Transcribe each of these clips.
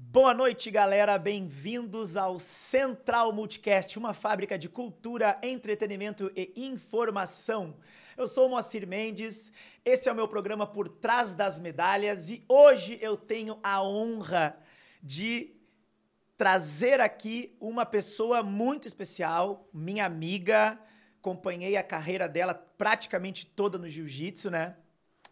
Boa noite, galera. Bem-vindos ao Central Multicast, uma fábrica de cultura, entretenimento e informação. Eu sou Moacir Mendes, esse é o meu programa Por Trás das Medalhas e hoje eu tenho a honra de trazer aqui uma pessoa muito especial, minha amiga. Acompanhei a carreira dela praticamente toda no jiu-jitsu, né?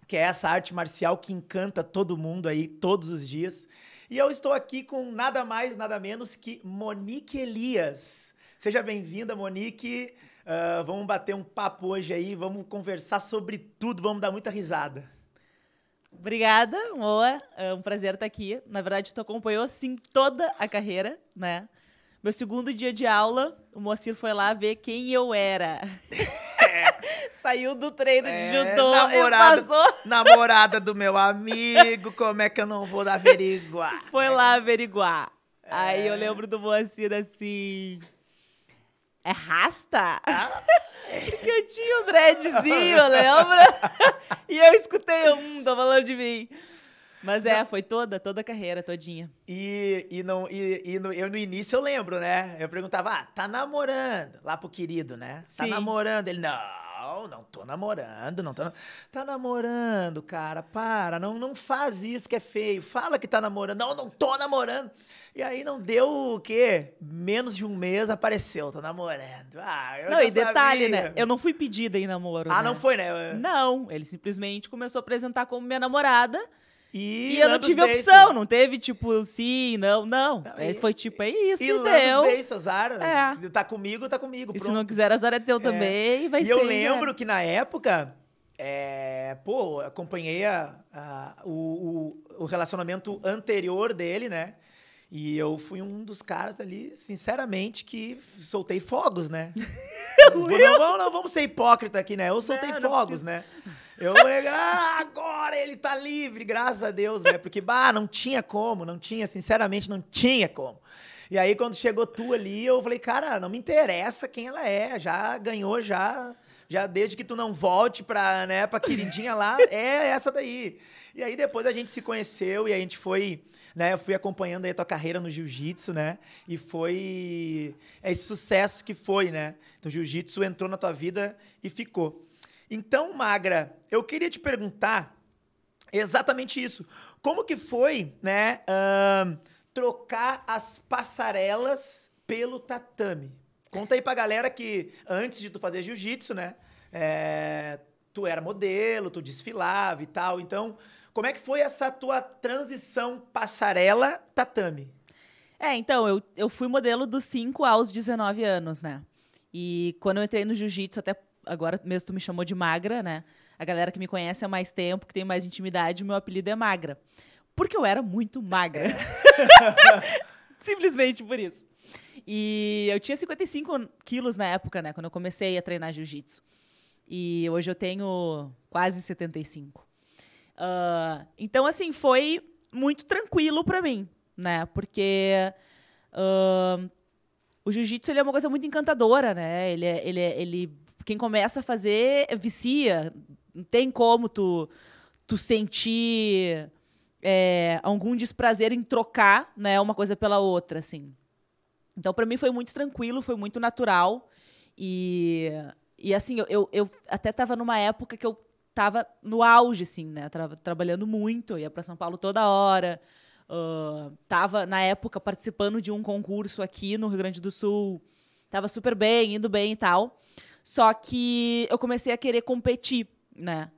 Que é essa arte marcial que encanta todo mundo aí todos os dias. E eu estou aqui com nada mais, nada menos que Monique Elias. Seja bem-vinda, Monique. Uh, vamos bater um papo hoje aí, vamos conversar sobre tudo, vamos dar muita risada. Obrigada, Moa. É um prazer estar aqui. Na verdade, tu acompanhou, assim, toda a carreira, né? Meu segundo dia de aula, o Moacir foi lá ver quem eu era. Saiu do treino é, de judô namorada, passou. Namorada do meu amigo, como é que eu não vou averiguar? Foi lá averiguar. É. Aí eu lembro do Moacir assim. É rasta? Ah. Porque eu tinha um dreadzinho, lembra? e eu escutei, um, tô falando de mim. Mas é, foi toda, toda a carreira, todinha. E, e, não, e, e no, eu no início eu lembro, né? Eu perguntava, ah, tá namorando? Lá pro querido, né? Tá Sim. namorando? Ele, não, não tô namorando, não tô. Tá namorando, cara, para, não, não faz isso que é feio. Fala que tá namorando. Não, não tô namorando. E aí não deu o quê? Menos de um mês apareceu, tô namorando. Ah, eu Não, e detalhe, sabia. né? Eu não fui pedida em namoro. Ah, né? não foi, né? Não, ele simplesmente começou a apresentar como minha namorada. E, e eu não tive opção, não teve tipo sim, não, não. não e, foi tipo, é isso, e, e deu. beijos, azar. É. Tá comigo, tá comigo. E pronto. se não quiser, azar é teu é. também, vai e ser. E eu lembro já. que na época, é, pô, acompanhei a, a o, o, o relacionamento anterior dele, né? E eu fui um dos caras ali, sinceramente, que soltei fogos, né? não, não, não, vamos ser hipócrita aqui, né? Eu soltei não, fogos, né? Eu falei, ah, agora ele tá livre, graças a Deus, né? Porque, bah, não tinha como, não tinha, sinceramente, não tinha como. E aí, quando chegou tu ali, eu falei, cara, não me interessa quem ela é, já ganhou, já, já desde que tu não volte pra, né, pra queridinha lá, é essa daí. E aí, depois a gente se conheceu e a gente foi, né, eu fui acompanhando aí a tua carreira no jiu-jitsu, né, e foi esse sucesso que foi, né. Então, o jiu-jitsu entrou na tua vida e ficou. Então, Magra, eu queria te perguntar exatamente isso. Como que foi, né, uh, trocar as passarelas pelo tatame? Conta aí pra galera que antes de tu fazer jiu-jitsu, né, é, tu era modelo, tu desfilava e tal. Então, como é que foi essa tua transição passarela tatame? É, então, eu, eu fui modelo dos 5 aos 19 anos, né? E quando eu entrei no jiu-jitsu, até agora mesmo tu me chamou de magra, né? A galera que me conhece há mais tempo, que tem mais intimidade, meu apelido é magra. Porque eu era muito magra. É. Simplesmente por isso. E eu tinha 55 quilos na época, né? Quando eu comecei a treinar jiu-jitsu. E hoje eu tenho quase 75. Uh, ah, então, assim, foi muito tranquilo para mim, né? Porque uh, o jiu-jitsu é uma coisa muito encantadora, né? Ele, é, ele, é, ele quem começa a fazer vicia. Não tem como tu, tu sentir é, algum desprazer em trocar né, uma coisa pela outra, assim. Então, para mim, foi muito tranquilo, foi muito natural. E, e assim, eu, eu até estava numa época que eu estava no auge, assim, né? Tra trabalhando muito, ia para São Paulo toda hora. Uh, tava, na época, participando de um concurso aqui no Rio Grande do Sul. Tava super bem, indo bem e tal. Só que eu comecei a querer competir, né?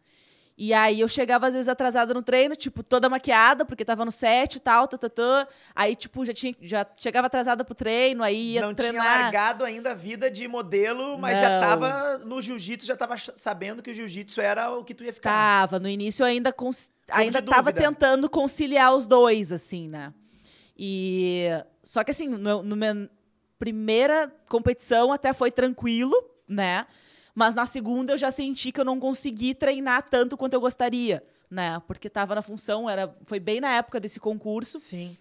E aí eu chegava às vezes atrasada no treino, tipo, toda maquiada, porque tava no set e tal, tatatã. Aí, tipo, já, tinha, já chegava atrasada pro treino, aí ia Não treinar. tinha largado ainda a vida de modelo, mas Não. já tava no jiu-jitsu, já tava sabendo que o jiu-jitsu era o que tu ia ficar. Tava, no início ainda, cons... ainda tava tentando conciliar os dois, assim, né? E... Só que assim, no, no minha primeira competição até foi tranquilo, né? Mas na segunda eu já senti que eu não consegui treinar tanto quanto eu gostaria, né? Porque estava na função, era foi bem na época desse concurso. Sim.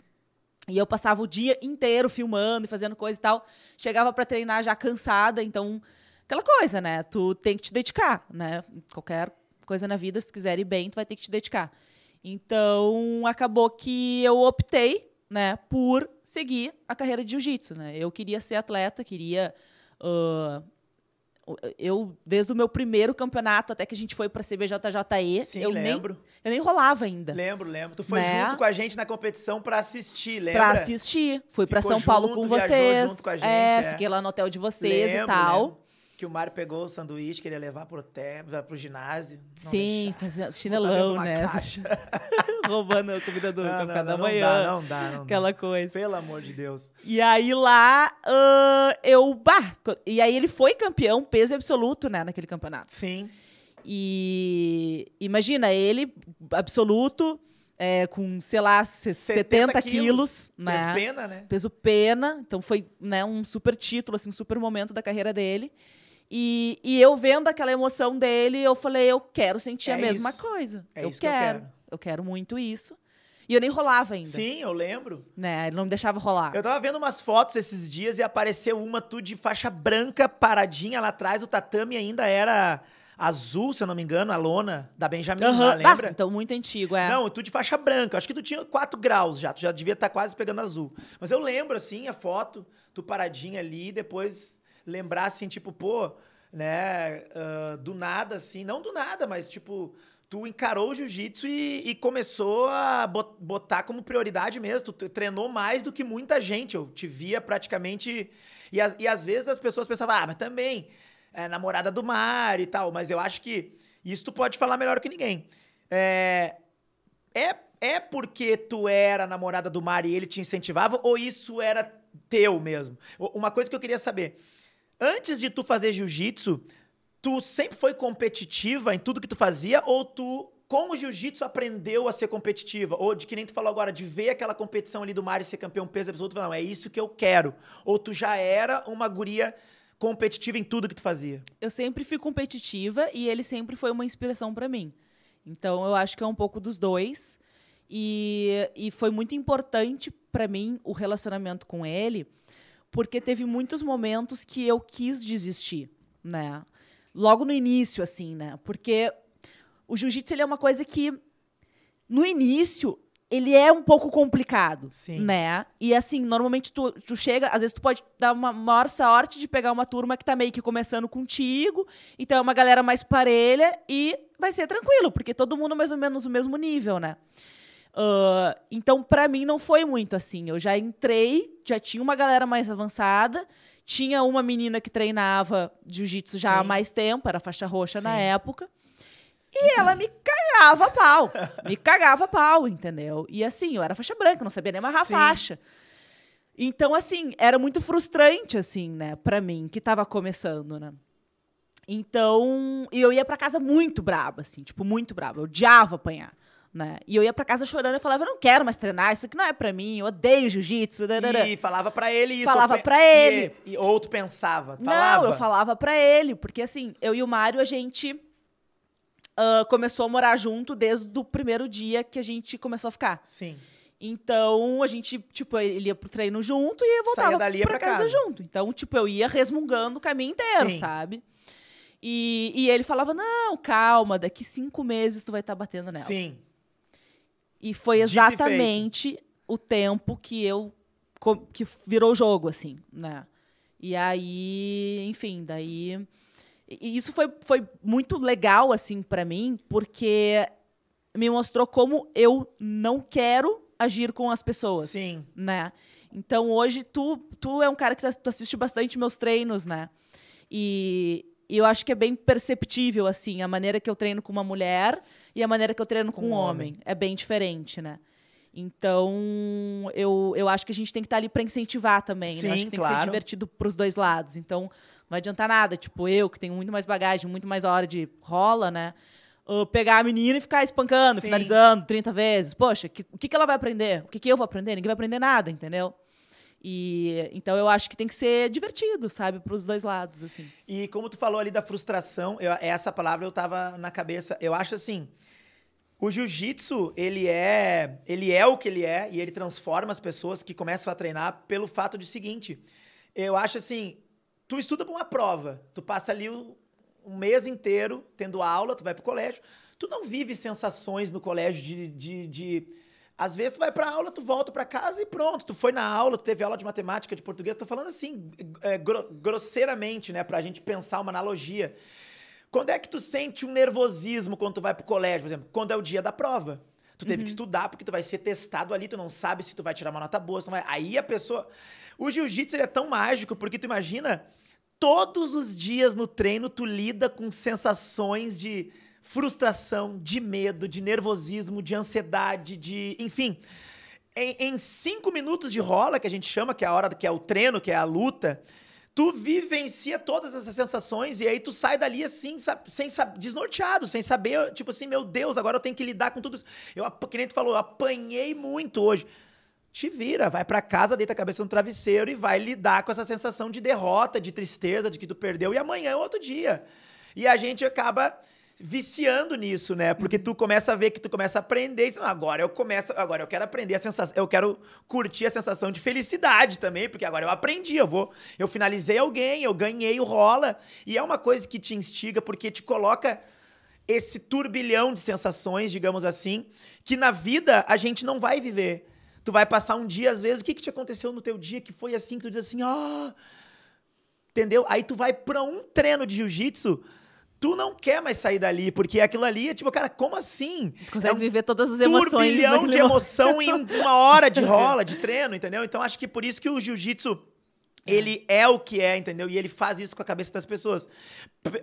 E eu passava o dia inteiro filmando e fazendo coisa e tal. Chegava para treinar já cansada, então aquela coisa, né? Tu tem que te dedicar, né? Qualquer coisa na vida, se quiser ir bem, tu vai ter que te dedicar. Então, acabou que eu optei, né, por seguir a carreira de jiu-jitsu, né? Eu queria ser atleta, queria uh, eu desde o meu primeiro campeonato até que a gente foi para CBJJE, Sim, eu lembro. nem eu nem rolava ainda. Lembro, lembro. Tu foi Né? junto com a gente na competição pra assistir, lembra? Pra assistir. Fui pra Ficou São Paulo junto, com vocês. junto com a gente, é, é. fiquei lá no hotel de vocês Lembro, e tal. lembro. Que o Mário pegou o sanduíche, queria levar pro, te... pro ginásio. Sim, Botar chinelão, né? caixa. Roubando a comida do Não, café não, da não, manhã. Não dá, não dá, não dá. Aquela coisa. Pelo amor de Deus. E aí lá, ah, eu. Bah, e aí ele foi campeão, peso absoluto, né, naquele campeonato. Sim. E imagina, ele, absoluto, é, com, sei lá, se- 70, quilos, né? Fez pena, né? Peso pena, então foi né, um super título, assim, um super momento da carreira dele. E, e eu vendo aquela emoção dele, eu falei, eu quero sentir É a mesma isso. coisa. É eu isso que eu quero. quero. eu quero muito isso. E eu nem rolava ainda. Sim, eu lembro. Né? Ele não me deixava rolar. Eu tava vendo umas fotos esses dias e apareceu uma tu de faixa branca paradinha lá atrás. O tatame ainda era azul, se eu não me engano, a lona da Benjamin, Aham. lá, lembra? Ah, então, muito antigo, é. Não, tu de faixa branca. Acho que tu tinha 4 graus já. Tu já devia estar quase pegando azul. Mas eu lembro, assim, a foto, tu paradinha ali, depois lembrar, assim, tipo, pô, né, ah, do nada, assim, não do nada, mas, tipo, tu encarou o jiu-jitsu e, e começou a bot- botar como prioridade mesmo. Tu treinou mais do que muita gente. Eu te via praticamente. E, e às vezes as pessoas pensavam, ah, mas também é namorada do Mário e tal. Mas eu acho que isso tu pode falar melhor que ninguém. É, é, é porque tu era namorada do Mário e ele te incentivava ou isso era teu mesmo? Uma coisa que eu queria saber. Antes de tu fazer jiu-jitsu, tu sempre foi competitiva em tudo que tu fazia ou tu com o jiu-jitsu aprendeu a ser competitiva? Ou de que nem tu falou agora, de ver aquela competição ali do Mário ser campeão peso absoluto, não, é isso que eu quero. Ou tu já era uma guria competitiva em tudo que tu fazia? Eu sempre fui competitiva e ele sempre foi uma inspiração pra mim. Então, eu acho que é um pouco dos dois. E, e foi muito importante pra mim o relacionamento com ele, porque teve muitos momentos que eu quis desistir, né? Logo no início, assim, né? Porque o jiu-jitsu é uma coisa que, no início, ele é um pouco complicado, Sim. né? E assim, normalmente tu, tu chega, às vezes tu pode dar uma maior sorte de pegar uma turma que tá meio que começando contigo, então é uma galera mais parelha e vai ser tranquilo, porque todo mundo mais ou menos no mesmo nível, né? Ah, então, pra mim, não foi muito assim. Eu já entrei, já tinha uma galera mais avançada, tinha uma menina que treinava jiu-jitsu já há Sim. mais tempo, era faixa roxa na Sim. época. E ela me cagava pau. Me cagava pau, entendeu? E assim, eu era faixa branca, não sabia nem amarrar Sim. faixa. Então, assim, era muito frustrante, assim, né, pra mim, que tava começando, né? Então, e eu ia pra casa muito braba, assim, tipo, muito braba. Eu odiava apanhar, né? E eu ia pra casa chorando e falava, eu não quero mais treinar, isso aqui não é pra mim, eu odeio jiu-jitsu. E falava pra ele isso. Falava e- ele. E, ou tu pensava? Falava? Não, eu falava pra ele, porque assim, eu e o Mário, a gente ah, começou a morar junto desde o primeiro dia que a gente começou a ficar. Sim. Então, a gente, tipo, ele ia pro treino junto e eu voltava dali e pra, pra casa, casa. junto. Então, tipo, eu ia resmungando o caminho inteiro, Sim. sabe? E, e ele falava, não, calma, daqui cinco meses tu vai estar batendo nela. Sim. E foi exatamente o tempo que eu que virou o jogo, assim, né? E aí, enfim, daí e isso foi, foi muito legal assim para mim, porque me mostrou como eu não quero agir com as pessoas, Sim. né? Então hoje tu tu é um cara que tu- tu assiste bastante meus treinos, né? E, e eu acho que é bem perceptível assim a maneira que eu treino com uma mulher e a maneira que eu treino com, Com um um homem. É bem diferente, né? Então, eu, eu acho que a gente tem que estar ali para incentivar também. né? Eu acho Sim, que tem que ser claro. divertido pros dois lados. Então, não adianta nada. Tipo, eu, que tenho muito mais bagagem, muito mais hora de rola, né? uh, pegar a menina e ficar espancando, Sim. finalizando 30 vezes. Poxa, que- o que, que ela vai aprender? O que, que eu vou aprender? Ninguém vai aprender nada, entendeu? E então eu acho que tem que ser divertido, sabe, para os dois lados, assim. E como tu falou ali da frustração, eu- essa palavra eu tava na cabeça. Eu acho assim, o jiu-jitsu, ele é, ele é o que ele é e ele transforma as pessoas que começam a treinar pelo fato de seguinte. Eu acho assim, tu estuda para uma prova, tu passa ali o, um mês inteiro tendo aula, tu vai pro colégio, tu não vive sensações no colégio de, de, de Às vezes tu vai pra aula, tu volta pra casa e pronto. Tu foi na aula, tu teve aula de matemática, de português. Tô falando assim, é, gro grosseiramente, né? Pra gente pensar uma analogia. Quando é que tu sente um nervosismo quando tu vai pro colégio, por exemplo? Quando é o dia da prova. Tu teve uhum. que estudar porque tu vai ser testado ali, tu não sabe se tu vai tirar uma nota boa, se não vai. Aí a pessoa. O jiu-jitsu é tão mágico porque tu imagina todos os dias no treino tu lida com sensações de frustração, de medo, de nervosismo, de ansiedade, de. Enfim. Em, em cinco minutos de rola, que a gente chama, que é a hora que é o treino, que é a luta, tu vivencia todas essas sensações e aí tu sai dali assim, sem desnorteado, sem saber, tipo assim, meu Deus, agora eu tenho que lidar com tudo isso. Eu, que nem tu falou, eu apanhei muito hoje. Te vira, vai para casa, deita a cabeça no travesseiro e vai lidar com essa sensação de derrota, de tristeza, de que tu perdeu e amanhã é outro dia. E a gente acaba viciando nisso, né? Porque tu começa a ver que tu começa a aprender, diz, agora eu começo, agora eu quero aprender a sensação, eu quero curtir a sensação de felicidade também, porque agora eu aprendi, eu vou, eu finalizei alguém, eu ganhei o rola, e é uma coisa que te instiga porque te coloca esse turbilhão de sensações, digamos assim, que na vida a gente não vai viver. Tu vai passar um dia, às vezes, o que, que te aconteceu no teu dia que foi assim, que tu diz assim, ah, entendeu? Aí tu vai para um treino de jiu-jitsu, tu não quer mais sair dali, porque aquilo ali é tipo, cara, como assim? Tu consegue é um viver todas as emoções. Turbilhão de emoção em uma hora de rola, de treino, entendeu? Então acho que por isso que o jiu-jitsu ele é o que é, entendeu? E ele faz isso com a cabeça das pessoas.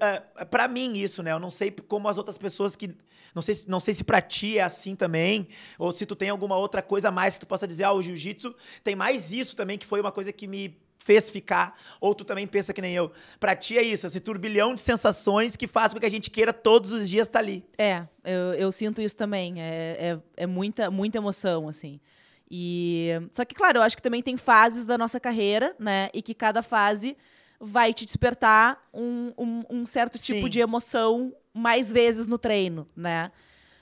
É, para mim, isso, né? Eu não sei como as outras pessoas que. Não sei, não sei se pra ti é assim também, ou se tu tem alguma outra coisa a mais que tu possa dizer, ah, o jiu-jitsu tem mais isso também, que foi uma coisa que me fez ficar, ou tu também pensa que nem eu. Pra ti é isso, esse turbilhão de sensações que faz com que a gente queira todos os dias estar tá ali. É, eu, eu, sinto isso também. É, é, é, muita, muita emoção, assim. E só que, claro, eu acho que também tem fases da nossa carreira, né? E que cada fase vai te despertar um, um, um certo Sim. tipo de emoção mais vezes no treino, né?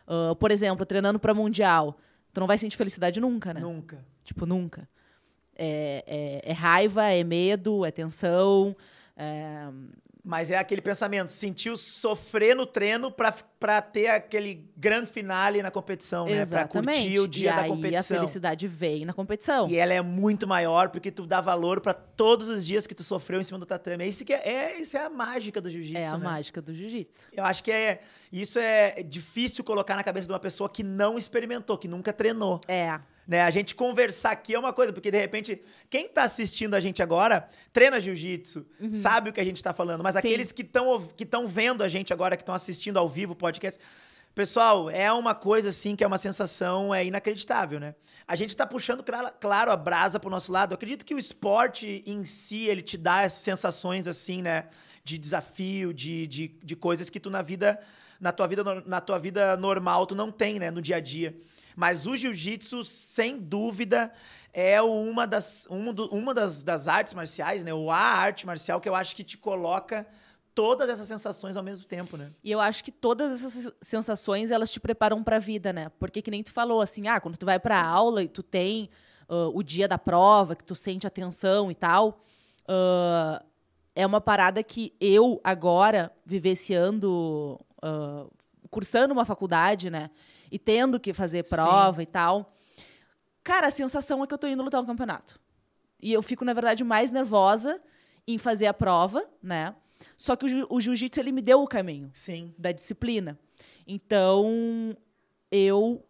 Uh, por exemplo, treinando para mundial, tu não vai sentir felicidade nunca, né? Nunca. Tipo, nunca. É, é, é raiva, é medo, é tensão. É... Mas é aquele pensamento, sentiu sofrer no treino para ter aquele grande finale na competição, né? Pra curtir o dia e da competição. E a felicidade vem na competição. E ela é muito maior porque tu dá valor para todos os dias que tu sofreu em cima do tatame. É isso que é, é isso é a mágica do jiu-jitsu, É a né? mágica do jiu-jitsu. Eu acho que é isso é difícil colocar na cabeça de uma pessoa que não experimentou, que nunca treinou. É. Né? A gente conversar aqui é uma coisa, porque de repente, quem está assistindo a gente agora treina jiu-jitsu, uhum. sabe o que a gente está falando, mas Sim. aqueles que estão que vendo a gente agora, que estão assistindo ao vivo o podcast, pessoal, é uma coisa assim que é uma sensação é inacreditável, né? A gente está puxando, claro, a brasa para o nosso lado. Eu acredito que o esporte em si, ele te dá essas sensações assim, né? De desafio, de, de, de coisas que tu na vida, na tua vida, na tua vida normal, tu não tem, né? No dia a dia. Mas o jiu-jitsu, sem dúvida, é uma das, do, uma das, das artes marciais, né? Ou a arte marcial que eu acho que te coloca todas essas sensações ao mesmo tempo, né? E eu acho que todas essas sensações, elas te preparam para a vida, né? Porque que nem tu falou, assim, ah, quando tu vai para aula e tu tem uh, o dia da prova, que tu sente a tensão e tal, uh, é uma parada que eu, agora, vivenciando, uh, cursando uma faculdade, né? E tendo que fazer prova Sim. e tal. Cara, a sensação é que eu tô indo lutar um campeonato. E eu fico, na verdade, mais nervosa em fazer a prova, né? Só que o, o jiu-jitsu, ele me deu o caminho. Sim. Da disciplina. Então, eu,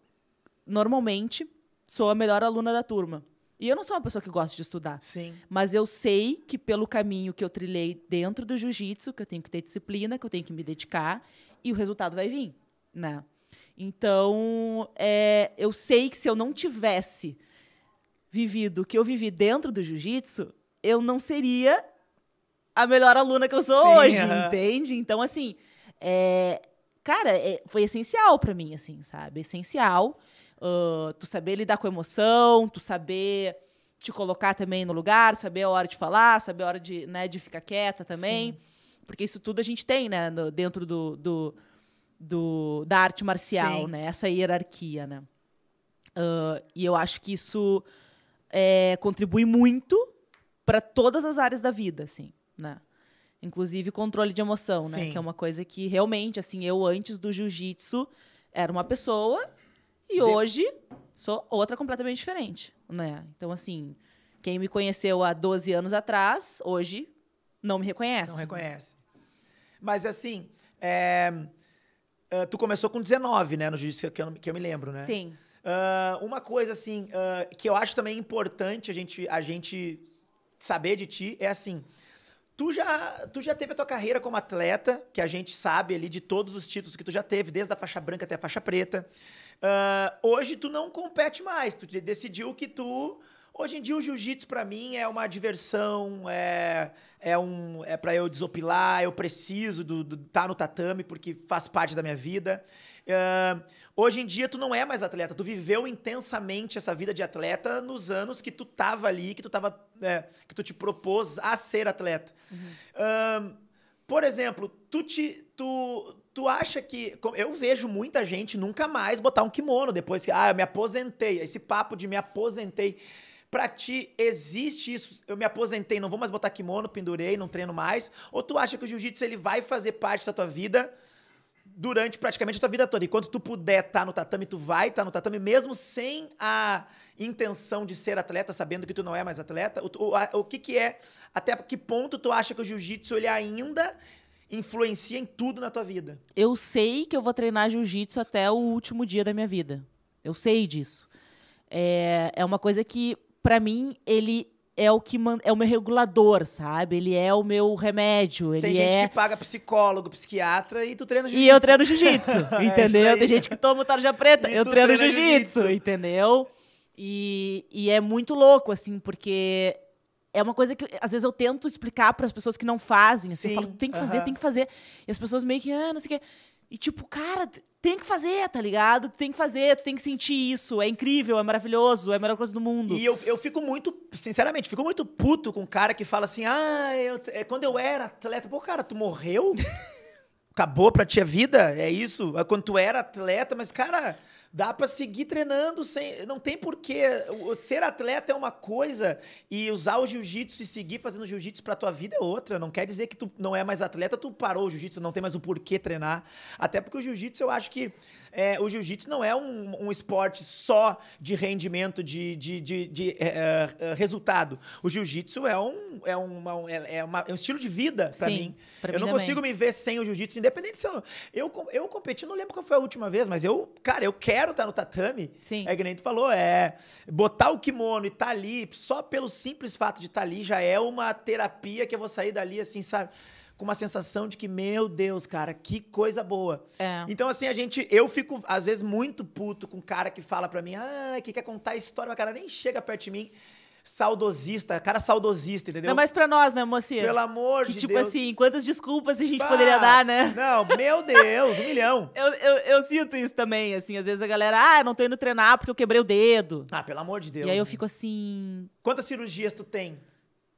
normalmente, sou a melhor aluna da turma. E eu não sou uma pessoa que gosta de estudar. Sim. Mas eu sei que pelo caminho que eu trilhei dentro do jiu-jitsu, que eu tenho que ter disciplina, que eu tenho que me dedicar, e o resultado vai vir, né? Então, é, eu sei que se eu não tivesse vivido o que eu vivi dentro do jiu-jitsu, eu não seria a melhor aluna que eu sou Sim, hoje, entende? Então, assim, é, cara, é, foi essencial para mim, assim, sabe? Essencial. Uh, tu saber lidar com emoção, tu saber te colocar também no lugar, saber a hora de falar, saber a hora de, né, de ficar quieta também. Sim. Porque isso tudo a gente tem, né, no, dentro do, do do, da arte marcial, Sim. né? Essa hierarquia, né? Uh, e eu acho que isso é, contribui muito para todas as áreas da vida, assim, né? Inclusive controle de emoção, né? Que é uma coisa que realmente, assim, eu antes do jiu-jitsu era uma pessoa e de... hoje Sou outra completamente diferente, né? Então, assim, quem me conheceu há 12 anos atrás, hoje não me reconhece. Não reconhece. Mas assim, é, uh, tu começou com 19, né? No jiu-jitsu que, eu, que eu me lembro, né? Sim. Uh, uma coisa assim uh, que eu acho também importante a gente, a gente saber de ti é assim. Tu já, tu já teve a tua carreira como atleta, que a gente sabe ali de todos os títulos que tu já teve, desde a faixa branca até a faixa preta. Hoje tu não compete mais, tu decidiu que tu. Hoje em dia o jiu-jitsu para mim é uma diversão, é, é, um, é para eu desopilar, eu preciso do estar tá no tatame porque faz parte da minha vida. Uh, hoje em dia tu não é mais atleta, tu viveu intensamente essa vida de atleta nos anos que tu tava ali, que tu tava, é, que tu te propôs a ser atleta. Uhum. Uh, por exemplo, tu te, tu, tu acha que eu vejo muita gente nunca mais botar um kimono depois que ah, eu me aposentei, esse papo de me aposentei. Pra ti, existe isso? Eu me aposentei, não vou mais botar kimono, pendurei, não treino mais? Ou tu acha que o jiu-jitsu ele vai fazer parte da tua vida durante praticamente a tua vida toda. Enquanto tu puder estar tá no tatame, tu vai estar tá no tatame, mesmo sem a intenção de ser atleta, sabendo que tu não é mais atleta. O, o, o que que é, até que ponto tu acha que o jiu-jitsu ele ainda influencia em tudo na tua vida? Eu sei que eu vou treinar jiu-jitsu até o último dia da minha vida. Eu sei disso. É, é uma coisa que, para mim, ele é o que man... é o meu regulador, sabe? Ele é o meu remédio. Ele Tem gente é... que paga psicólogo, psiquiatra e tu treina jiu-jitsu. E eu treino jiu-jitsu, entendeu? é Tem gente que toma tarja preta, e eu treino jiu-jitsu, jiu entendeu? E, e é muito louco, assim, porque é uma coisa que às vezes eu tento explicar para as pessoas que não fazem. Assim, eu falo, tem que fazer, uh -huh. tem que fazer. E as pessoas meio que, ah, não sei o quê. E tipo, cara, tem que fazer, tá ligado? Tem que fazer, tu tem que sentir isso. É incrível, é maravilhoso, é a melhor coisa do mundo. E eu, eu fico muito, sinceramente, fico muito puto com um cara que fala assim: ah, eu, é, quando eu era atleta. Pô, cara, tu morreu? Acabou pra ti a vida? É isso? É quando tu era atleta, mas, cara dá para seguir treinando sem. Não tem porquê. Ser atleta é uma coisa e usar o jiu-jitsu e seguir fazendo jiu-jitsu pra tua vida é outra. Não quer dizer que tu não é mais atleta, tu parou o jiu-jitsu, não tem mais o porquê treinar. Até porque o jiu-jitsu eu acho que é, o jiu-jitsu não é um, um, esporte só de rendimento, de, de, de, de é, é, resultado. O jiu-jitsu é um, é, uma, é, é, uma, é um estilo de vida para mim. eu não também. consigo me ver sem o jiu-jitsu, independente se eu, eu. Eu competi, não lembro qual foi a última vez, mas eu, cara, eu quero estar no tatame. Sim. É que nem tu falou, é. Botar o kimono e estar tá ali, só pelo simples fato de estar tá ali, já é uma terapia que eu vou sair dali assim, sabe? Com uma sensação de que, meu Deus, cara, que coisa boa. É. Então, assim, a gente. Eu fico, às vezes, muito puto com um cara que fala pra mim, ah, que quer contar a história, mas o cara nem chega perto de mim saudosista, cara saudosista, entendeu? Não, mas pra nós, né, mocinha? Pelo amor que, de tipo Deus. tipo assim, quantas desculpas a gente bah, poderia dar, né? Não, meu Deus, um milhão. Eu, eu, eu, sinto isso também, assim, às vezes a galera, ah, não tô indo treinar porque eu quebrei o dedo. Ah, pelo amor de Deus. E aí eu fico assim... Quantas cirurgias tu tem?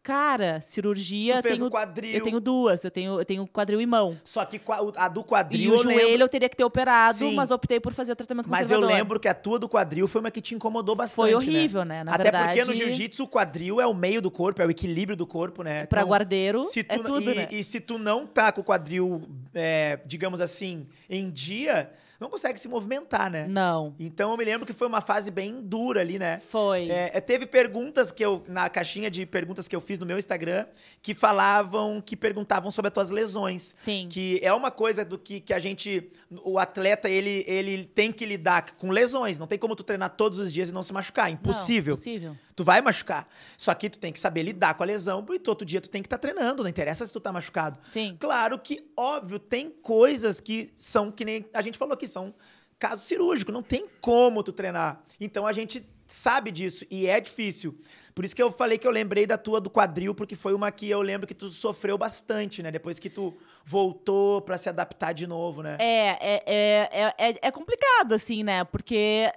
Cara, cirurgia. Tu fez tenho, o quadril. Eu tenho duas. Eu tenho, eu tenho quadril e mão. Só que a do quadril. E o joelho lembro... eu teria que ter operado, Sim. mas optei por fazer o tratamento Mas eu lembro que a tua do quadril foi uma que te incomodou bastante. Foi horrível, né? né? Até verdade, porque no jiu-jitsu o quadril é o meio do corpo, é o equilíbrio do corpo, né? Pra então, guardeiro é tudo, e, né? E se tu não tá com o quadril, é, digamos assim, em dia não consegue se movimentar, né? Não. Então eu me lembro que foi uma fase bem dura ali, né? Foi. É, é, teve perguntas que eu, na caixinha de perguntas que eu fiz no meu Instagram, que falavam, que perguntavam sobre as tuas lesões. Sim. Que é uma coisa do que, que a gente, o atleta, ele, ele tem que lidar com lesões. Não tem como tu treinar todos os dias e não se machucar. Impossível. Não, impossível. Tu vai machucar. Só que tu tem que saber lidar com a lesão, e todo dia tu tem que estar tá treinando, não interessa se tu tá machucado. Sim. Claro que, óbvio, tem coisas que são que nem a gente falou aqui, são caso cirúrgico, não tem como tu treinar. Então a gente sabe disso e é difícil. Por isso que eu falei que eu lembrei da tua do quadril, porque foi uma que eu lembro que tu sofreu bastante, né? Depois que tu voltou para se adaptar de novo, né? É, é, é, é, é complicado, assim, né? Porque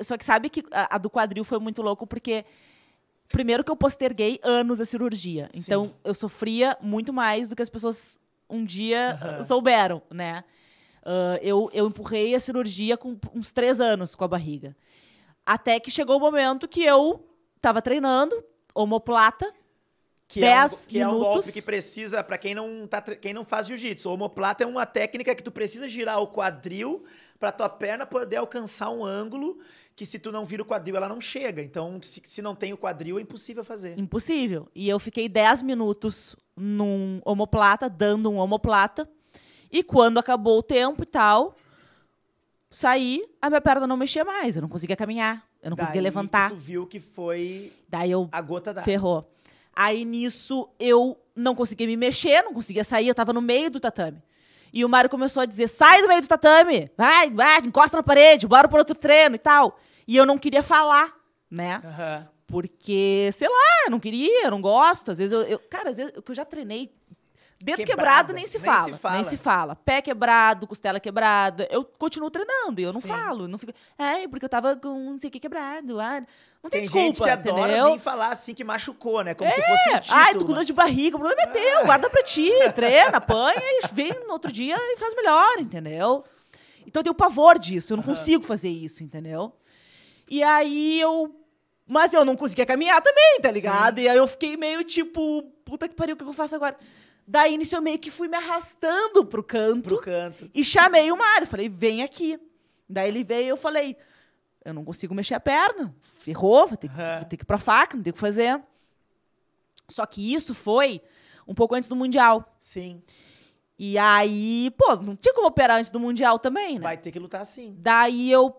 só que sabe que a, a, do quadril foi muito louco porque primeiro que eu posterguei anos a cirurgia. Sim. Então eu sofria muito mais do que as pessoas um dia uhum. souberam, né? Uh, eu, eu empurrei a cirurgia com uns três anos com a barriga. Até que chegou o momento que eu estava treinando, omoplata, que 10 é um, que minutos. é um golpe que precisa, para quem não tá, quem não faz jiu-jitsu, omoplata é uma técnica que tu precisa girar o quadril para tua perna poder alcançar um ângulo que se tu não vira o quadril, ela não chega. Então, se, se não tem o quadril, é impossível fazer. Impossível. E eu fiquei 10 minutos num omoplata, dando um omoplata. E quando acabou o tempo e tal, saí, a minha perna não mexia mais. Eu não conseguia caminhar, eu não conseguia Daí levantar. que tu viu que foi Daí eu a gota d'água. ferrou. Aí nisso eu não conseguia me mexer, não conseguia sair, eu tava no meio do tatame. E o Mário começou a dizer: sai do meio do tatame, vai, vai, encosta na parede, bora pro outro treino e tal. E eu não queria falar, né? Aham. Porque, sei lá, eu não queria, eu não gosto. Às vezes eu. eu- cara, às vezes eu já treinei. Dedo Quebrada, quebrado nem se, nem fala, se fala. Nem se fala. Pé quebrado, costela quebrada. Eu continuo treinando e eu não Sim. falo. não fico. É, porque eu tava com não sei o que quebrado. Ah, não tem, Tem desculpa, gente que adora entendeu? vir falar assim que machucou, né? Como se fosse um título. Ai, tô com dor de barriga, o problema é teu, guarda pra ti, treina, apanha e vem no outro dia e faz melhor, entendeu? Então eu tenho pavor disso, eu não consigo fazer isso, entendeu? E aí eu. Mas eu não conseguia caminhar também, tá ligado? E aí eu fiquei meio tipo, puta que pariu, o que eu faço agora? Daí nisso eu meio que fui me arrastando pro canto Pro canto. e chamei o Mário. Falei, vem aqui. Daí ele veio e eu falei, eu não consigo mexer a perna. Ferrou, vou ter, que, Aham. vou ter que ir pra faca, não tem o que fazer. Só que isso foi um pouco antes do Mundial. Sim. E aí, pô, não tinha como operar antes do Mundial também, né? Vai ter que lutar assim. Daí eu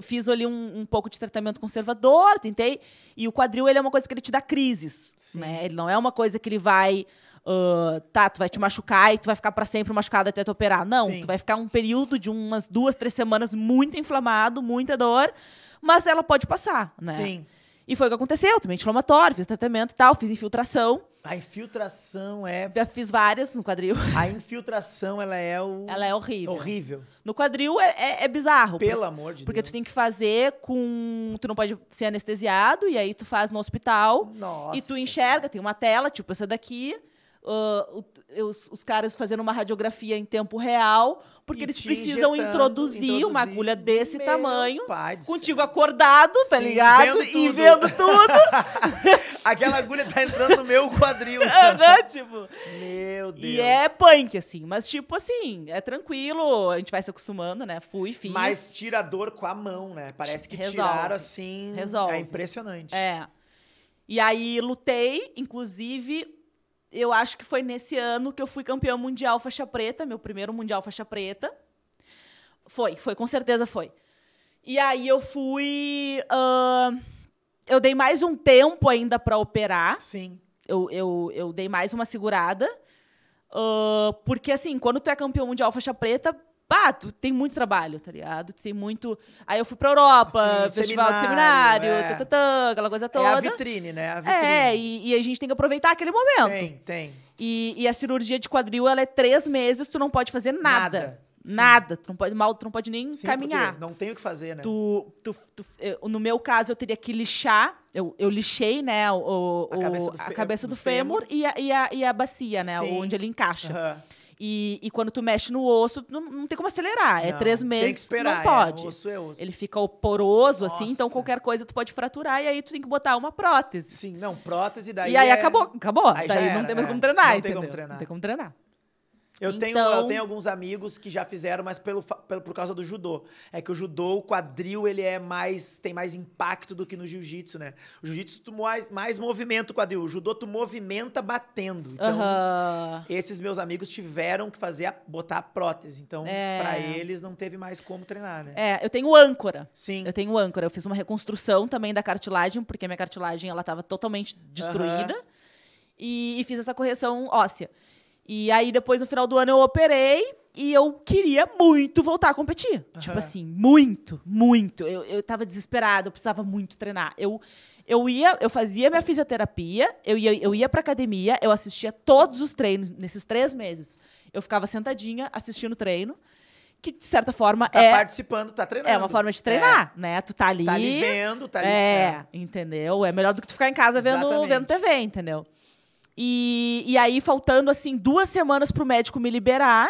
fiz ali um, um pouco de tratamento conservador, tentei. E o quadril, ele é uma coisa que ele te dá crises, Sim. né? Ele não é uma coisa que ele vai... ah, tá, tu vai te machucar e tu vai ficar pra sempre machucado até tu operar. Não, Sim. tu vai ficar um período de umas duas, três semanas muito inflamado, muita dor, mas ela pode passar, né? Sim. E foi o que aconteceu, tomei inflamatório, fiz tratamento e tal, fiz infiltração, A infiltração é. já fiz várias no quadril. A infiltração, ela é o. Ela é horrível. horrível. No quadril é, é- é bizarro. Pelo amor de Porque Deus. tu tem que fazer com. Tu não pode ser anestesiado, e aí tu faz no hospital. Nossa. e tu enxerga, tem uma tela, tipo essa daqui. O- os, os caras fazendo uma radiografia em tempo real, porque E eles precisam injetando, introduzir, uma introduzir. agulha desse tamanho, contigo acordado, tá Sim, ligado? vendo E vendo tudo. Aquela agulha tá entrando no meu quadril. Aham, tipo. Meu Deus. E é punk, assim. Mas, tipo assim, é tranquilo, a gente vai se acostumando, né? Fui, fiz. Mas tira a dor com a mão, né? Parece que Resolve. tiraram assim. Resolve. É impressionante. É. E aí lutei, inclusive, eu acho que foi nesse ano que eu fui campeã mundial faixa preta, meu primeiro mundial faixa preta. Foi, foi, com certeza foi. E aí eu fui. ahn, eu dei mais um tempo ainda pra operar. Sim. Eu, eu, eu dei mais uma segurada. ah, porque, assim, quando tu é campeão mundial faixa preta, pá, tu tem muito trabalho, tá ligado? Tu tem muito. Aí eu fui pra Europa, Sim, festival de seminário, seminário, é. tatatã, aquela coisa toda. É a vitrine, né? A vitrine. É, e, e a gente tem que aproveitar aquele momento. Tem, tem. E, e a cirurgia de quadril, ela é três meses, tu não pode fazer nada. Nada. Nada. Tu não pode, mal, tu não pode nem Sim, caminhar. Não tem o que fazer, né? Tu, tu, tu- eu- no meu caso, eu teria que lixar. Eu, eu lixei, né? O, o- A cabeça do a cabeça do do fêmur, e, a, e, a, e a bacia, né? Sim. Onde ele encaixa. Aham. E, e quando tu mexe no osso, não, não tem como acelerar. é Não, três tem que meses, esperar, não é, pode. osso é osso. Ele fica poroso, assim, então Nossa. qualquer coisa tu pode fraturar e aí tu tem que botar uma prótese. Sim, não, prótese daí. e aí é- acabou, acabou. Aí Daí era, não tem mais é. como treinar, Não tem entendeu? como treinar. Não tem como treinar. Eu, tenho, Então- eu tenho alguns amigos que já fizeram, mas pelo, pelo, por causa do judô. É que o judô, o quadril, ele é mais. tem mais impacto do que no jiu-jitsu, né? O jiu-jitsu tu mais, mais movimenta o quadril. O judô tu movimenta batendo. Então, Aham. esses meus amigos tiveram que fazer a- botar a prótese. Então, É. pra eles não teve mais como treinar, né? É, eu tenho âncora. Sim. Eu tenho âncora. Eu fiz uma reconstrução também da cartilagem, porque a minha cartilagem ela estava totalmente destruída. E, e fiz essa correção óssea. E aí, depois, no final do ano, eu operei e eu queria muito voltar a competir. Tipo Aham. assim, muito, muito. Eu, eu tava desesperada, eu precisava muito treinar. Eu, eu ia, eu fazia minha fisioterapia, eu ia, eu ia pra academia, eu assistia todos os treinos nesses três meses. Eu ficava sentadinha assistindo o treino, que de certa forma Tá é, participando, tá treinando. é uma forma de treinar, né? Tu tá ali. É, tá ali vendo, tá ali. É, entendeu? É melhor do que tu ficar em casa vendo, vendo TV, entendeu? E, e aí, faltando, assim, duas semanas pro médico me liberar,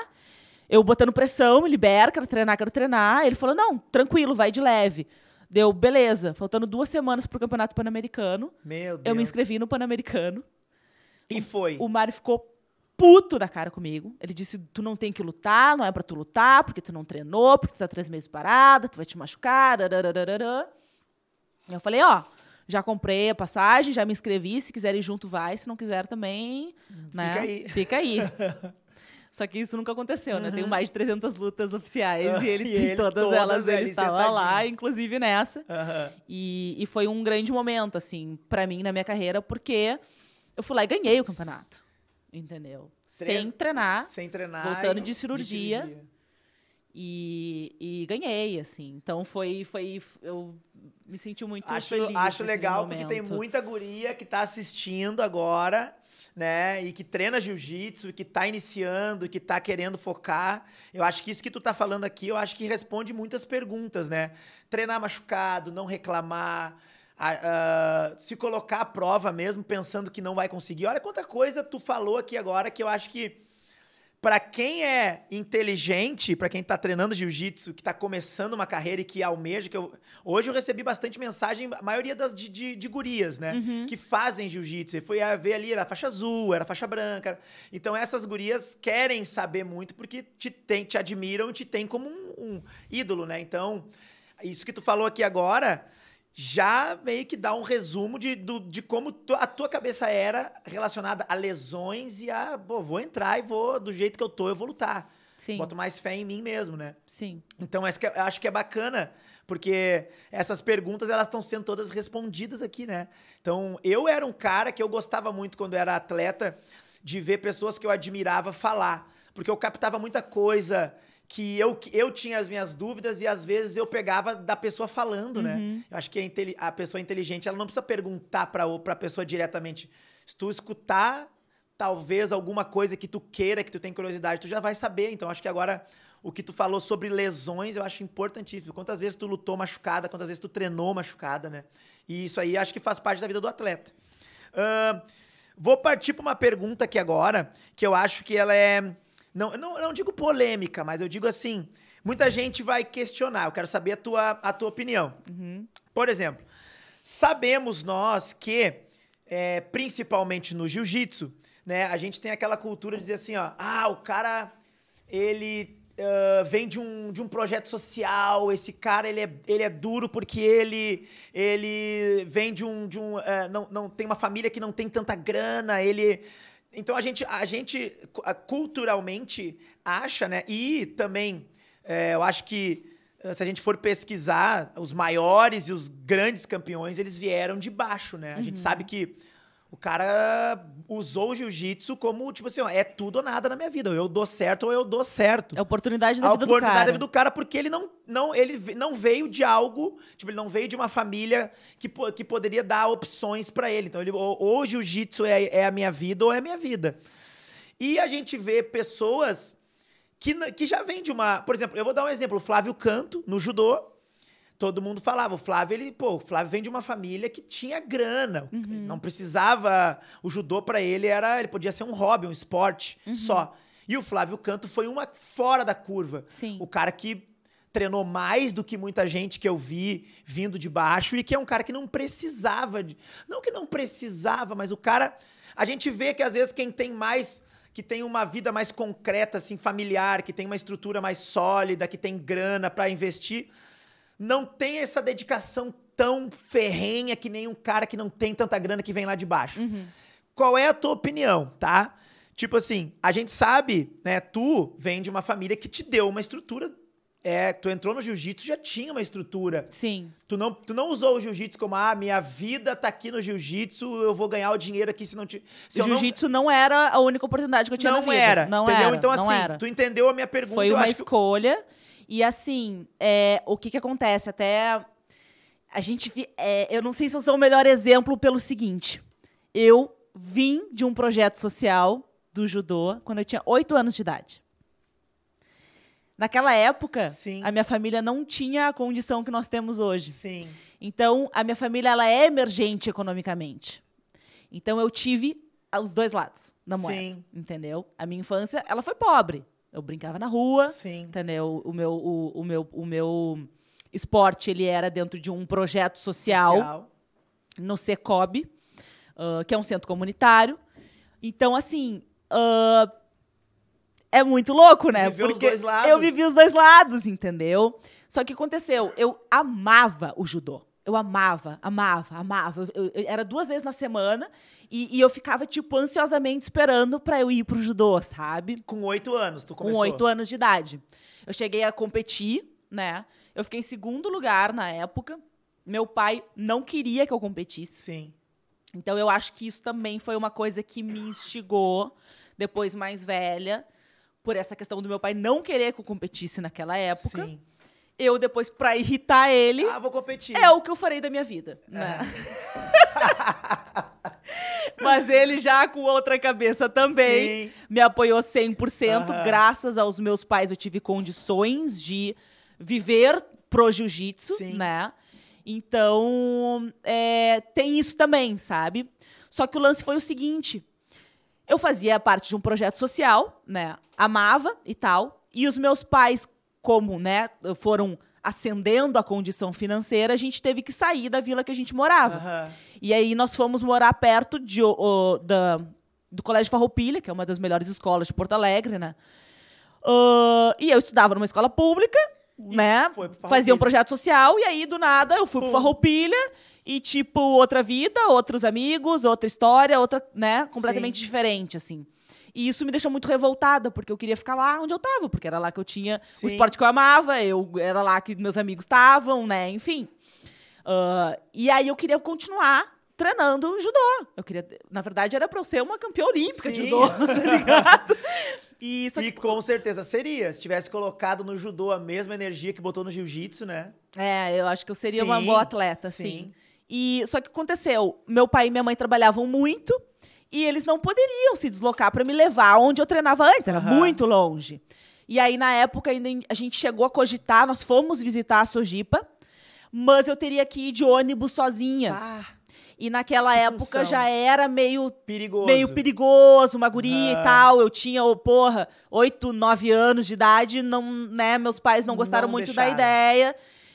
eu botando pressão, me libera, quero treinar, quero treinar. Ele falou, não, tranquilo, vai de leve. Deu, beleza. Faltando duas semanas pro Campeonato Pan-Americano, Meu Deus. eu me inscrevi no Pan-Americano. E foi. O Mário ficou puto da cara comigo. Ele disse: tu não tem que lutar, não é pra tu lutar, porque tu não treinou, porque tu tá três meses parada, tu vai te machucar. Darararara. Eu falei, ó, já comprei a passagem, já me inscrevi, se quiser ir junto, vai, se não quiser também, né? Fica aí. Fica aí. Só que isso nunca aconteceu, né? Eu tenho mais de 300 lutas oficiais e ele E tem ele, todas, todas elas, ele estava lá, inclusive nessa. Aham. E, e foi um grande momento, assim, pra mim, na minha carreira, porque eu fui lá e ganhei o campeonato. Entendeu? Três- Sem treinar. Sem treinar. Voltando e- de cirurgia. E, e ganhei, assim. Então foi, foi. Eu me senti muito Acho, feliz. acho legal porque tem muita guria que tá assistindo agora, né? E que treina jiu-jitsu, que tá iniciando, que tá querendo focar. Eu acho que isso que tu tá falando aqui, eu acho que responde muitas perguntas, né? Treinar machucado, não reclamar. a- a- se colocar à prova mesmo, pensando que não vai conseguir. Olha quanta coisa tu falou aqui agora que eu acho que Pra quem é inteligente, pra quem tá treinando jiu-jitsu, que tá começando uma carreira e que almeja, que eu, hoje eu recebi bastante mensagem, a maioria das de, de, de gurias, né, que fazem jiu-jitsu. E fui a ver ali, era faixa azul, era faixa branca. Então essas gurias querem saber muito porque te, tem, te admiram e te tem como um, um ídolo, né? Então, isso que tu falou aqui agora já meio que dá um resumo de, do- de como a tua cabeça era relacionada a lesões e a, pô, vou entrar e vou, do jeito que eu tô, eu vou lutar. Sim, Boto mais fé em mim mesmo, né? sim. Então, essa que é- eu acho que é bacana, porque essas perguntas, elas estão sendo todas respondidas aqui, né? Então, eu era um cara que eu gostava muito quando era atleta, de ver pessoas que eu admirava falar. Porque eu captava muita coisa que eu, eu tinha as minhas dúvidas e às vezes eu pegava da pessoa falando, né? Eu acho que a, a pessoa inteligente, ela não precisa perguntar para a pessoa diretamente. Se tu escutar talvez alguma coisa que tu queira, que tu tem curiosidade, tu já vai saber. Então, acho que agora o que tu falou sobre lesões, eu acho importantíssimo. Quantas vezes tu lutou machucada, quantas vezes tu treinou machucada, né? E isso aí acho que faz parte da vida do atleta. Ahn, vou partir para uma pergunta aqui agora, que eu acho que ela é. Não, não, não digo polêmica, mas eu digo assim: muita gente vai questionar. Eu quero saber a tua, a tua opinião. Por exemplo, sabemos nós que, é, principalmente no jiu-jitsu, né, a gente tem aquela cultura de dizer assim, ó, ah, o cara, ele ah, vem de um, de um projeto social, esse cara, ele é, ele é duro porque ele, ele vem de um, de um ah, não, não tem uma família que não tem tanta grana, ele... Então a gente, a gente cu- culturalmente acha, né, e também é, eu acho que eh, se a gente for pesquisar, os maiores e os grandes campeões, eles vieram de baixo, né? A gente sabe que o cara usou o jiu-jitsu como, tipo assim, ó, é tudo ou nada na minha vida. Ou eu dou certo ou eu dou certo. É a oportunidade da a vida do oportunidade cara. da vida do cara, porque ele não, não, ele não veio de algo, tipo, ele não veio de uma família que, que poderia dar opções pra ele. Então, ele, ou, ou o jiu-jitsu é, é a minha vida ou é a minha vida. E a gente vê pessoas que, que já vêm de uma. Por exemplo, eu vou dar um exemplo: o Flávio Canto, no judô. Todo mundo falava, o Flávio, ele, pô, o Flávio vem de uma família que tinha grana. Não precisava. O judô pra ele era. Ele podia ser um hobby, um esporte só. E o Flávio Canto foi uma fora da curva. Sim. O cara que treinou mais do que muita gente que eu vi vindo de baixo e que é um cara que não precisava de. Não que não precisava, mas o cara. A gente vê que às vezes quem tem mais. Que tem uma vida mais concreta, assim, familiar, que tem uma estrutura mais sólida, que tem grana pra investir, não tem essa dedicação tão ferrenha que nem um cara que não tem tanta grana que vem lá de baixo. Qual é a tua opinião, tá? Tipo assim, a gente sabe, né? Tu vem de uma família que te deu uma estrutura. É, tu entrou no jiu-jitsu, já tinha uma estrutura. Sim. Tu não, tu não usou o jiu-jitsu como, ah, minha vida tá aqui no jiu-jitsu, eu vou ganhar o dinheiro aqui se não te. Se O eu não- jiu-jitsu não... era a única oportunidade que eu tinha não na vida. era. Não entendeu? era. Então, não assim, era. tu entendeu a minha pergunta. Foi uma acho que- escolha. E assim, é, o que que acontece? Até a gente... é, eu não sei se eu sou o melhor exemplo pelo seguinte. Eu vim de um projeto social do judô quando eu tinha oito anos de idade. Naquela época, Sim. a minha família não tinha a condição que nós temos hoje. Sim. Então, a minha família ela é emergente economicamente. Então, eu tive os dois lados da moeda, Sim. entendeu? A minha infância, ela foi pobre. Eu brincava na rua, Sim. entendeu? O meu, o, o meu, o meu esporte, ele era dentro de um projeto social, no Secob, ah, que é um centro comunitário. Então, assim, ah, é muito louco, né? Viveu Porque eu vivi os dois lados, entendeu? Só que aconteceu, eu amava o judô. Eu amava, amava, amava. Eu- eu- eu- era duas vezes na semana e, e eu ficava, tipo, ansiosamente esperando pra eu ir pro judô, sabe? Com oito anos, tu Com começou. oito anos de idade. Eu cheguei a competir, né? Eu fiquei em segundo lugar na época. Meu pai não queria que eu competisse. Sim. Então eu acho que isso também foi uma coisa que me instigou, depois mais velha, por essa questão do meu pai não querer que eu competisse naquela época. Sim. Eu depois, pra irritar ele, Ah, vou competir. é o que eu farei da minha vida. Né? Mas ele já com outra cabeça também Sim. me apoiou 100%. Aham. Graças aos meus pais, eu tive condições de viver pro jiu-jitsu, né? Então, é, tem isso também, sabe? Só que o lance foi o seguinte: eu fazia parte de um projeto social, né? Amava e tal. E os meus pais, como, né, foram ascendendo a condição financeira, a gente teve que sair da vila que a gente morava. Aham. E aí nós fomos morar perto de, o- da, do Colégio Farroupilha, que é uma das melhores escolas de Porto Alegre, né? Ah, e eu estudava numa escola pública, né? pro Farroupilha. Fazia um projeto social, e aí, do nada, eu fui pro Pum. Farroupilha e, tipo, outra vida, outros amigos, outra história, outra, né? Completamente Sim. diferente, assim. E isso me deixou muito revoltada, porque eu queria ficar lá onde eu tava, porque era lá que eu tinha Sim. o esporte que eu amava, eu era lá que meus amigos estavam, né? Enfim. Ah, e aí eu queria continuar treinando judô. Eu queria, na verdade, era pra eu ser uma campeã olímpica de Sim. judô, tá ligado? E E com certeza seria. Se tivesse colocado no judô a mesma energia que botou no jiu-jitsu, né? é, eu acho que eu seria uma Sim, boa atleta, sim. sim. E só que aconteceu, meu pai e minha mãe trabalhavam muito e eles não poderiam se deslocar pra me levar onde eu treinava antes, era Aham. muito longe. E aí na época ainda a gente chegou a cogitar, nós fomos visitar a Sojipa, mas eu teria que ir de ônibus sozinha. Ah, E naquela Que época função. já era meio perigoso. meio perigoso, uma guria Ah. e tal. Eu tinha, oh, porra, oito, nove anos de idade, não, né? Meus pais não gostaram Não muito da deixaram. ideia.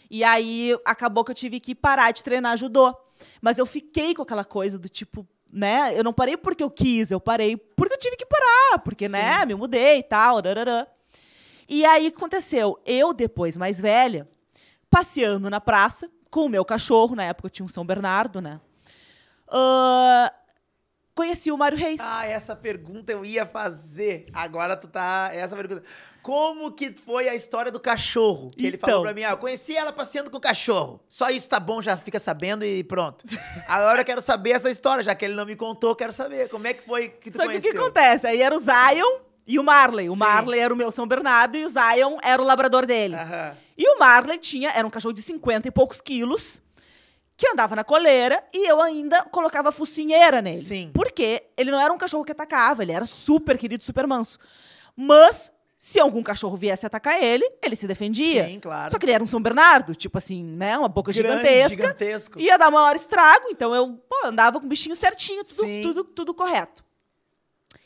E aí acabou que eu tive que parar de treinar judô. Mas eu fiquei com aquela coisa do tipo, né? Eu não parei porque eu quis, eu parei porque eu tive que parar, porque, né, Sim. me mudei e tal. darará. E aí aconteceu? Eu, depois mais velha, passeando na praça com o meu cachorro, na época eu tinha um São Bernardo, né? Ah, conheci o Mário Reis. Ah, essa pergunta eu ia fazer. Agora tu tá. Essa pergunta. Como que foi a história do cachorro? Que ele Então. falou pra mim, ah, eu conheci ela passeando com o cachorro. Só isso tá bom, já fica sabendo e pronto. Agora eu quero saber essa história, já que ele não me contou, quero saber. Como é que foi que tu Só que o conheceu? que acontece? Aí era o Zion e o Marley. O Sim. Marley era o meu São Bernardo e o Zion era o labrador dele. Aham. E o Marley tinha, era um cachorro de 50 e poucos quilos, que andava na coleira e eu ainda colocava focinheira nele. Sim. Porque ele não era um cachorro que atacava, ele era super querido, super manso. Mas, se algum cachorro viesse atacar ele, ele se defendia. Sim, claro. Só que ele era um São Bernardo, tipo assim, né? Uma boca Grande, gigantesca. gigantesco. Ia dar maior estrago, então eu pô, andava com o bichinho certinho, tudo, tudo, tudo correto.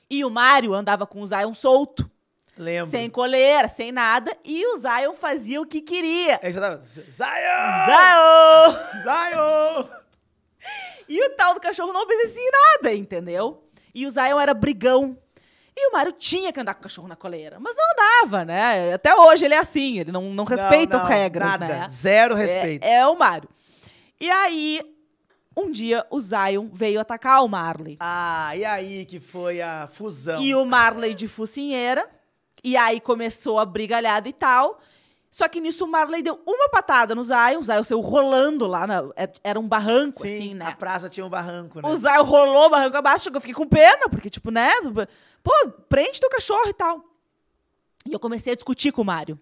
E o Mário andava com o Zion solto, Lembro. sem coleira, sem nada, e o Zion fazia o que queria. Aí você tava. Zion! Zion! Zion! E o tal do cachorro não obedecia em nada, entendeu? E o Zion era brigão. E o Mário tinha que andar com o cachorro na coleira. Mas não andava, né? Até hoje ele é assim, ele não, não respeita Não, as não, regras, nada. né? Zero respeito. É, é o Mário. E aí, um dia, o Zion veio atacar o Marley. Ah, e aí que foi a fusão? E o Marley de focinheira. E aí começou a brigalhada e tal. Só que nisso o Marley deu uma patada no Zion. O Zion saiu rolando lá. na- é- era um barranco, Sim, assim, né? a praça tinha um barranco, né? O Zion rolou o barranco abaixo. Eu fiquei com pena, porque, tipo, né? Pô, prende teu cachorro e tal. E eu comecei a discutir com o Mário.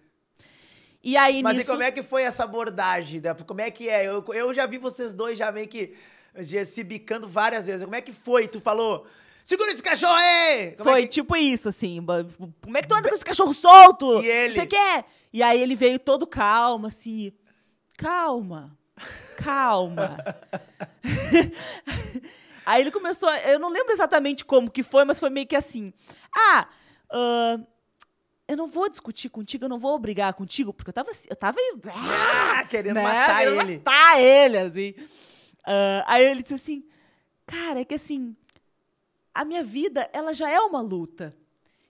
E aí, Mas nisso... e como é que foi essa abordagem? né? Como é que é? Eu, eu já vi vocês dois já meio que já se bicando várias vezes. Como é que foi? Tu falou, segura esse cachorro aí! Como Foi é que... tipo isso, assim. Como é que tu anda com esse cachorro solto? E ele? Você quer? E aí ele veio todo calmo, assim. Calma. Calma. aí ele começou. Eu não lembro exatamente como que foi, mas foi meio que assim. Ah, ah, eu não vou discutir contigo, eu não vou brigar contigo, porque eu tava assim. Eu tava. Ah, querendo né, matar querendo ele. Matar ele, assim. Ah, aí ele disse assim, cara, é que assim, a minha vida, ela já é uma luta.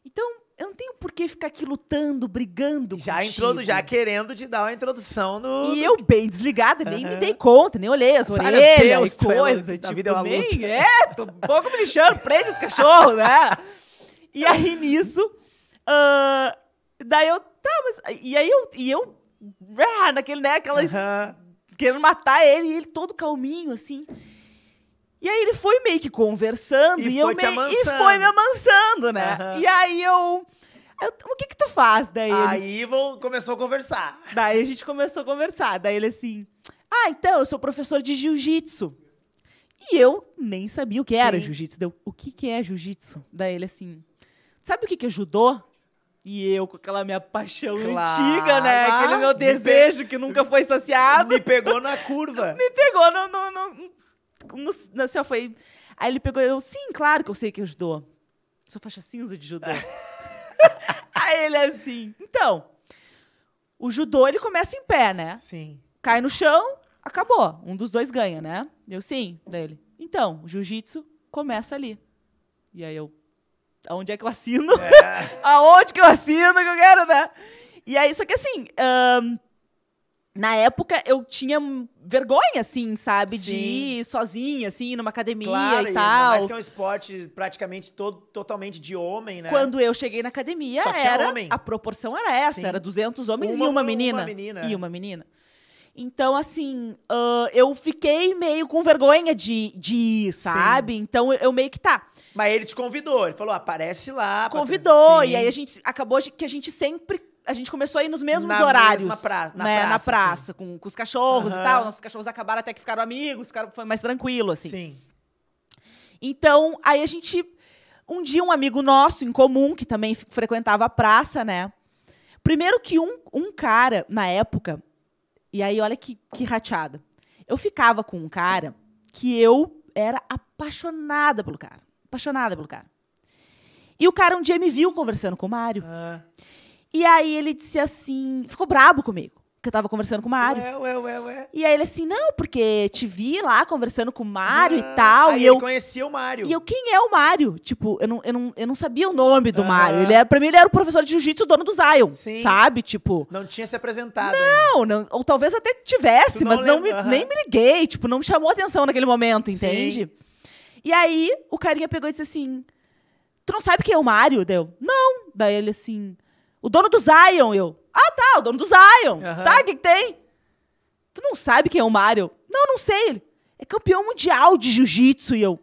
Então, eu não tenho por que ficar aqui lutando, brigando Já introdu, já querendo te dar uma introdução no. E eu bem desligada, nem me Aham. dei conta, nem olhei as Sabe, orelhas Deus, e é coisa. tipo, vida é uma nem, luta. é, tô um pouco me lixando, prende os cachorros, né? E aí, nisso, ah, daí eu, tá, mas, e aí eu, e eu, ah, naquele, né, aquelas, Aham. querendo matar ele, e ele todo calminho, assim. E aí ele foi meio que conversando, E e, foi eu meio, e foi me amansando, né? Aham. E aí eu, eu, o que que tu faz? Daí ele, Aí vou, começou a conversar. Daí a gente começou a conversar. Daí ele assim: Ah, então, eu sou professor de jiu-jitsu. E eu nem sabia o que era jiu-jitsu. Deu, o que, que é jiu-jitsu? Daí ele assim: Sabe o que, que é judô? E eu, com aquela minha paixão Claro. antiga, né? Aquele meu me desejo que nunca foi saciado. Me pegou na curva. Me pegou no. no, no, no, no ó, foi. Aí ele pegou eu, sim, claro que eu sei que é judô. Sou faixa cinza de judô. Aí ele assim, então, o judô ele começa em pé, né? Sim. Cai no chão, acabou. Um dos dois ganha, né? Eu sim, dele. Então, o jiu-jitsu começa ali. E aí eu, aonde é que eu assino? Aonde que eu assino que eu quero, né? E aí, só que assim, ahn, na época eu tinha vergonha, assim, sabe? De Sim. ir sozinha, assim, numa academia Claro, e tal. mais que é um esporte praticamente todo, totalmente de homem, né? Quando eu cheguei na academia, era homem. a proporção era essa, Sim. era 200 homens Uma- e uma uma menina. menina, E é. uma menina. Então, assim, ah, eu fiquei meio com vergonha de, de ir, sabe? Então, eu, eu meio que tá. Mas ele te convidou, ele falou, aparece lá. Convidou, Sim. e aí a gente acabou de- que a gente sempre. A gente começou a ir nos mesmos Na horários. praça- na né, praça, na praça, com, com os cachorros Aham. e tal. Nossos cachorros acabaram até que ficaram amigos, ficaram, foi mais tranquilo, assim. Sim. Então, aí a gente. Um dia, um amigo nosso em comum, que também frequentava a praça, né? Primeiro que um, um cara, na época, e aí olha que, que rateada. Eu ficava com um cara que eu era apaixonada pelo cara. Apaixonada pelo cara. E o cara um dia me viu conversando com o Mário. Ah. E aí ele disse assim. Ficou brabo comigo. Que eu tava conversando com o Mário. Ué, ué, ué, ué. E aí ele assim, não, porque te vi lá conversando com o Mário Ah, e tal. Aí e eu conhecia o Mário. e eu, quem é o Mário? Tipo, eu não, eu não, eu não sabia o nome do Aham. Mário. Ele era, pra mim, ele era o professor de jiu-jitsu, dono do Zion. Sim. Sabe? Tipo, Não tinha se apresentado ainda. não, não, ou talvez até tivesse, não mas não me- nem me liguei. Tipo, não me chamou atenção naquele momento, Sim. entende? E aí, o carinha pegou e disse assim: Tu não sabe quem é o Mário? Deu, não. Daí ele assim: O dono do Zion. Eu, ah, tá, o dono do Zion. Aham. Tá, o que, que tem? Tu não sabe quem é o Mário? Não, não sei. Ele é campeão mundial de jiu-jitsu. E eu,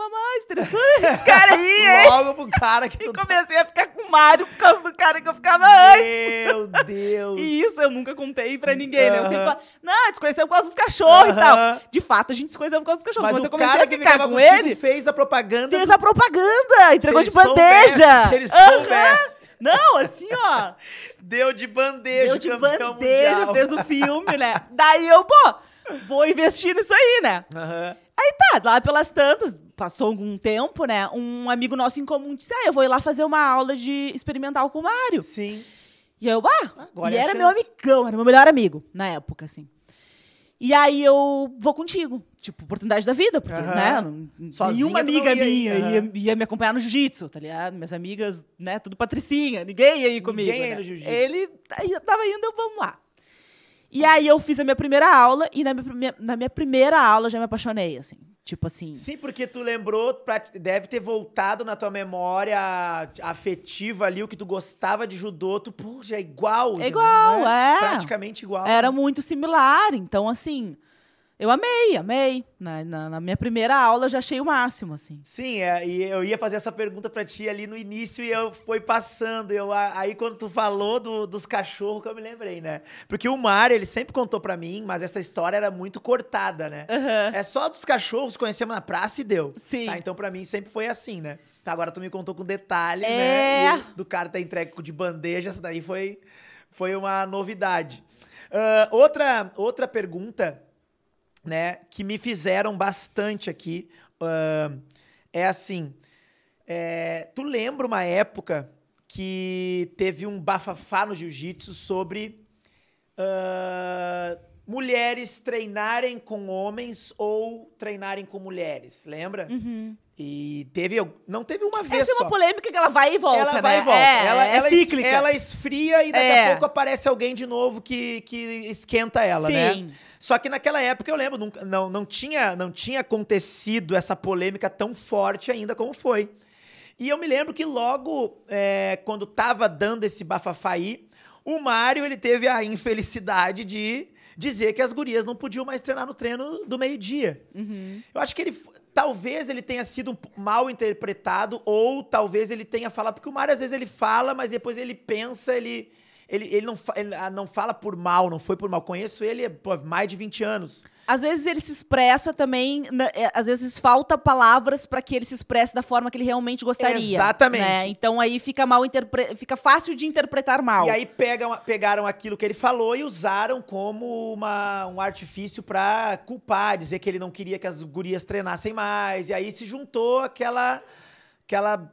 fala mais, interessante esse cara aí, hein? Logo pro cara que E tá- comecei a ficar com o Mário por causa do cara que eu ficava antes. Meu Deus. E isso eu nunca contei pra ninguém, né? Eu sempre falo, não, a gente se conheceu por causa dos cachorros e tal. Aham. De fato, a gente se conheceu por causa dos cachorros. Mas, Mas eu o comecei cara a que ficar ficava com contigo ele, fez a propaganda. fez a propaganda, entregou de ele bandeja. soubesse, se ele Aham. soubesse. Não, assim, ó. Deu de bandeja. Deu de campeão bandeja, mundial. fez o filme, né? Daí eu, pô, vou investir nisso aí, né? Aham. Aí tá, lá pelas tantas, passou algum tempo, né? Um amigo nosso em comum disse: Ah, eu vou ir lá fazer uma aula de experimental com o Mário. Sim. E eu, ah, Agora e é era meu amigão, era meu melhor amigo na época, assim. E aí eu vou contigo. Tipo, oportunidade da vida, porque, Aham. né? Não, Sozinha nenhuma amiga ia minha ia, ia me acompanhar no jiu-jitsu, tá ligado? Minhas amigas, né? Tudo patricinha, ninguém ia ir comigo. ia né? no jiu-jitsu. Ele tava indo, eu vamos lá. E aí eu fiz a minha primeira aula e na minha, na minha primeira aula já me apaixonei, assim. Tipo assim. Sim, porque tu lembrou, deve ter voltado na tua memória afetiva ali, o que tu gostava de judô, tu, pô, já é igual. entendeu? igual, Não é. Praticamente igual. Era muito similar. Então, assim, eu amei, amei. Na, na, na minha primeira aula eu já achei o máximo, assim. Sim, é, e eu ia fazer essa pergunta pra ti ali no início e eu fui passando. Eu, aí quando tu falou do- dos cachorros que eu me lembrei, né? Porque o Mário, ele sempre contou pra mim, mas essa história era muito cortada, né? Aham. É só dos cachorros, conhecemos na praça e deu. Sim. Tá, então pra mim sempre foi assim, né? Tá, agora tu me contou com detalhe, É. né? E do cara tá entregue de bandeja, essa daí foi, foi uma novidade. Ah, outra, outra pergunta, né, que me fizeram bastante aqui, ah, é assim, é, tu lembra uma época que teve um bafafá no jiu-jitsu sobre ah, mulheres treinarem com homens ou treinarem com mulheres, lembra? E teve, não teve uma vez Essa é só. uma polêmica que ela vai e volta, ela né? vai e volta. É, ela, é ela, es- cíclica. ela esfria e daqui É. a pouco aparece alguém de novo que, que esquenta ela, né? Sim. Só que naquela época eu lembro, nunca- não, não, tinha, não tinha acontecido essa polêmica tão forte ainda como foi. E eu me lembro que logo, é, quando tava dando esse bafafá aí, o Mário ele teve a infelicidade de dizer que as gurias não podiam mais treinar no treino do meio-dia. Uhum. Eu acho que ele. Talvez ele tenha sido mal interpretado, ou talvez ele tenha falado. Porque o Mário, às vezes, ele fala, mas depois ele pensa, ele. Ele, ele, não, ele, ah, não fala por mal, não foi por mal. Conheço ele há mais de 20 anos. Às vezes ele se expressa também, é, às vezes falta palavras para que ele se expresse da forma que ele realmente gostaria. Exatamente. né? Então aí fica mal interpre... fica fácil de interpretar mal. E aí pegam, pegaram aquilo que ele falou e usaram como uma, um artifício pra culpar, dizer que ele não queria que as gurias treinassem mais. E aí se juntou aquela. aquela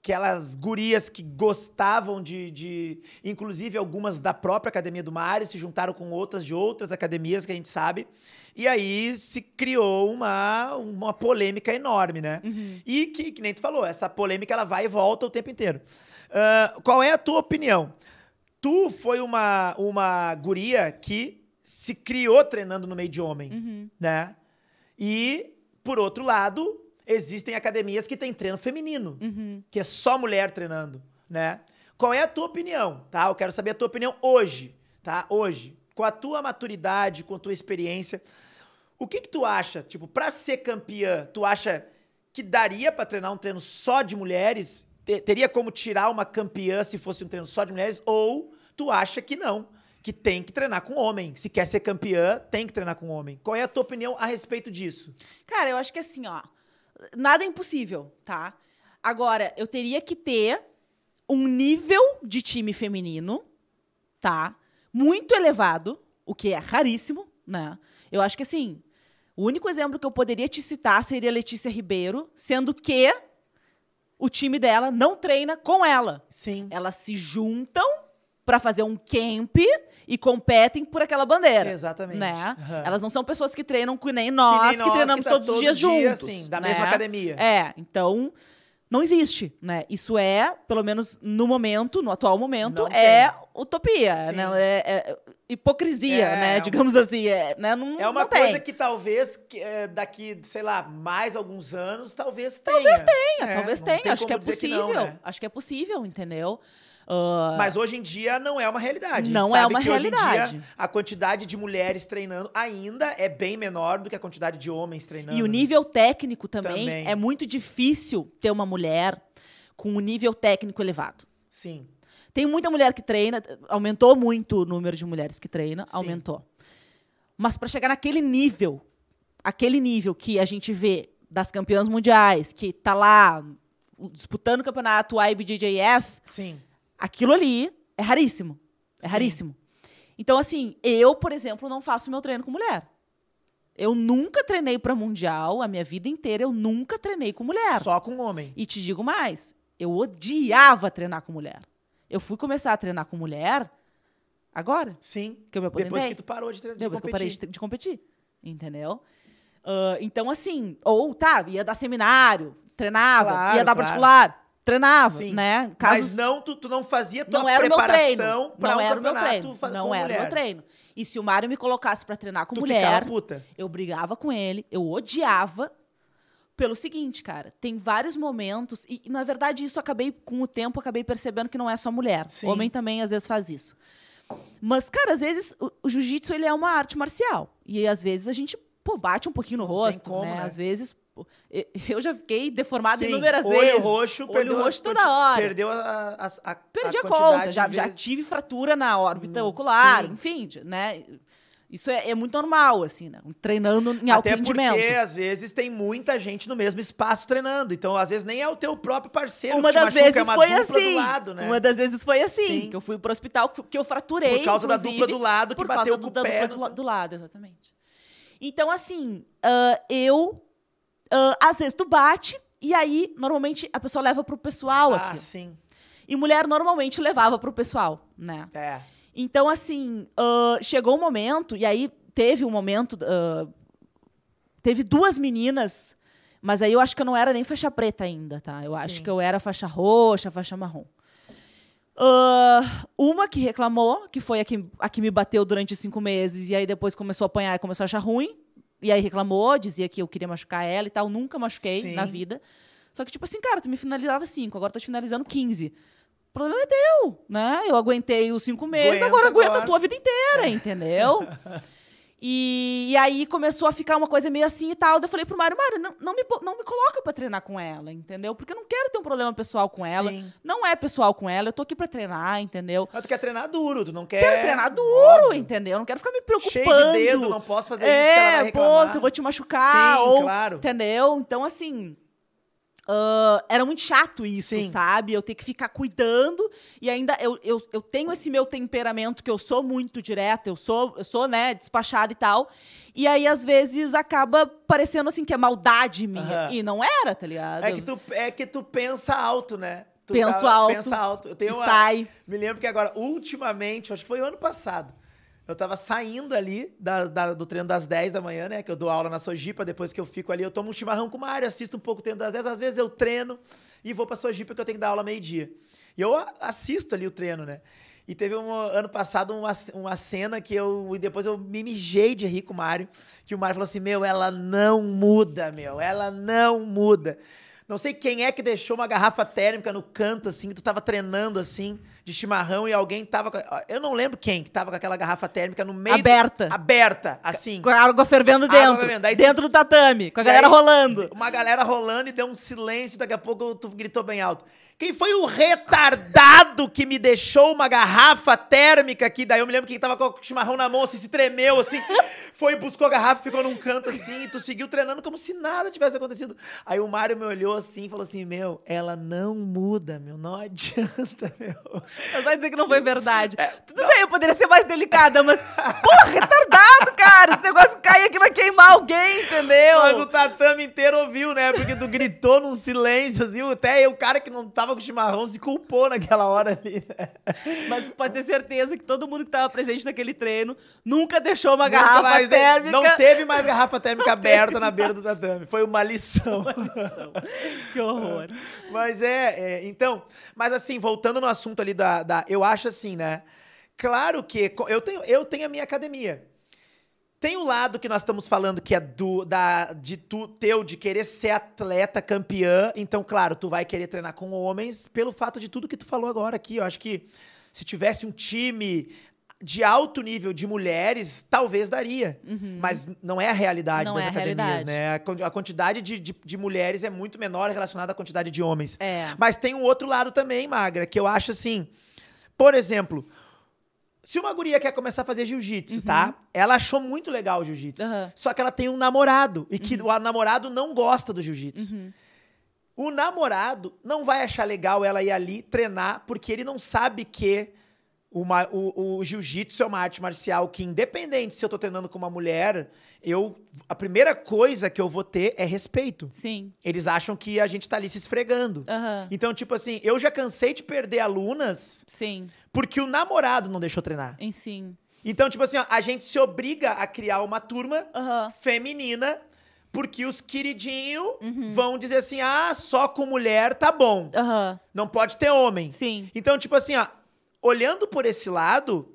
aquelas gurias que gostavam de, de. Inclusive algumas da própria academia do Mário se juntaram com outras de outras academias que a gente sabe. E aí se criou uma, uma polêmica enorme, né? E que, que nem tu falou, essa polêmica ela vai e volta o tempo inteiro. Ah, qual é a tua opinião? Tu foi uma, uma guria que se criou treinando no meio de homem, né? E, por outro lado, existem academias que têm treino feminino, que é só mulher treinando, né? Qual é a tua opinião, tá? Eu quero saber a tua opinião hoje, tá? Hoje, com a tua maturidade, com a tua experiência, o que que tu acha? Tipo, pra ser campeã, tu acha que daria pra treinar um treino só de mulheres? Te- Teria como tirar uma campeã se fosse um treino só de mulheres? Ou tu acha que não? Que tem que treinar com homem. Se quer ser campeã, tem que treinar com homem. Qual é a tua opinião a respeito disso? Cara, eu acho que assim, ó, nada é impossível, tá? Agora, eu teria que ter um nível de time feminino, tá? Muito elevado, o que é raríssimo, né? Eu acho que assim, o único exemplo que eu poderia te citar seria Letícia Ribeiro, sendo que o time dela não treina com ela. Sim. Elas se juntam pra fazer um camp e competem por aquela bandeira. Exatamente. Né? Aham. Elas não são pessoas que treinam que nem nós, que, nós, treinamos tá todos os dias dia, juntos. assim, da né? mesma academia. É, então não existe, né? Isso é, pelo menos no momento, no atual momento, Não é tem. utopia, Sim. né? É, é hipocrisia, É, né? é Digamos assim, é, né? Não, É uma não coisa que talvez que, é, daqui, sei lá, mais alguns anos, talvez tenha. Talvez Tenha, É, talvez tenha, acho que é possível. não, né? Acho que é possível, entendeu? Ah, Mas hoje em dia não é uma realidade. Não é sabe uma que Hoje em realidade. dia, a quantidade de mulheres treinando ainda é bem menor do que a quantidade de homens treinando. E o né? nível técnico também, Também. é muito difícil ter uma mulher com um nível técnico elevado. Sim. Tem muita mulher que treina, aumentou muito o número de mulheres que treina, Sim. aumentou. Mas para chegar naquele nível, aquele nível que a gente vê das campeãs mundiais, que tá lá disputando o campeonato IBJJF, Sim. Aquilo ali é raríssimo. É Sim. raríssimo. Então, assim, eu, por exemplo, não faço meu treino com mulher. Eu nunca treinei para mundial, a minha vida inteira eu nunca treinei com mulher. Só com homem. E te digo mais, eu odiava treinar com mulher. Eu fui começar a treinar com mulher agora, Sim. que eu me aposentei. Depois que tu parou de, tre- de Depois que eu competir. parei de, de competir. Entendeu? Ah, então, assim, ou tá, ia dar seminário, treinava, Claro, ia dar claro. particular, treinava, Sim. né? Mas Casos não, tu, tu não fazia tua não era preparação Não um era o meu campeonato treino. Não com era o mulher. meu treino. E se o Mário me colocasse pra treinar com Tu mulher, eu brigava com ele, eu odiava. Pelo seguinte, cara, tem vários momentos, e na verdade isso eu acabei, com o tempo, acabei percebendo que não é só mulher. Sim. Homem também às vezes faz isso. Mas, cara, às vezes o, o jiu-jitsu ele é uma arte marcial. E às vezes a gente, pô, bate um pouquinho no rosto, como, né? né? Às vezes, pô, eu já fiquei deformada Sim, inúmeras olho vezes. roxo, olho perdeu a roxo toda hora. Perdeu a, a, a, Perdi a, quantidade conta, já, já tive fratura na órbita Hum, ocular, sim. enfim, né? Isso é, é muito normal, assim, né? Treinando em alto Até rendimento. porque, às vezes, tem muita gente no mesmo espaço treinando. Então, às vezes, nem é o teu próprio parceiro Uma que das machuca, é vezes uma foi dupla assim. do lado, né? Uma das vezes foi assim, Sim. que eu fui pro hospital, que eu fraturei, Por causa da dupla do lado que por bateu causa com o da pé dupla no- do, la- do lado, exatamente. Então, assim, ah, eu... ah, às vezes tu bate, e aí, normalmente, a pessoa leva pro pessoal Ah, aqui. sim. E mulher normalmente levava pro pessoal, né? É. Então, assim, ah, chegou um momento, e aí teve um momento. ah, teve duas meninas, mas aí eu acho que eu não era nem faixa preta ainda, tá? Eu acho Sim. que eu era faixa roxa, faixa marrom. Ah, uma que reclamou, que foi a que, a que me bateu durante cinco meses, e aí depois começou a apanhar e começou a achar ruim. E aí reclamou, dizia que eu queria machucar ela e tal. Nunca machuquei Sim. na vida. Só que, tipo assim, cara, tu me finalizava cinco, agora tô te finalizando 15. O problema é teu, né? Eu aguentei os cinco meses, Aguenta agora aguenta agora. a tua vida inteira, entendeu? E, e aí começou a ficar uma coisa meio assim e tal. Daí eu falei pro Mário, Mário, não, não, me, não me coloca pra treinar com ela, entendeu? Porque eu não quero ter um problema pessoal com ela. Sim. Não é pessoal com ela, eu tô aqui pra treinar, entendeu? Mas tu quer treinar duro, tu não quer. Quero treinar duro, Óbvio. entendeu? Eu não quero ficar me preocupando. Cheio de dedo, não posso fazer isso que ela vai É, reclamar. pô, eu vou te machucar. Sim, ou, claro. Entendeu? Então, assim. Ah, era muito chato isso, Sim. sabe? Eu ter que ficar cuidando e ainda eu, eu, eu tenho esse meu temperamento que eu sou muito direta, eu sou, eu sou, né, despachada e tal. E aí, às vezes, acaba parecendo assim que é maldade minha. Aham. E não era, tá ligado? É que tu, é que tu pensa alto, né? Tu Penso tá- alto. Pensa alto. Eu tenho uma, sai. Me lembro que agora, ultimamente, acho que foi o ano passado, eu tava saindo ali da, da- do treino das 10 da manhã, né? Que eu dou aula na Sojipa, depois que eu fico ali, eu tomo um chimarrão com o Mário, assisto um pouco o treino das 10, às vezes eu treino e vou pra Sojipa que eu tenho que dar aula meio-dia. E eu assisto ali o treino, né? E teve um ano passado uma, uma cena que eu. E depois eu me mijei de rir com o Mário. Que o Mário falou assim: Meu, ela não muda, meu. Ela não muda. Não sei quem é que deixou uma garrafa térmica no canto, assim, que tu tava treinando, assim, de chimarrão e alguém tava. Eu não lembro quem que tava com aquela garrafa térmica no meio. do- Aberta. Aberta, assim. Com a água fervendo Água dentro. fervendo. Daí tu- dentro do tatame, com a galera aí, rolando. Uma galera rolando e deu um silêncio, daqui a pouco tu gritou bem alto. Quem foi o retardado que me deixou uma garrafa térmica aqui? Daí eu me lembro que tava com o chimarrão na mão, assim, se tremeu, assim. Foi, buscou a garrafa, ficou num canto, assim, e tu seguiu treinando como se nada tivesse acontecido. Aí o Mário me olhou assim e falou assim, meu, ela não muda, meu, não adianta, meu. Mas vai dizer que não foi verdade. Tudo bem, eu poderia ser mais delicada, mas. Porra, retardado, cara! Esse negócio cai aqui vai queimar alguém, entendeu? Mas o tatame inteiro ouviu, né? Porque tu gritou num silêncio, assim, até o cara que não tava com chimarrão se culpou naquela hora ali, né? Mas pode ter certeza que todo mundo que tava presente naquele treino nunca deixou uma Nunca garrafa mais, térmica. Não teve mais garrafa térmica aberta na beira do tatame. Foi uma lição. Que horror. mas é, é, então, mas assim, voltando no assunto ali da, da- eu acho assim, né? Claro que eu tenho, eu tenho a minha academia. Tem o lado que nós estamos falando que é do da de tu teu de querer ser atleta campeã, então claro, tu vai querer treinar com homens pelo fato de tudo que tu falou agora aqui. Eu acho que se tivesse um time de alto nível de mulheres, talvez daria. Mas não é a realidade Não das é academias, realidade. né? A quantidade de, de, de mulheres é muito menor relacionada à quantidade de homens. É. Mas tem um outro lado também, Magra, que eu acho assim. Por exemplo, se uma guria quer começar a fazer jiu-jitsu, tá? Ela achou muito legal o jiu-jitsu. Uhum. Só que ela tem um namorado e que o namorado não gosta do jiu-jitsu. Uhum. O namorado não vai achar legal ela ir ali treinar porque ele não sabe que uma- o, o jiu-jitsu é uma arte marcial que, independente se eu tô treinando com uma mulher, eu a primeira coisa que eu vou ter é respeito. Sim. Eles acham que a gente tá ali se esfregando. Aham. Então, tipo assim, eu já cansei de perder alunas Sim. porque o namorado não deixou treinar. Em sim. Então, tipo assim, ó, a gente se obriga a criar uma turma Aham. feminina porque os queridinhos Uhum. vão dizer assim: ah, só com mulher tá bom. Aham. Não pode ter homem. Sim. Então, tipo assim, ó, olhando por esse lado,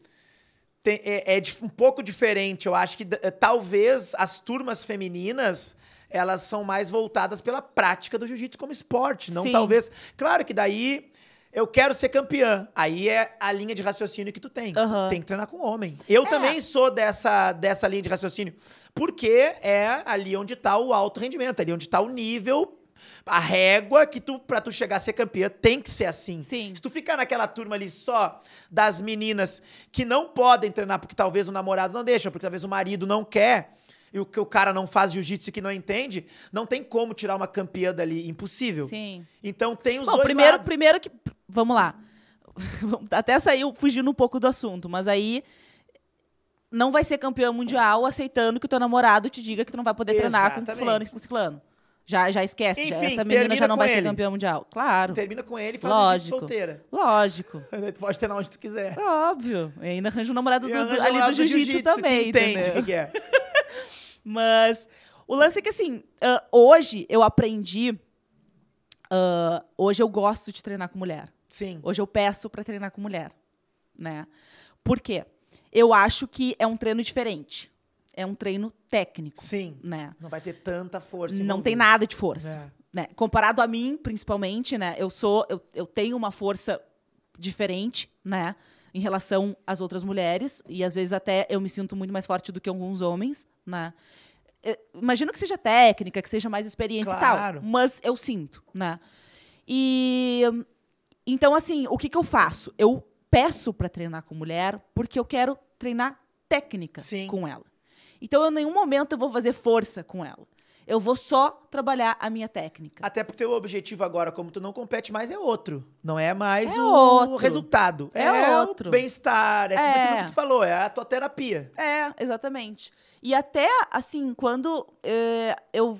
tem- é, é um pouco diferente. Eu acho que eh, talvez as turmas femininas elas são mais voltadas pela prática do jiu-jitsu como esporte. Não Sim. talvez. Claro que daí eu quero ser campeã. Aí é a linha de raciocínio que tu tem. Aham. Tem que treinar com homem. Eu É. também sou dessa, dessa linha de raciocínio. Porque é ali onde tá o alto rendimento, ali onde tá o nível. A régua que tu, pra tu chegar a ser campeã, tem que ser assim. Sim. Se tu ficar naquela turma ali só das meninas que não podem treinar porque talvez o namorado não deixa, porque talvez o marido não quer, e o que o cara não faz jiu-jitsu que não entende, não tem como tirar uma campeã dali. Impossível. Sim. Então tem os Bom, dois primeiro, lados. primeiro que. Vamos lá. Até saiu fugindo um pouco do assunto, mas aí não vai ser campeão mundial aceitando que o teu namorado te diga que tu não vai poder treinar com Exatamente. fulano e com ciclano. Já, já esquece. já- Enfim, essa menina já não vai ser ele. campeã mundial. Claro. Termina com ele e faz Lógico. solteira. Lógico. Tu pode ter onde tu quiser. Óbvio. E ainda arranja um namorado do- do- ali do jiu-jitsu também. que entende entendeu? o que, é. Mas o lance é que, assim, ah, hoje eu aprendi. ah, hoje eu gosto de treinar com mulher. Sim. Hoje eu peço pra treinar com mulher, né? Por quê? Eu acho que é um treino diferente. É um treino técnico, Sim. né? Não vai ter tanta força. Não tem nada de força, É. né? Comparado a mim, principalmente, né? Eu sou, eu, eu tenho uma força diferente, né? Em relação às outras mulheres e às vezes até eu me sinto muito mais forte do que alguns homens, né? Imagino que seja técnica, que seja mais experiência Claro. e tal, mas eu sinto, né? E então assim, o que que eu faço? Eu peço para treinar com mulher porque eu quero treinar técnica Sim. com ela. Então, eu, em nenhum momento eu vou fazer força com ela. Eu vou só trabalhar a minha técnica. Até porque o objetivo agora, como tu não compete mais, é outro. Não é mais É o outro. resultado. É outro. o bem-estar, é, tudo É. aquilo que tu falou, é a tua terapia. É, exatamente. E até, assim, quando eh, eu...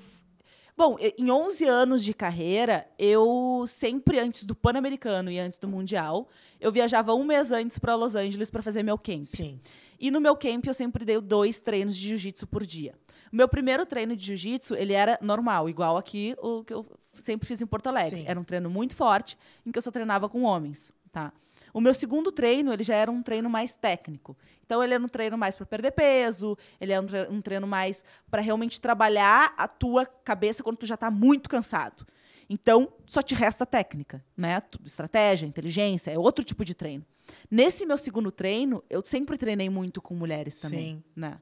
Bom, em 11 anos de carreira, eu sempre, antes do Pan-Americano e antes do Mundial, eu viajava um mês antes para Los Angeles para fazer meu camp. Sim. E no meu camp eu sempre dei dois treinos de jiu-jitsu por dia. O meu primeiro treino de jiu-jitsu, ele era normal, igual aqui o que eu sempre fiz em Porto Alegre. Sim. Era um treino muito forte, em que eu só treinava com homens, tá? O meu segundo treino, ele já era um treino mais técnico. Então ele era um treino mais para perder peso, ele era um tre- treino mais para realmente trabalhar a tua cabeça quando tu já está muito cansado. Então, só te resta técnica, né? Estratégia, inteligência, é outro tipo de treino. Nesse meu segundo treino, eu sempre treinei muito com mulheres também, Sim. né?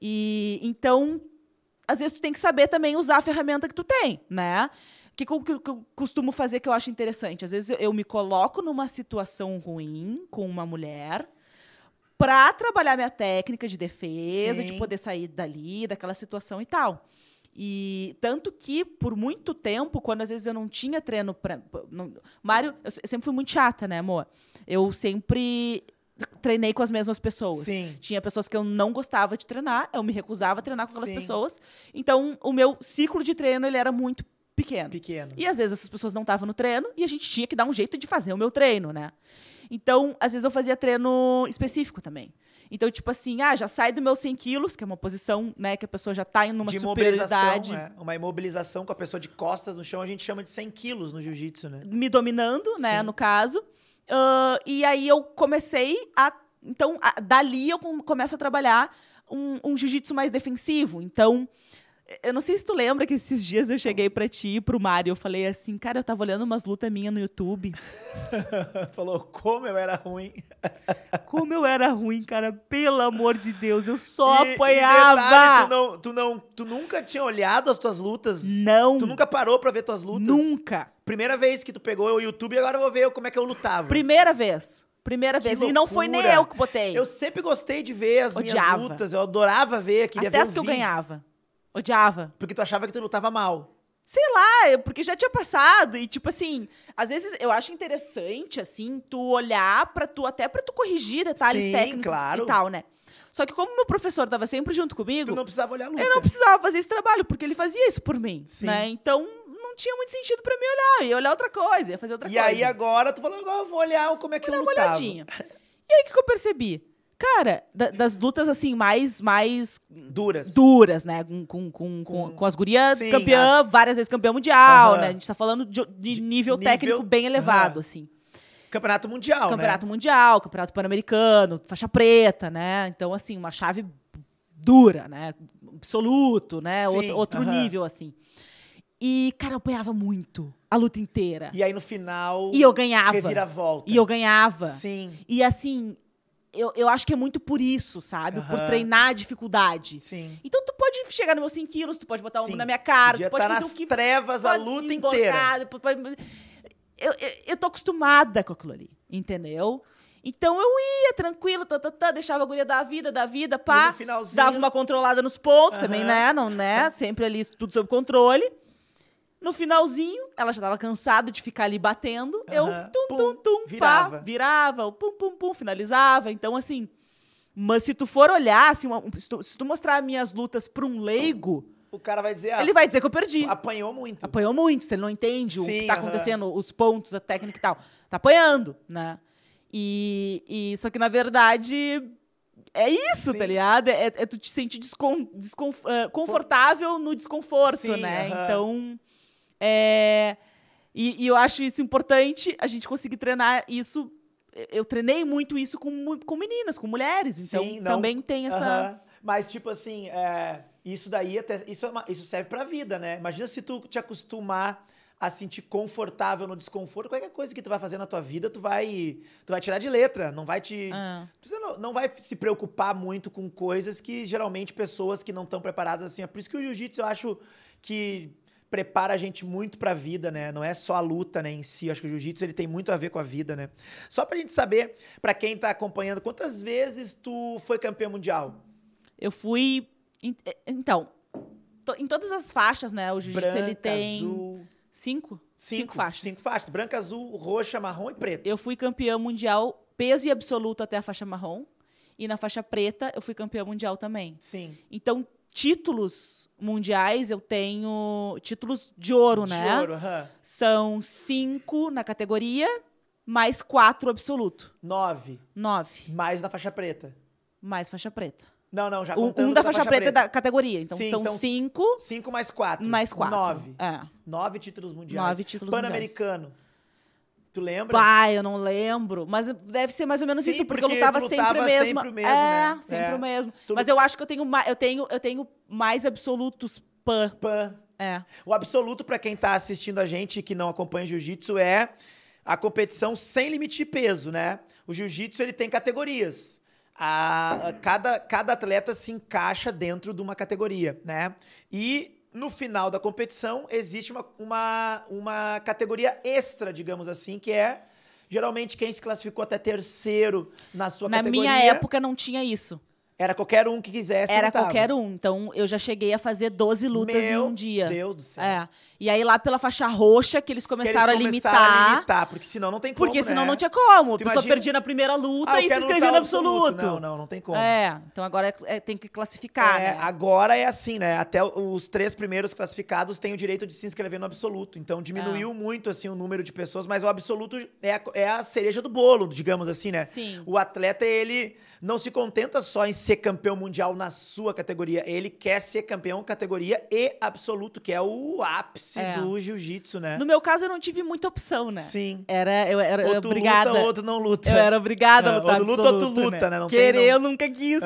E então, às vezes tu tem que saber também usar a ferramenta que tu tem, né? O que, que eu- costumo fazer que eu acho interessante? Às vezes eu, eu me coloco numa situação ruim com uma mulher para trabalhar minha técnica de defesa, de Sim. poder sair dali, daquela situação e tal. E tanto que, por muito tempo, quando às vezes eu não tinha treino para. Mário, eu se- sempre fui muito chata, né, amor? Eu sempre treinei com as mesmas pessoas. Sim. Tinha pessoas que eu não gostava de treinar, eu me recusava a treinar com aquelas Sim. pessoas. Então, o meu ciclo de treino ele era muito pequeno. Pequeno. E às vezes essas pessoas não estavam no treino e a gente tinha que dar um jeito de fazer o meu treino, né? Então, às vezes eu fazia treino específico também. Então, tipo assim, ah, já sai do meu 100 quilos, que é uma posição, né, que a pessoa já está em uma de superioridade, é. Uma imobilização com a pessoa de costas no chão, a gente chama de 100 quilos no jiu-jitsu, né? me dominando, né, Sim. no caso. Ah, e aí eu comecei a. Então, a- dali eu com- começo a trabalhar um, um jiu-jitsu mais defensivo. Então, eu não sei se tu lembra que esses dias eu cheguei pra ti e pro Mário. Eu falei assim, cara, eu tava olhando umas lutas minhas no YouTube. Falou como eu era ruim. Como eu era ruim, cara. Pelo amor de Deus, eu só E- e apanhava. detalhe, tu, não, tu, não, tu nunca tinha olhado as tuas lutas? Não. Tu nunca parou pra ver tuas lutas? Nunca. Primeira vez que tu pegou o YouTube, agora eu vou ver como é que eu lutava. Primeira vez. Primeira Que vez. E não foi nem eu que botei. Eu sempre gostei de ver as minhas Odiava. lutas, eu adorava ver, queria Até ver as que eu vídeo, ganhava. Odiava. Porque tu achava que tu lutava mal. Sei lá, eu- porque já tinha passado. E, tipo assim, às vezes eu acho interessante, assim, tu olhar pra tu, até pra tu corrigir detalhes Sim, técnicos claro. e tal, né? Só que como meu professor tava sempre junto comigo, Tu não precisava olhar a luta. eu não precisava fazer esse trabalho, porque ele fazia isso por mim, Sim. né? Então, não tinha muito sentido pra mim olhar. Eu ia olhar outra coisa, ia fazer outra E coisa. aí agora tu falou, agora eu vou olhar como é que eu uma lutava. olhadinha. E aí, o que, que eu percebi? Cara, da- das lutas, assim, mais, mais Duras. duras, né? Com, com, com, com, Com- as gurias Sim, campeã, as- várias vezes campeã mundial, né? A gente tá falando de, de nível, nível- técnico bem elevado, assim. Campeonato mundial, campeonato né? mundial, campeonato pan-americano, faixa preta, né? Então, assim, uma chave dura, né? Absoluto, né? Sim, outro outro nível, assim. E, cara, eu apanhava muito a luta inteira. E aí no final. E eu ganhava. Reviravolta. E eu ganhava. Sim, E assim, eu, eu acho que é muito por isso, sabe? Por Aham. treinar a dificuldade. sim. Então tu pode chegar nos meus 100 quilos, tu pode botar um Sim. na minha cara, Podia tu pode tá fazer nas o que trevas a luta emborcar, inteira. pode- Eu, eu, eu tô acostumada com aquilo ali, entendeu? Então eu ia tranquilo, tá, tá, tá, deixava a guria da vida, da vida, pá. no finalzinho- Dava uma controlada nos pontos também, Aham. né? Não, né? Sempre ali tudo sob controle. No finalzinho, ela já tava cansada de ficar ali batendo. Eu Aham. tum, Pum, tum, tum, virava. pá, virava, o pum, pum, pum, finalizava. Então, assim. Mas se tu for olhar, assim, uma- se, tu, se tu mostrar minhas lutas pra um leigo, o cara vai dizer, ah, Ele vai dizer que eu perdi. apanhou muito. Apanhou muito, se ele não entende o Sim, que tá aham. acontecendo, os pontos, a técnica e tal. Tá apanhando, né? E, e só que, na verdade, é isso, Sim. tá ligado? É, é tu te sentir descon, desconf- ah, confortável no desconforto, Sim, né? Então, é... E, e eu acho isso importante, a gente conseguir treinar isso... Eu treinei muito isso com, com meninas, com mulheres, então Sim, também tem essa... Aham. Mas, tipo assim, é, isso daí até, isso, é uma- isso serve pra vida, né? Imagina se tu te acostumar a sentir confortável no desconforto, qualquer coisa que tu vai fazer na tua vida, tu vai, tu vai tirar de letra, não vai te... Ah. Não, não vai se preocupar muito com coisas que geralmente pessoas que não estão preparadas assim. É por isso que o jiu-jitsu eu acho que prepara a gente muito pra vida, né? Não é só a luta, né, em si. Eu acho que o jiu-jitsu ele tem muito a ver com a vida, né? Só pra gente saber, pra quem tá acompanhando, quantas vezes tu foi campeão mundial? Eu fui. eh, Então, em todas as faixas, né? O jiu-jitsu ele tem azul, cinco, cinco, cinco faixas. Cinco faixas, branca, azul, roxa, marrom e preto. Eu fui campeã mundial peso e absoluto até a faixa marrom. E na faixa preta eu fui campeã mundial também. Sim. Então, títulos mundiais eu tenho. Títulos de ouro, De né? ouro, aham. São cinco na categoria, mais quatro absoluto. Nove. Nove. Mais na faixa preta. Mais faixa preta. Não, não, já contando um da faixa, preta, é da categoria. Então Sim, são então, cinco Cinco mais quatro. mais quatro. Nove. É. Nove títulos mundiais. Nove títulos Pan-americano. Tu lembra? Pai, eu não lembro. Mas deve ser mais ou menos Sim, isso, porque, porque eu lutava sempre lutava o mesmo. sempre o mesmo, é, né? sempre É. o mesmo. Tu Mas eu acho que eu tenho, ma- eu tenho, eu tenho mais absolutos pan. Pan. É. O absoluto, pra quem tá assistindo a gente e que não acompanha jiu-jitsu, é a competição sem limite de peso, né? O jiu-jitsu, ele tem categorias. A, a- cada, cada atleta se encaixa dentro de uma categoria, né? E no final da competição, existe uma, uma, uma categoria extra, digamos assim, que é geralmente quem se classificou até terceiro na sua Na categoria. minha época não tinha isso. Era qualquer um que quisesse. Era lutava. qualquer um. Então eu já cheguei a fazer 12 lutas Meu em um dia. Deus do céu. É. E aí lá pela faixa roxa que eles Que eles começaram, a, começaram limitar, a limitar, porque senão não tem como, Porque senão né? não tinha como. A pessoa imagina- perdia na primeira luta Ah, e se inscrevia no absoluto. Não, não, não tem como. É, então agora é- é- tem que classificar, É, né? Agora é assim, né? Até os três primeiros classificados têm o direito de se inscrever no absoluto. Então diminuiu É. muito assim o número de pessoas, mas o absoluto é a, é a cereja do bolo, digamos assim, né? Sim. O atleta, ele não se contenta só em ser campeão mundial na sua categoria. Ele quer ser campeão categoria e absoluto, que é o ápice É. do jiu-jitsu, né? No meu caso, eu não tive muita opção, né? Sim. Era, eu era Ou tu obrigada. luta, ou tu não luta. Eu era obrigada a É, lutar ou tu luta ou tu absoluto, luta, né? Não tem, Querer não. eu nunca quis,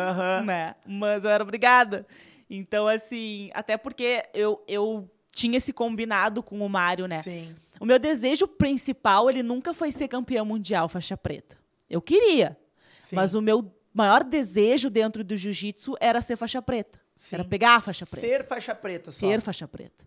né? Mas eu era obrigada. Então, assim, até porque eu, eu tinha esse combinado com o Mário, né? Sim. O meu desejo principal, ele nunca foi ser campeão mundial faixa preta. Eu queria, Sim. mas o meu maior desejo dentro do jiu-jitsu era ser faixa preta. Sim. Era pegar a faixa preta. Ser faixa preta só. Ser faixa preta.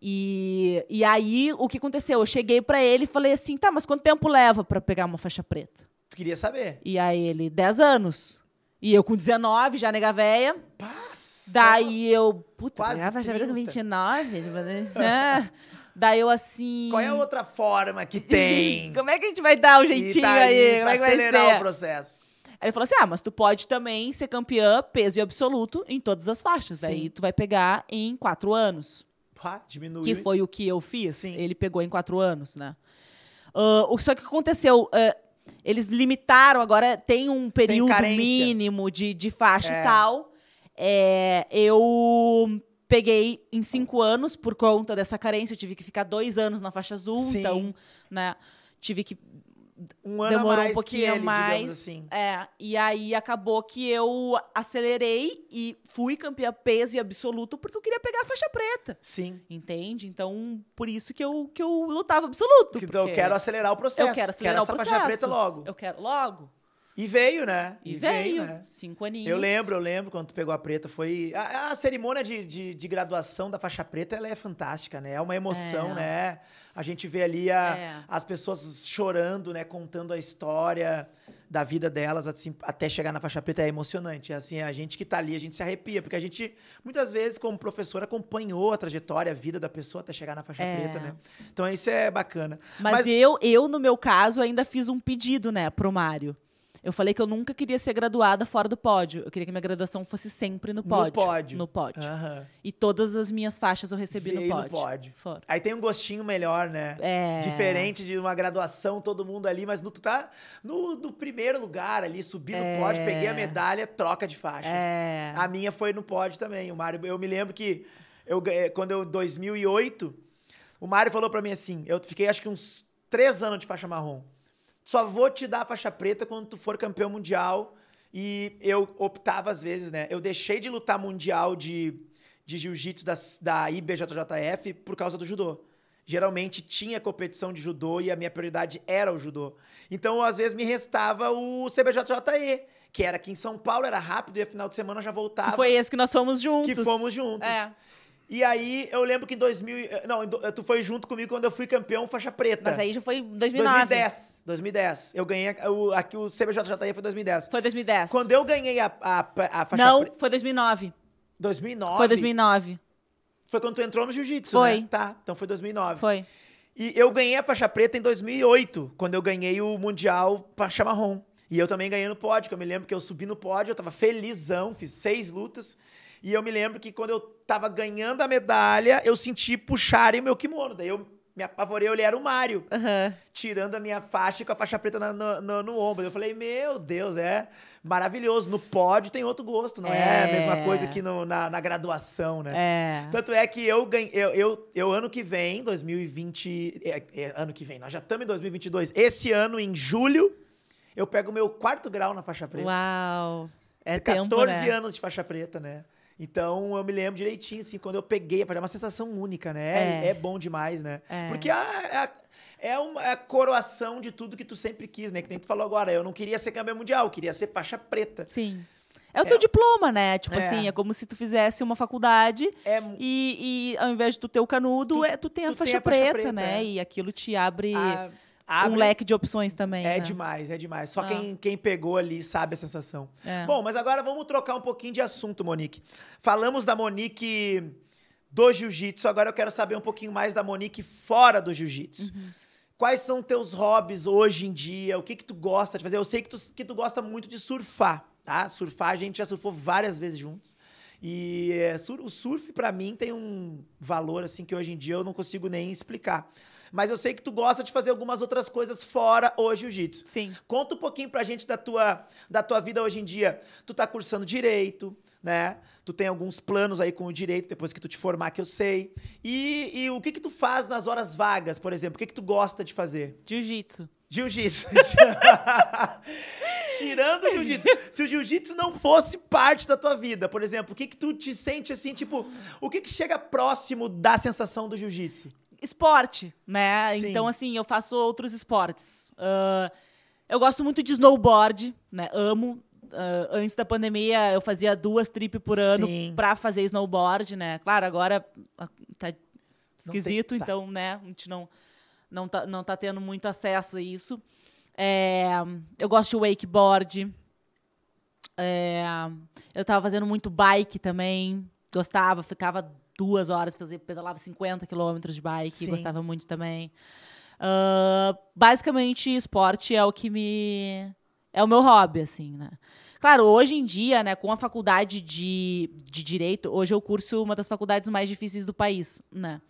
E, e aí, o que aconteceu? Eu cheguei pra ele e falei assim, tá, mas quanto tempo leva pra pegar uma faixa preta? Tu queria saber. E aí ele, 10 anos. E eu com 19, já nega véia. Passa. Daí eu, puta, Quase pegar a faixa preta com 30. 29? tipo, né? Daí eu assim... Qual é a outra forma que tem? Como é que a gente vai dar o E jeitinho tá aí? pra Como é que vai acelerar ser? o processo. Aí ele falou assim: ah, mas tu pode também ser campeã peso e absoluto em todas as faixas. Sim. Aí tu vai pegar em quatro anos. Pá, diminuiu. Que foi o que eu fiz. Sim. Ele pegou em quatro anos, né? O só que aconteceu. ah, eles limitaram, agora tem um período carência. mínimo de, de faixa É. e tal. É, eu peguei em cinco anos por conta dessa carência. Eu tive que ficar dois anos na faixa azul, Sim. então, né? Tive que Um ano demorou mais um pouquinho ele, mais. assim. É, e aí acabou que eu acelerei e fui campeã peso e absoluto porque eu queria pegar a faixa preta. Sim. Entende? Então, por isso que eu, que eu lutava absoluto. Então eu quero acelerar o processo. eu quero acelerar essa o processo. faixa preta logo. Eu quero logo. E veio, né? E, veio. né? Cinco aninhos. Eu lembro, eu lembro quando tu pegou a preta. Foi. A, a cerimônia de, de, de graduação da faixa preta ela é fantástica, né? É uma emoção, É. né? A gente vê ali a- É. as pessoas chorando, né? Contando a história da vida delas, assim, até chegar na faixa preta é emocionante. Assim, a gente que tá ali, a gente se arrepia, porque a gente, muitas vezes, como professor, acompanhou a trajetória, a vida da pessoa até chegar na faixa É. preta, né? Então isso é bacana. Mas, eu, eu, no meu caso, ainda fiz um pedido, né, pro Mário. Eu falei que eu nunca queria ser graduada fora do pódio. Eu queria que minha graduação fosse sempre no pódio. pódio. No pódio. Aham. E todas as minhas faixas eu recebi Veio no no pódio. pódio. Fora. Aí tem um gostinho melhor, né? É. Diferente de uma graduação, todo mundo ali, mas no, tu tá no, no primeiro lugar ali, subi no É. pódio, peguei a medalha, troca de faixa. É. A minha foi no pódio também. O Mário, eu me lembro que eu, ganhei- quando eu, em 2008, o Mário falou pra mim assim: eu fiquei acho que uns três anos de faixa marrom. Só vou te dar a faixa preta quando tu for campeão mundial. E eu optava às vezes, né? Eu deixei de lutar mundial de, de jiu-jitsu da, da IBJJF por causa do judô. Geralmente tinha competição de judô e a minha prioridade era o judô. Então, às vezes, me restava o CBJJE, que era aqui em São Paulo, era rápido e final de semana já voltava. Que foi esse que nós fomos juntos. Que fomos juntos. É. E aí, eu lembro que em 2000... e- Não, tu foi junto comigo quando eu fui campeão faixa preta. Mas aí já foi em 2009. 2010. 2010. Eu ganhei... O, aqui o CBJJE foi 2010. Foi 2010. Quando eu ganhei a, a, a faixa Não, preta... foi 2009. 2009? Foi 2009. Foi quando tu entrou no jiu-jitsu, Foi. né? Tá, então foi 2009. Foi. E eu ganhei a faixa preta em 2008, quando eu ganhei o Mundial faixa marrom. E eu também ganhei no pódio, que eu me lembro que eu subi no pódio, eu tava felizão, fiz seis lutas. E eu me lembro que quando eu tava ganhando a medalha, eu senti puxarem o meu kimono. Daí eu me apavorei, eu olhei, era o Mário, Aham. tirando a minha faixa com a faixa preta na- no, no, no ombro. Eu falei, meu Deus, é maravilhoso. No pódio tem outro gosto, não é, a mesma É. coisa que no- na, na graduação, né? É. Tanto é que eu ganhei. Eu, eu, eu, ano que vem, 2020. É, é, ano que vem, nós já estamos em 2022. Esse ano, em julho, eu pego o meu quarto grau na faixa preta. Uau. É 14 tempo, né? anos de faixa preta, né? Então eu me lembro direitinho, assim, quando eu peguei, é uma sensação única, né? É, É. é bom demais, né? É. Porque a, a- é uma é a coroação de tudo que tu sempre quis, né? Que nem tu falou agora, eu não queria ser campeão mundial, eu queria ser faixa preta. Sim. É o teu diploma, né? Tipo É. assim, é como se tu fizesse uma faculdade É e, e ao invés de tu ter o canudo, Tu- é, tu tem a tu faixa tem a faixa preta, preta, né? é. E aquilo te abre, a- um abre- leque de opções também. É né? demais, é demais. Só Ah. quem, quem pegou ali sabe a sensação. É. Bom, mas agora vamos trocar um pouquinho de assunto, Monique. Falamos da Monique do jiu-jitsu, agora eu quero saber um pouquinho mais da Monique fora do jiu-jitsu. Uhum. Quais são teus hobbies hoje em dia? O que que tu gosta de fazer? Eu sei que tu, que tu gosta muito de surfar, tá? Surfar, a gente já surfou várias vezes juntos. E é, sur- o surf, pra mim, tem um valor, assim, que hoje em dia eu não consigo nem explicar. Mas eu sei que tu gosta de fazer algumas outras coisas fora o jiu-jitsu. Sim. Conta um pouquinho pra gente da tua, da tua vida hoje em dia. Tu tá cursando direito, né? Tu tem alguns planos aí com o direito depois que tu te formar, que eu sei. E, e o que que tu faz nas horas vagas, por exemplo? O que que tu gosta de fazer? Jiu-jitsu. Jiu-jitsu. Tirando o jiu-jitsu. Se o jiu-jitsu não fosse parte da tua vida, por exemplo, o que que tu te sente assim, tipo, o que que chega próximo da sensação do jiu-jitsu? Esporte, né? Sim. Então, assim, eu faço outros esportes. Ah, eu gosto muito de snowboard, né? Amo. Ah, antes da pandemia, eu fazia duas trip por ano Sim. pra fazer snowboard, né? Claro, agora tá esquisito, tem- tá. então, né? A gente não, não, tá, não tá tendo muito acesso a isso. É, eu gosto de wakeboard. É, eu tava fazendo muito bike também. Gostava, ficava duas horas, fazia, pedalava 50 quilômetros de bike, Sim. gostava muito também. Ah, basicamente, esporte é o que me. É o meu hobby, assim, né? Claro, hoje em dia, né, com a faculdade de, de Direito, hoje eu curso uma das faculdades mais difíceis do país, né?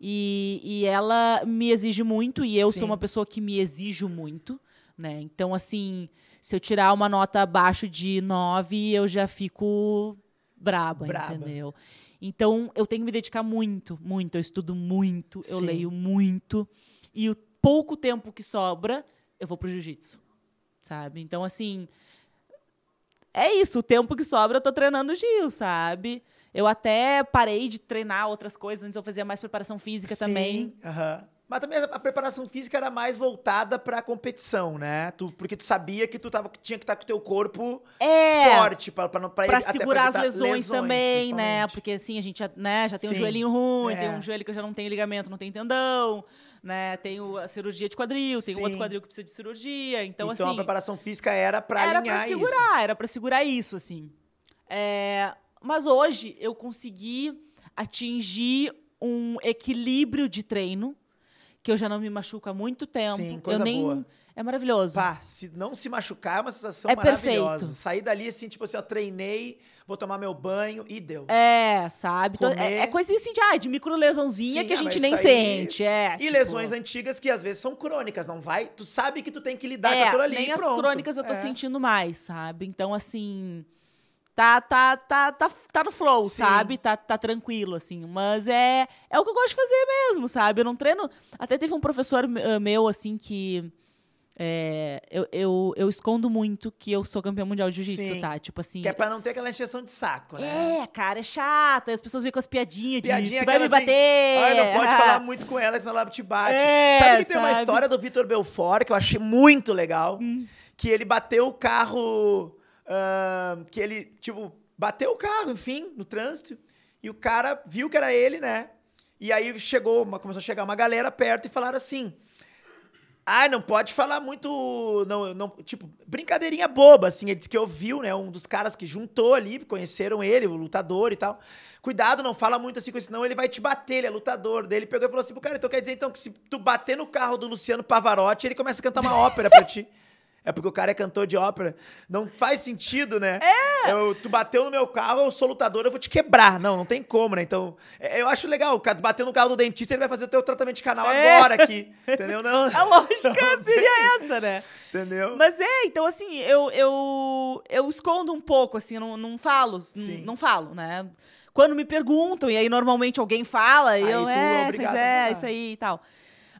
E, e ela me exige muito, e eu Sim. sou uma pessoa que me exijo muito, né? Então, assim, se eu tirar uma nota abaixo de 9, eu já fico braba, Braba. entendeu? Então, eu tenho que me dedicar muito, muito. Eu estudo muito, eu Sim. leio muito. E o pouco tempo que sobra, eu vou pro jiu-jitsu, sabe? Então, assim, é isso. O tempo que sobra, eu tô treinando Gil, sabe? Eu até parei de treinar outras coisas. Antes eu fazia mais preparação física também. Sim, aham. Mas também a preparação física era mais voltada pra competição, né? Tu, porque tu sabia que tu tava, que tinha que estar com o teu corpo É. forte pra, pra, pra, Pra segurar as evitar lesões, também, né? Porque assim, a gente já, né, já tem um Sim. joelhinho ruim, tem É. um joelho que já não tem ligamento, não tem tendão, né? Tem o- a cirurgia de quadril, tem Sim. outro quadril que precisa de cirurgia. Então, Então, assim. a preparação física era pra era alinhar pra isso. segurar, era pra segurar isso, assim. É, mas hoje eu consegui atingir um equilíbrio de treino que eu já não me machuco há muito tempo. Sim, coisa eu nem boa. É maravilhoso. Pá, se não se machucar é uma sensação É maravilhosa. perfeito. Sair dali assim, tipo assim, ó, treinei, vou tomar meu banho e deu. É, sabe? Então, é, é coisinha assim de, ah, de micro lesãozinha Sim, que a ah, gente nem sente. É, E tipo, lesões antigas que às vezes são crônicas, não vai? Tu sabe que tu tem que lidar com É, aquilo ali. nem as crônicas eu tô É. sentindo mais, sabe? Então, assim. Tá, tá, tá, tá, tá no flow, Sim. sabe? Tá, tá tranquilo, assim. Mas é, é o que eu gosto de fazer mesmo, sabe? Eu não treino. Até teve um professor eh, meu, assim, que. é, eu, eu, eu escondo muito que eu sou campeão mundial de jiu-jitsu, tá? Tipo assim. Que é pra não ter aquela encheção de saco, né? É, cara, é chata. As pessoas vêm com as piadinhas de Piadinha tu vai me assim, bater. Ai, não pode falar muito com ela, senão ela te bate. É, sabe que tem uma sabe? história do Vitor Belfort que eu achei muito legal? Hum. Que ele bateu o carro. Que ele, tipo, bateu o carro, enfim, no trânsito. E o cara viu que era ele, né? E aí chegou, uma- começou a chegar uma galera perto e falaram assim. Ai, não pode falar muito. Não, não, tipo, brincadeirinha boba, assim. Ele disse que ouviu, né? Um dos caras que juntou ali, conheceram ele, o lutador e tal. Cuidado, não fala muito assim com isso, senão ele vai te bater, ele é lutador. Daí ele pegou e falou assim pro cara: então quer dizer então que se tu bater no carro do Luciano Pavarotti, ele começa a cantar uma ópera pra ti. É porque o cara é cantor de ópera. Não faz sentido, né? É! Eu, tu bateu no meu carro, eu sou lutador, eu vou te quebrar. Não, não tem como, né? Então, é, eu acho legal. O cara bateu no carro do dentista, ele vai fazer o teu tratamento de canal É. agora aqui. Entendeu? Não. A lógica Não seria essa, né? Entendeu? Mas é, então assim, eu, eu, eu escondo um pouco, assim, não, não falo, Sim. não falo, né? Quando me perguntam, e aí normalmente alguém fala, Aí eu, tu é obrigado é, isso aí e tal.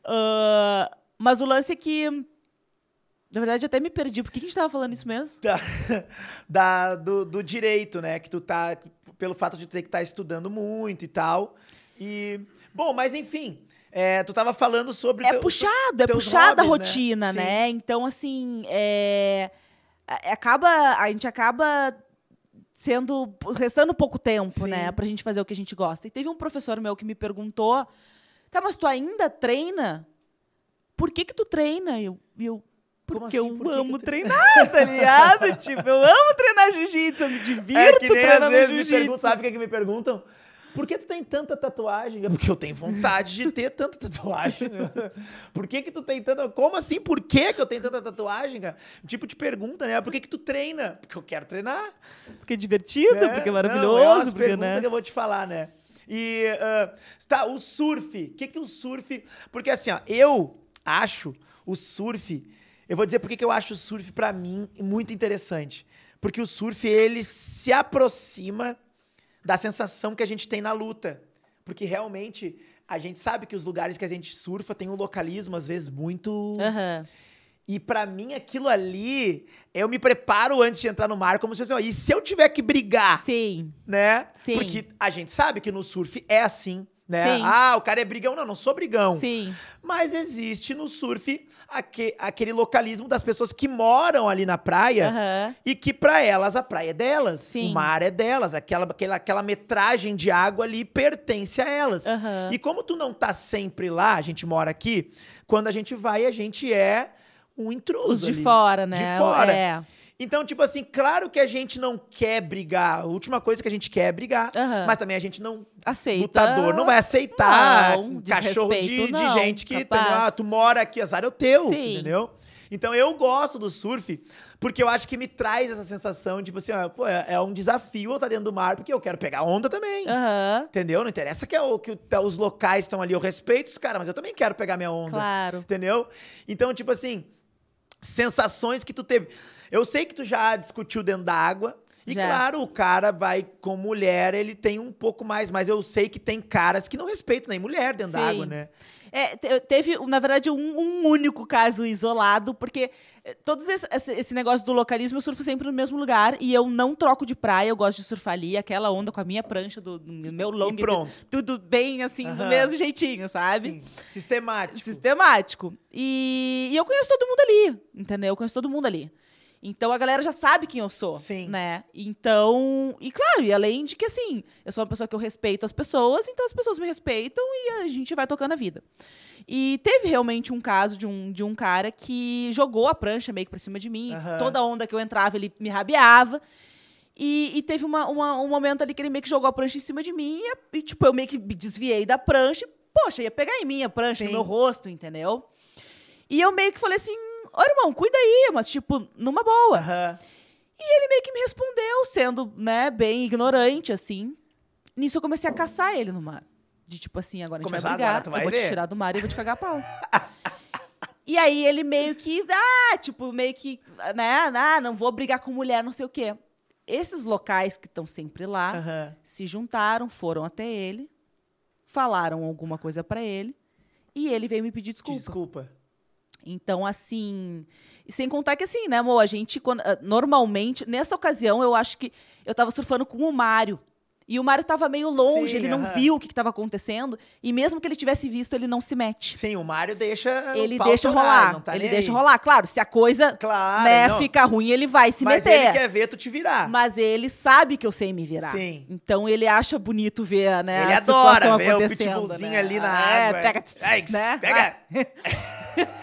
Ah, mas o lance é que, na verdade, até me perdi. Por que a gente tava falando isso mesmo? da, da- do, do direito, né? Que tu tá. Pelo fato de tu ter que estar estudando muito e tal. E. Bom, mas enfim. é, tu tava falando sobre. É teu- puxado, é puxada a né? rotina, Sim. né? Então, assim, é, a- acaba, a gente acaba sendo, restando pouco tempo, Sim. né? Pra gente fazer o que a gente gosta. E teve um professor meu que me perguntou, tá, mas tu ainda treina? Por que que tu treina? Eu, eu Como porque assim? eu Por que amo treinar, tá ligado? tipo, eu amo treinar jiu-jitsu, eu me divirto É que nem às treinando vezes me perguntam, sabe o que, é que me perguntam? Por que tu tem tanta tatuagem? É porque eu tenho vontade de ter tanta tatuagem. Por que que tu tem tanta... Como assim? Por que que eu tenho tanta tatuagem, cara? Tipo de pergunta, né? Por que que tu treina? Porque eu quero treinar. Porque é divertido, né? porque é Não, é maravilhoso, umas porque, perguntas né? que eu vou te falar, né? E, ah, tá, o surf. O que que o surf... Porque assim, ó, eu acho o surf... Eu vou dizer por que eu acho o surf, pra mim, muito interessante. Porque o surf, ele se aproxima da sensação que a gente tem na luta. Porque realmente a gente sabe que os lugares que a gente surfa tem um localismo, às vezes, muito. Aham. E pra mim, aquilo ali, eu me preparo antes de entrar no mar, como se fosse, ó, e se eu tiver que brigar, Sim. né? Sim. Porque a gente sabe que no surf é assim, né? Sim. Ah, o cara é brigão. Não, não sou brigão. Sim. Mas existe no surf aque- aquele localismo das pessoas que moram ali na praia Aham. e que pra elas a praia é delas, Sim. o mar é delas, aquela, aquela, aquela metragem de água ali pertence a elas. Aham. E como tu não tá sempre lá, a gente mora aqui, quando a gente vai, a gente é um intruso. Os de ali. fora, né? De fora. É. Então, tipo assim, claro que a gente não quer brigar. A última coisa que a gente quer é brigar. Aham. Mas também a gente não. Aceita. Lutador não vai aceitar Não, cachorro de, desrespeito, de não, gente que. entendeu? Ah, tu mora aqui, azar é o teu, Sim. entendeu? Então eu gosto do surf porque eu acho que me traz essa sensação, tipo assim, ó, pô, é, é um desafio eu estar dentro do mar, porque eu quero pegar onda também. Aham. Entendeu? Não interessa que, é o, que o- os locais estão ali, eu respeito os caras, mas eu também quero pegar minha onda. Claro. Entendeu? Então, tipo assim, sensações que tu teve. Eu sei que tu já discutiu dentro da água. E Já. claro, o cara vai com mulher, ele tem um pouco mais, mas eu sei que tem caras que não respeitam nem mulher dentro da Sim. água, né? É, te- teve, na verdade, um, um único caso isolado, porque eh, todos esse, esse- negócio do localismo, eu surfo sempre no mesmo lugar e eu não troco de praia, eu gosto de surfar ali, aquela onda com a minha prancha, do, do meu long, pronto. tudo bem, assim, do mesmo jeitinho, sabe? Sim, sistemático. sistemático. E, e eu conheço todo mundo ali, entendeu? Eu conheço todo mundo ali. Então a galera já sabe quem eu sou, Sim. né? Então, e claro, e além de que assim, eu sou uma pessoa que eu respeito as pessoas, então as pessoas me respeitam e a gente vai tocando a vida. E teve realmente um caso de um, de um cara que jogou a prancha meio que pra cima de mim, toda onda que eu entrava ele me rabiava. E, e teve uma, uma- um momento ali que ele meio que jogou a prancha em cima de mim e, e, tipo, eu meio que me desviei da prancha. e, Poxa, ia pegar em mim a prancha, Sim. no meu rosto, entendeu? E eu meio que falei assim, ô irmão, cuida aí, mas tipo, numa boa. Aham. E ele meio que me respondeu, sendo, né, bem ignorante, assim. Nisso eu comecei a caçar ele no mar. De tipo assim, agora a gente Começar vai brigar, agora, eu vou te tirar do mar e eu vou te cagar a pau. e aí ele meio que, ah, tipo, meio que, né, ah, não vou brigar com mulher, não sei o quê. Esses locais que estão sempre lá, Aham. se juntaram, foram até ele, falaram alguma coisa pra ele, e ele veio me pedir desculpa. Desculpa. Então, assim. E sem contar que, assim, né, amor? A gente, quando- ah, normalmente, nessa ocasião, eu acho que eu tava surfando com o Mário. E o Mário tava meio longe, Sim, ele não aham. viu o que, que tava acontecendo. E mesmo que ele tivesse visto, ele não se mete. Sim, o Mário deixa. Ele deixa rolar. tá ele deixa aí. rolar. Claro, se a coisa Claro. né, não. fica ruim, ele vai se Mas meter. ele quer ver tu te virar. Mas ele sabe que eu sei me virar. Sim. Então ele acha bonito ver, né? Ele adora ver o pitbullzinho né? ali na é, água. Pega, Ai, né? pega.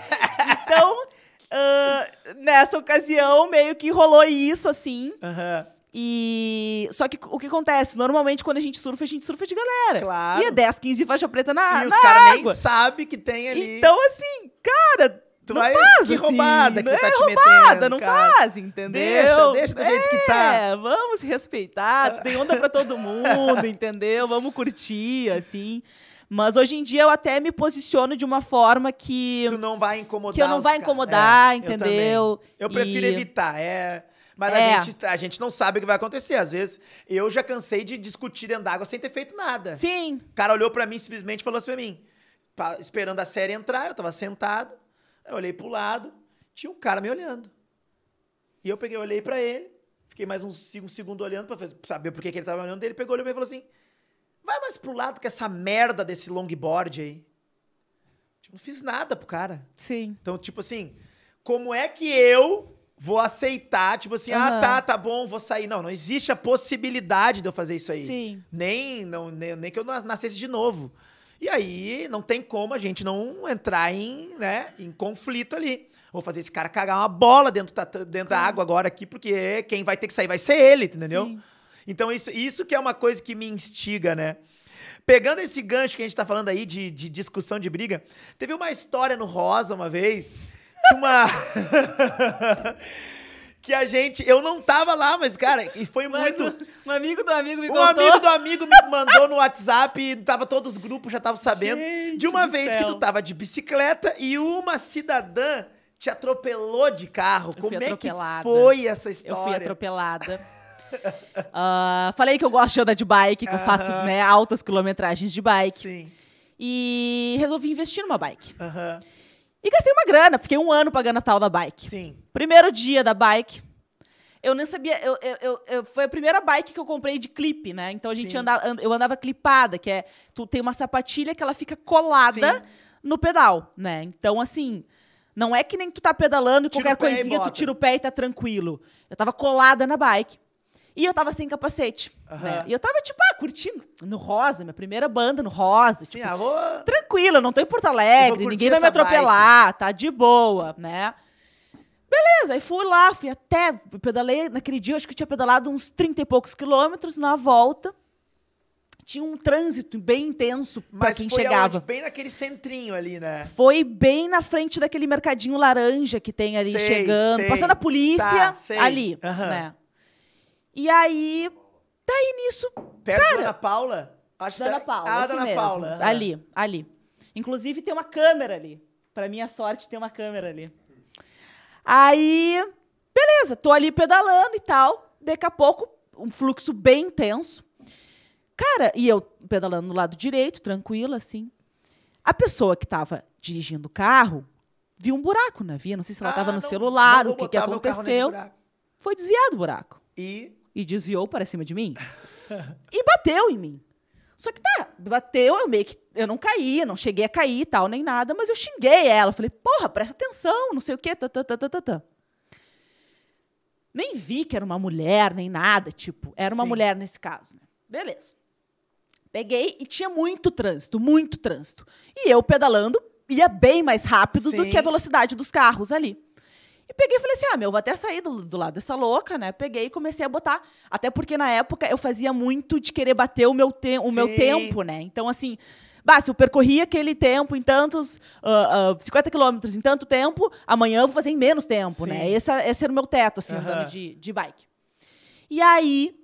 Então, ah, nessa ocasião, meio que rolou isso, assim. Aham. E. Só que o que acontece? Normalmente, quando a gente surfa, a gente surfa de galera. Claro. E é 10, 15 faixa preta na, e os na caras nem sabem que tem ali. Então, assim, cara. Tu não vai- faz que assim, roubada que não tu tá é te roubada, metendo, não cara. faz, entendeu? Deixa, deixa do jeito que tá. É, vamos respeitar, tem onda pra todo mundo, entendeu? Vamos curtir, assim. Mas hoje em dia eu até me posiciono de uma forma que, tu não vai incomodar. que eu não vai incomodar, É, eu entendeu? também. Eu, prefiro E- evitar, é. Mas É. a, gente, a gente não sabe o que vai acontecer. Às vezes, eu já cansei de discutir dentro d'água sem ter feito nada. Sim, O cara olhou pra mim simplesmente falou assim pra mim, pa- esperando a série entrar, eu tava sentado, eu olhei pro lado, tinha um cara me olhando. E eu peguei, olhei pra ele, fiquei mais uns um segundo olhando pra fazer- pra saber por que, que ele tava olhando, ele pegou, olhou pra e falou assim, vai mais pro lado com essa merda desse longboard aí. Tipo, não fiz nada pro cara. sim. Então, tipo assim, como é que eu vou aceitar, tipo assim, ah, Aham. tá, tá bom, vou sair. Não, não existe a possibilidade de eu fazer isso aí. Sim. Nem, não, nem, nem que eu nas- nascesse de novo. E aí, não tem como a gente não entrar em, né, em conflito ali. Vou fazer esse cara cagar uma bola dentro, da, dentro da água agora aqui, porque quem vai ter que sair vai ser ele, entendeu? Sim. Então, isso, isso que é uma coisa que me instiga, né? Pegando esse gancho que a gente tá falando aí de, de discussão de briga, teve uma história no Rosa uma vez, que uma. que a gente. Eu não tava lá, mas, cara, e foi Mas muito. um, um amigo do amigo me Um contou. amigo do amigo me mandou no WhatsApp, e tava todos os grupos, já estavam sabendo. Gente de uma vez céu. que tu tava de bicicleta e uma cidadã te atropelou de carro. Eu Como fui é que atropelada. foi essa Eu história? fui atropelada. Ah, falei que eu gosto de andar de bike, que eu faço Aham. né, altas quilometragens de bike. Sim. E resolvi investir numa bike. Aham. E gastei uma grana, fiquei um ano pagando a tal da bike. Sim. Primeiro dia da bike, eu nem sabia. Eu, eu, eu- eu- foi a primeira bike que eu comprei de clipe, né? Então a gente Sim. andava, and- eu andava clipada, que é. Tu tem uma sapatilha que ela fica colada Sim. no pedal, né? Então, assim. Não é que nem tu tá pedalando e Tira qualquer o pé e coisinha tu bota. tira o pé e tá tranquilo. Eu tava colada na bike. E eu tava sem capacete. Né? Aham. E eu tava, tipo, ah, curtindo. No Rosa, minha primeira banda no Rosa. Sim, tipo, vou... tranquila, não tô em Porto Alegre, ninguém vai me essa bike. atropelar, tá de boa, né? Beleza, aí fui lá, fui até, pedalei, naquele dia eu acho que eu tinha pedalado uns 30 e poucos quilômetros, na volta, tinha um trânsito bem intenso pra Mas quem foi chegava. aonde? Bem naquele centrinho ali, né? Foi bem na frente daquele mercadinho laranja que tem ali Sei, chegando, sei. passando a polícia, Tá, ali, Aham. né? E aí, daí nisso, Perto Cara, da Ana Paula? Acho que Dona será- Paula, Ah, esse Dona mesmo. Paula. Ali, ali. Inclusive tem uma câmera ali. Pra minha sorte, tem uma câmera ali. Aí, beleza, tô ali pedalando e tal. Daqui a pouco, um fluxo bem intenso. Cara, e eu pedalando no lado direito, tranquila, assim. A pessoa que tava dirigindo o carro viu um buraco na via. Não sei se ela Ah, tava no celular, o que, que aconteceu. Foi desviado o buraco E e desviou para cima de mim e bateu em mim. Só que tá, bateu, eu meio que. Eu não caí, não cheguei a cair e tal, nem nada, mas eu xinguei ela. Falei, porra, presta atenção, não sei o quê. Tá, tá, tá, tá, tá, tá. Nem vi que era uma mulher, nem nada, tipo, era uma Sim. mulher nesse caso, né? Beleza. Peguei e tinha muito trânsito, muito trânsito. E eu pedalando ia bem mais rápido do Sim. que a velocidade dos carros ali. E peguei e falei assim: ah, meu, vou até sair do, do lado dessa louca, né? Peguei e comecei a botar. Até porque na época eu fazia muito de querer bater o meu, te o meu tempo, né? Então, assim. Bah, se eu percorri aquele tempo em tantos. ah, ah, 50 quilômetros em tanto tempo, amanhã eu vou fazer em menos tempo, Sim. né? Esse, esse era o meu teto, assim, andando de, de bike. E aí,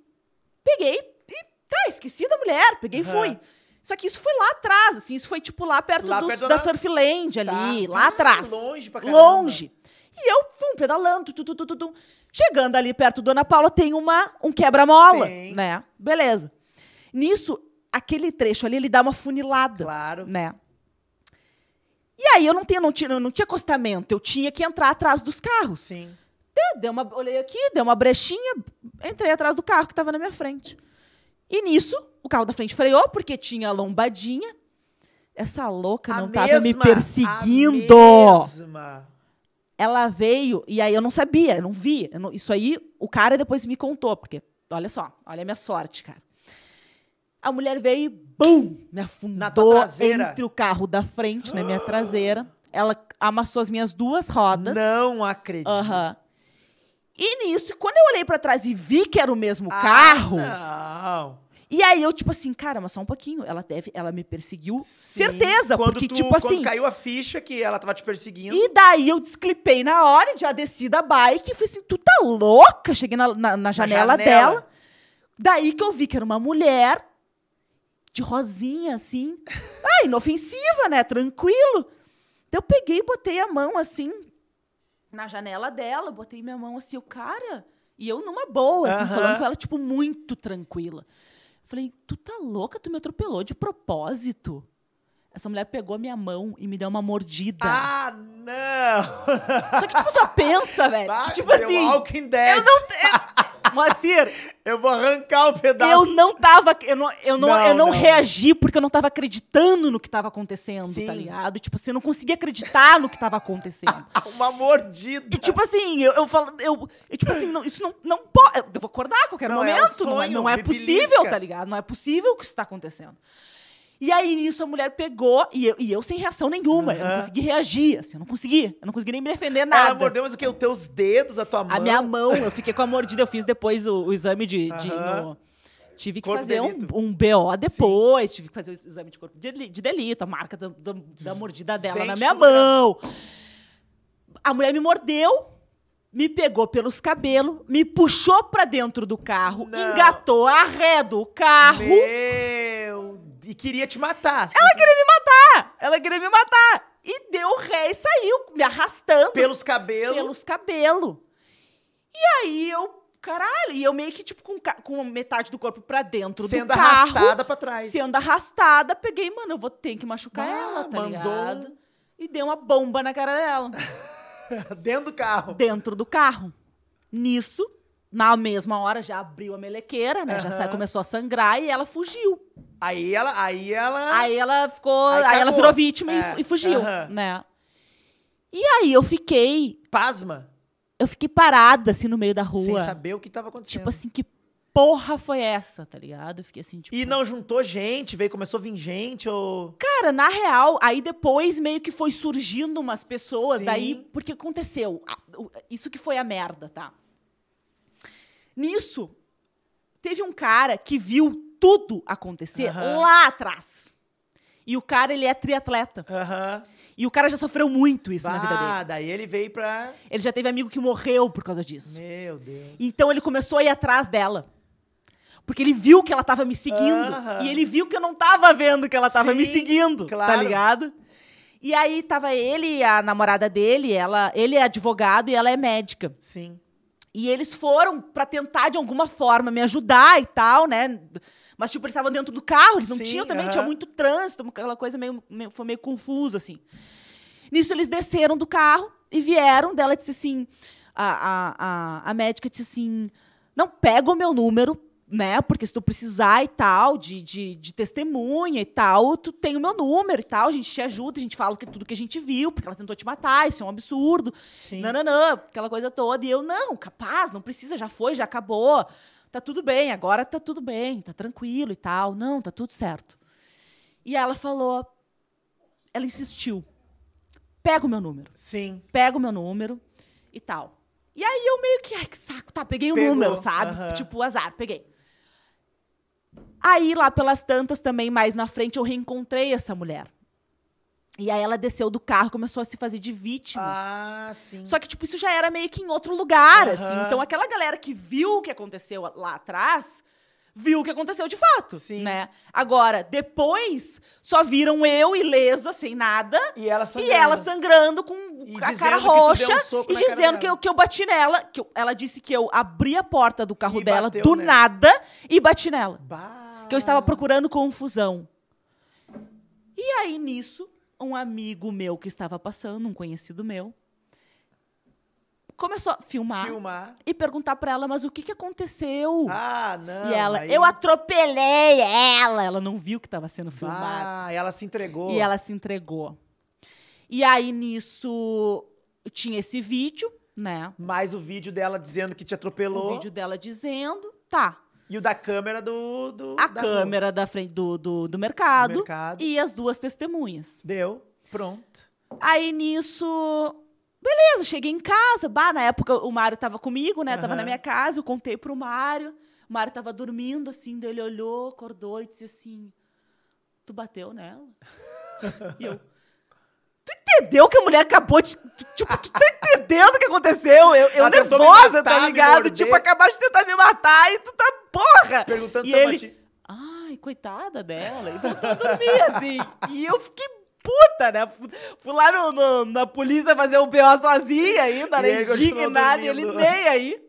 peguei e tá, esqueci da mulher, peguei e fui. Só que isso foi lá atrás, assim, isso foi tipo lá perto, Lá dos- perto da da- Surfland ali, Tá. lá Ah, atrás. longe pra caramba. Longe. E eu, fum, pedalando, tu, tu, tu, tu, chegando ali perto do Ana Paula, tem uma, um quebra-mola, né? Beleza. Nisso, aquele trecho ali, ele dá uma funilada, Claro. né? E aí eu não, tinha, não, tinha, não tinha acostamento, eu tinha que entrar atrás dos carros. Sim. Deu- Deu uma, olhei aqui, deu uma brechinha, entrei atrás do carro que estava na minha frente. E nisso, o carro da frente freou, porque tinha a lombadinha. Essa louca A não estava me perseguindo. A mesma. Ela veio, e aí eu não sabia, eu não vi. eu não- isso aí, o cara depois me contou, porque, olha só, olha a minha sorte, cara. A mulher veio e, bum, me afundou entre o carro da frente, na minha traseira. Ela amassou as minhas duas rodas. Não acredito. Aham. E nisso, quando eu olhei pra trás e vi que era o mesmo Ah, carro, Não. E aí eu, tipo assim, cara, mas só um pouquinho, ela deve, ela me perseguiu, Sim, certeza, quando porque, tu- tipo quando assim. caiu a ficha que ela tava te perseguindo. E daí eu desclipei na hora, já desci da bike e falei assim: tu tá louca? Cheguei na, na, na janela, janela. dela. Daí que eu vi que era uma mulher de rosinha, assim. Ah, inofensiva, né? Tranquilo. Então eu peguei e botei a mão assim na janela dela, botei minha mão assim, o cara. E eu numa boa, assim, Aham. falando com ela, tipo, muito tranquila. Falei, tu tá louca? Tu me atropelou de propósito. Essa mulher pegou a minha mão e me deu uma mordida. Ah, não! Só que, tipo, só pensa, velho. Tipo assim, Walking Dead. eu não tenho... Moacir, Eu vou arrancar o pedaço. eu não tava... Eu não, eu não, Não, eu não, não, reagi porque eu não tava acreditando no que tava acontecendo, Sim. tá ligado? Tipo assim, eu não conseguia acreditar no que tava acontecendo. Uma mordida. E, tipo assim, eu, eu falo... Eu, eu, tipo assim, não, isso não, não pode... Eu vou acordar a qualquer Não, é um momento. não, é, sonho, não é me possível, belisca. tá ligado? Não é possível que isso tá acontecendo. E aí, nisso, a mulher pegou, e eu, e eu sem reação nenhuma. Eu não consegui reagir, assim, eu não consegui. Eu não consegui nem me defender nada. Ela mordeu, mas o quê? Os teus dedos, a tua mão? A minha mão, eu fiquei com a mordida, eu fiz depois o, o exame de. de- Aham. no- tive que Corpo fazer um, um BO depois, tive que fazer o exame de corpo de, de delito, a marca da, da- da mordida dela na minha mão. A mulher me mordeu, me pegou pelos cabelos, me puxou pra dentro do carro, Não. engatou a ré do carro. Meu... E queria te matar. assim, Ela queria me matar! Ela queria me matar! E deu ré e saiu, me arrastando pelos cabelos. pelos cabelos. E aí eu, caralho, e eu meio que, tipo, com, com metade do corpo pra dentro sendo do carro. arrastada pra trás. Sendo arrastada, peguei, mano, eu vou ter que machucar Ah, ela, tá mandou ligado? E dei uma bomba na cara dela. Dentro do carro. dentro do carro. Nisso, na mesma hora, já abriu a melequeira, né? Já Aham. sa- começou a sangrar e ela fugiu. Aí ela... Aí ela... Aí ela ficou. Aí Aí, ela virou vítima e É, e, fugiu, aham. né? E aí eu fiquei. Pasma. Eu fiquei parada, assim, no meio da rua. Sem saber o que tava acontecendo. Tipo assim, que porra foi essa, tá ligado? Eu fiquei assim, tipo. E não juntou gente? Veio, começou a vir gente ou... Cara, na real, aí depois meio que foi surgindo umas pessoas, Sim. daí. Porque aconteceu. Isso que foi a merda, tá? Nisso, teve um cara que viu tudo acontecer lá atrás. E o cara, ele é triatleta. E o cara já sofreu muito isso na vida dele. Ah, daí ele veio pra... Ele já teve amigo que morreu por causa disso. Meu Deus. Então ele começou a ir atrás dela. Porque ele viu que ela tava me seguindo. E ele viu que eu não tava vendo que ela tava me Sim, seguindo. Tá claro. ligado? E aí tava ele e a namorada dele, ela, ele é advogado e ela é médica. Sim. E eles foram pra tentar de alguma forma me ajudar e tal, né? Mas tipo, eles estavam dentro do carro, eles não Sim, tinham também, aham. tinha muito trânsito, aquela coisa meio, meio- foi meio confuso assim. Nisso eles desceram do carro e vieram dela disse assim, a, a, a, a médica disse assim, não pega o meu número, né? Porque se tu precisar e tal, de, de, de testemunha e tal, tu tem o meu número e tal, a gente te ajuda, a gente fala que tudo que a gente viu, porque ela tentou te matar, isso é um absurdo. Sim. Não, não, não, aquela coisa toda. E eu, não, capaz, não precisa, já foi, já acabou. Tá tudo bem, agora tá tudo bem, tá tranquilo e tal. Não, tá tudo certo. E ela falou, ela insistiu. Pega o meu número Sim. pega o meu número e tal. E aí eu meio que, ai, que saco, tá, peguei o Pegou, número, sabe? aham. Tipo, azar, peguei. Aí lá pelas tantas também, mais na frente, eu reencontrei essa mulher. E aí ela desceu do carro, começou a se fazer de vítima. Ah, sim. Só que, tipo, isso já era meio que em outro lugar, Aham. assim. Então, aquela galera que viu o que aconteceu lá atrás, viu o que aconteceu de fato, Sim. né? Agora, depois, só viram eu ilesa, sem nada, E ela e sangrando. ela sangrando com E a cara um roxa soco e dizendo que eu, que eu bati nela. Que eu- ela disse que eu abri a porta do carro E dela bateu do nada e bati nela. Bah. Que eu estava procurando confusão. E aí, nisso, um amigo meu que estava passando, um conhecido meu, começou a filmar, Filmar. e perguntar pra ela, mas o que, que aconteceu? Ah, não. e ela, aí- eu atropelei ela. Ela não viu que estava sendo filmado. Ah, ela se entregou. E ela se entregou. E aí, nisso, tinha esse vídeo, né? Mais o vídeo dela dizendo que te atropelou. O vídeo dela dizendo, tá. E o da câmera do. do A da câmera da frente do, do, do mercado, Mercado. e as duas testemunhas. rua. Deu. Pronto. Aí nisso. Beleza, cheguei em casa. Bah, na época o Mário tava comigo, né? Tava Aham. na minha casa, eu contei pro Mário. O Mário tava dormindo, assim, daí ele olhou, acordou e disse assim: Tu bateu nela? e eu. Entendeu que a mulher acabou de. Tipo, tu tá entendendo o que aconteceu? Eu, eu me nervosa, matar, tá ligado? Tipo, acabaste de tentar me matar e tu tá porra! Perguntando e se ele. Ai, coitada dela. E voltou a dormir, assim. E eu fiquei puta, né? Fui, lá no, no- na polícia fazer um BO sozinha ainda, né? Indignada, e ele nem aí.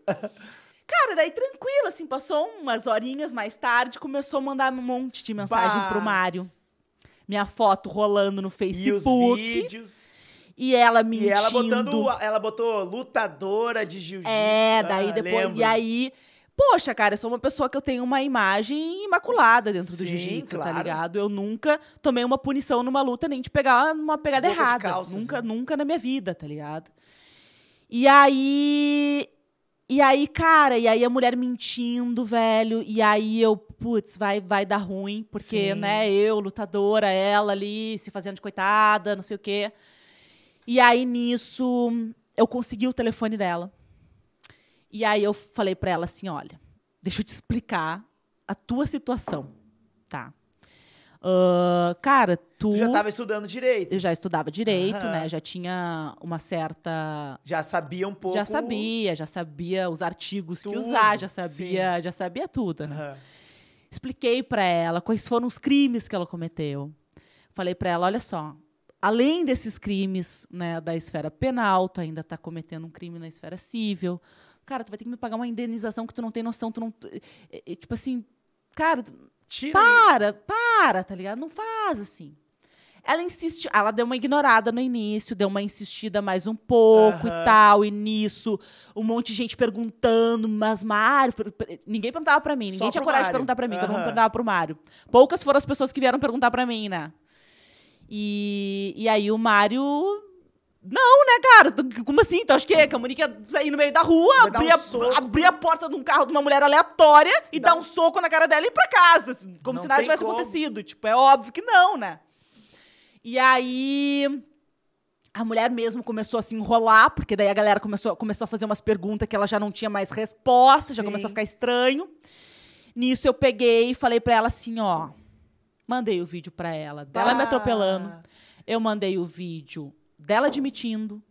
Cara, daí tranquilo, assim, passou umas horinhas mais tarde, começou a mandar um monte de mensagem Bah. pro Mário. Minha foto rolando no E os Facebook. vídeos. E, ela mentindo. E ela botando. Ela botou lutadora de jiu-jitsu. É, daí Ah, depois. lembro. E aí. Poxa, cara, eu sou uma pessoa que eu tenho uma imagem imaculada dentro do Sim, jiu-jitsu, tá claro. ligado? Eu nunca tomei uma punição numa luta, nem de pegar uma pegada Boca errada. nunca, né? nunca na minha vida, tá ligado? E aí. E aí, cara, e aí a mulher mentindo, velho. E aí eu, putz, vai, vai dar ruim, porque, Sim. né, eu, lutadora, ela ali, se fazendo de coitada, não sei o quê. E aí, nisso, eu consegui o telefone dela. E aí eu falei pra ela assim, olha, deixa eu te explicar a tua situação, tá? Ah, cara, tu... Tu já tava estudando direito. Eu já estudava direito, Aham. né? Já tinha uma certa... Já sabia um pouco. Já sabia, já sabia os artigos que Tudo, usar, já sabia, já sabia tudo, né? Aham. Expliquei pra ela quais foram os crimes que ela cometeu. Falei pra ela, olha só, além desses crimes, né, da esfera penal, tu ainda tá cometendo um crime na esfera civil. Cara, tu vai ter que me pagar uma indenização que tu não tem noção, tu não é, é, tipo assim, cara, Tira. para, para, tá ligado? Não faz assim. Ela insiste, ela deu uma ignorada no início, deu uma insistida mais um pouco Aham. e tal, e nisso, um monte de gente perguntando, mas Mário, ninguém perguntava pra mim, Só ninguém tinha pro coragem de Mário. perguntar pra mim, todo mundo perguntava pro Mário. Poucas foram as pessoas que vieram perguntar pra mim, né? E, e aí o Mário. Não, né, cara? Como assim? Tu acha que é? Que a Monique ia sair no meio da rua, abrir, um a, abrir a porta de um carro de uma mulher aleatória e Dá dar um- um soco na cara dela e ir pra casa. assim, como Não se nada tivesse como. acontecido. Tipo, é óbvio que não, né? E aí. A mulher mesmo começou a se enrolar, porque daí a galera começou, começou a fazer umas perguntas que ela já não tinha mais resposta, já Sim. começou a ficar estranho. Nisso eu peguei e falei pra ela assim, ó. Mandei o vídeo pra ela, dela me Bah. atropelando. Eu mandei o vídeo dela admitindo.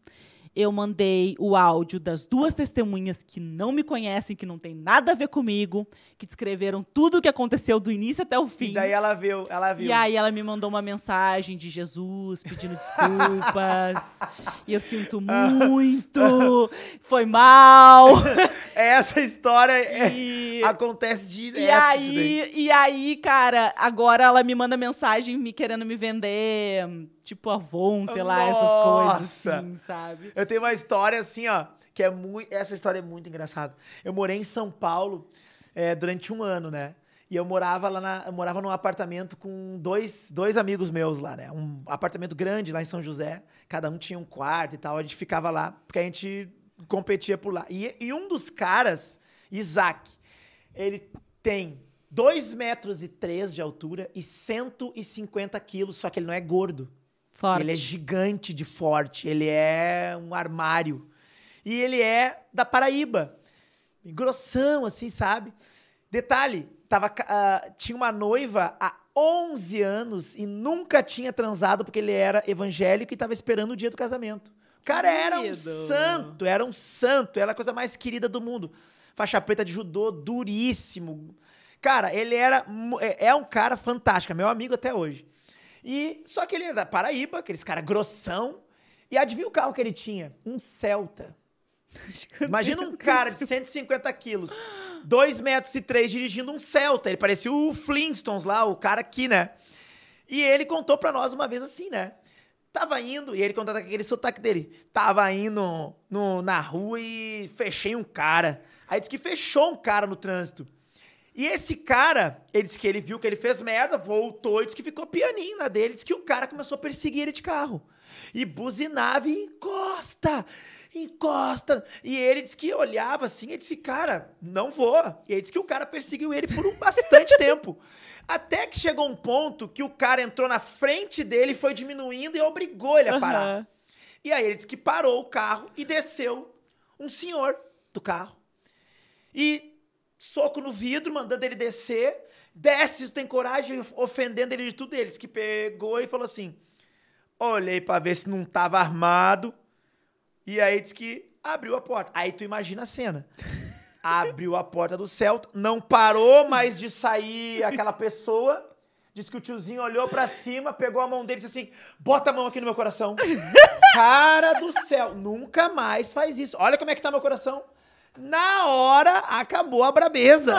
Eu mandei o áudio das duas testemunhas que não me conhecem, que não tem nada a ver comigo, que descreveram tudo o que aconteceu do início até o fim. E daí ela viu, ela viu. E aí ela me mandou uma mensagem de Jesus pedindo desculpas. e eu sinto muito. Foi mal. Essa história é- E, acontece direto. e aí, e aí, cara, agora ela me manda mensagem me querendo me vender, tipo Avon, sei lá, essas coisas assim, sabe? Eu tenho uma história assim, ó, que é muito. Essa história é muito engraçada. Eu morei em São Paulo é, durante um ano, né? E eu morava lá na, morava num apartamento com dois, dois amigos meus lá, né? Um apartamento grande lá em São José. Cada um tinha um quarto e tal. A gente ficava lá, porque a gente competia por lá. E, e um dos caras, Isaac, ele tem 2 metros e três de altura e 150 quilos, só que ele não é gordo. Forte. Ele é gigante de forte, ele é um armário. E ele é da Paraíba. Grossão, assim, sabe? Detalhe, tava, uh, tinha uma noiva há 11 anos e nunca tinha transado porque ele era evangélico e estava esperando o dia do casamento. O cara era um santo, era um santo, era a coisa mais querida do mundo. Faixa preta de judô, duríssimo. Cara, ele era é, é um cara fantástico, é meu amigo até hoje. E só que ele é da Paraíba, aqueles cara grossão. E adivinha o carro que ele tinha? Um Celta. Imagina um cara de 150 quilos, 2 metros e 3 dirigindo um Celta. Ele parecia o Flintstones lá, o cara aqui, né? E ele contou pra nós uma vez assim, né? Tava indo, e ele contou aquele sotaque dele. Tava indo no, na rua e fechei um cara. Aí disse que fechou um cara no trânsito. E esse cara, ele disse que ele viu que ele fez merda, voltou e disse que ficou pianinho na dele. Disse que o cara começou a perseguir ele de carro. E buzinava e encosta encosta. E ele disse que olhava assim e disse, cara, não vou. E ele disse que o cara perseguiu ele por um bastante tempo. Até que chegou um ponto que o cara entrou na frente dele, e foi diminuindo e obrigou ele a parar. Uhum. E aí ele disse que parou o carro e desceu um senhor do carro. E soco no vidro, mandando ele descer. Desce, tu tem coragem, ofendendo ele de tudo. Eles que pegou e falou assim: Olhei para ver se não tava armado. E aí diz que abriu a porta. Aí tu imagina a cena. Abriu a porta do Celta, não parou mais de sair aquela pessoa. Diz que o tiozinho olhou para cima, pegou a mão dele e disse assim: bota a mão aqui no meu coração. Cara do céu, nunca mais faz isso. Olha como é que tá meu coração. Na hora acabou a brabeza.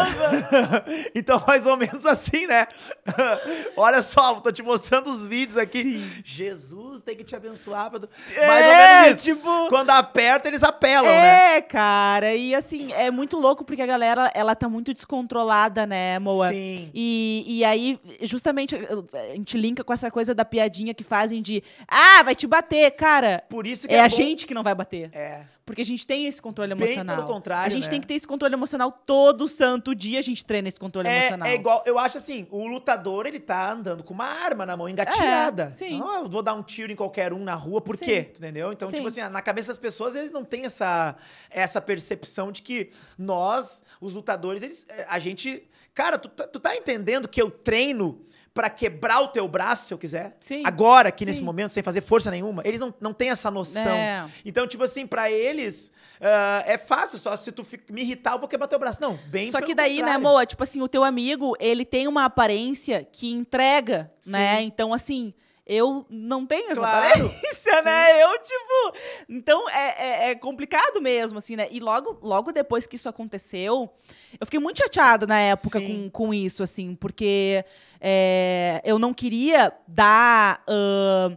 então, mais ou menos assim, né? Olha só, tô te mostrando os vídeos aqui. Sim. Jesus tem que te abençoar. É, mais ou menos isso. Tipo... Quando aperta, eles apelam, é, né? É, cara. E assim, é muito louco porque a galera, ela tá muito descontrolada, né, Moa? Sim. E, e aí, justamente, a gente linka com essa coisa da piadinha que fazem de ah, vai te bater, cara. Por isso que é, é a bom... gente que não vai bater. É. Porque a gente tem esse controle Bem emocional. pelo contrário, A gente né? tem que ter esse controle emocional todo santo dia, a gente treina esse controle É, emocional. é igual, eu acho assim, o lutador, ele tá andando com uma arma na mão, engatilhada. É, sim. Não, eu vou dar um tiro em qualquer um na rua, por Sim. quê? Entendeu? Então, Sim. tipo assim, na cabeça das pessoas, eles não têm essa, essa percepção de que nós, os lutadores, eles, é, a gente... Cara, tu, tá- tu tá entendendo que eu treino pra quebrar o teu braço, se eu quiser? Sim. Agora, aqui Sim. nesse momento, sem fazer força nenhuma. Eles não, não têm essa noção. É. Então, tipo assim, pra eles, ah, é fácil. Só se tu me irritar, eu vou quebrar teu braço. Não, bem Só que daí, né, contrário. Moa, tipo assim, o teu amigo, ele tem uma aparência que entrega, né? Sim. Então, assim, eu não tenho essa Claro. aparência, né? Eu, tipo... Então, é, é, é complicado mesmo, assim, né? E logo, logo depois que isso aconteceu, eu fiquei muito chateada na época Sim. com, com isso, assim, porque é, eu não queria dar ahn,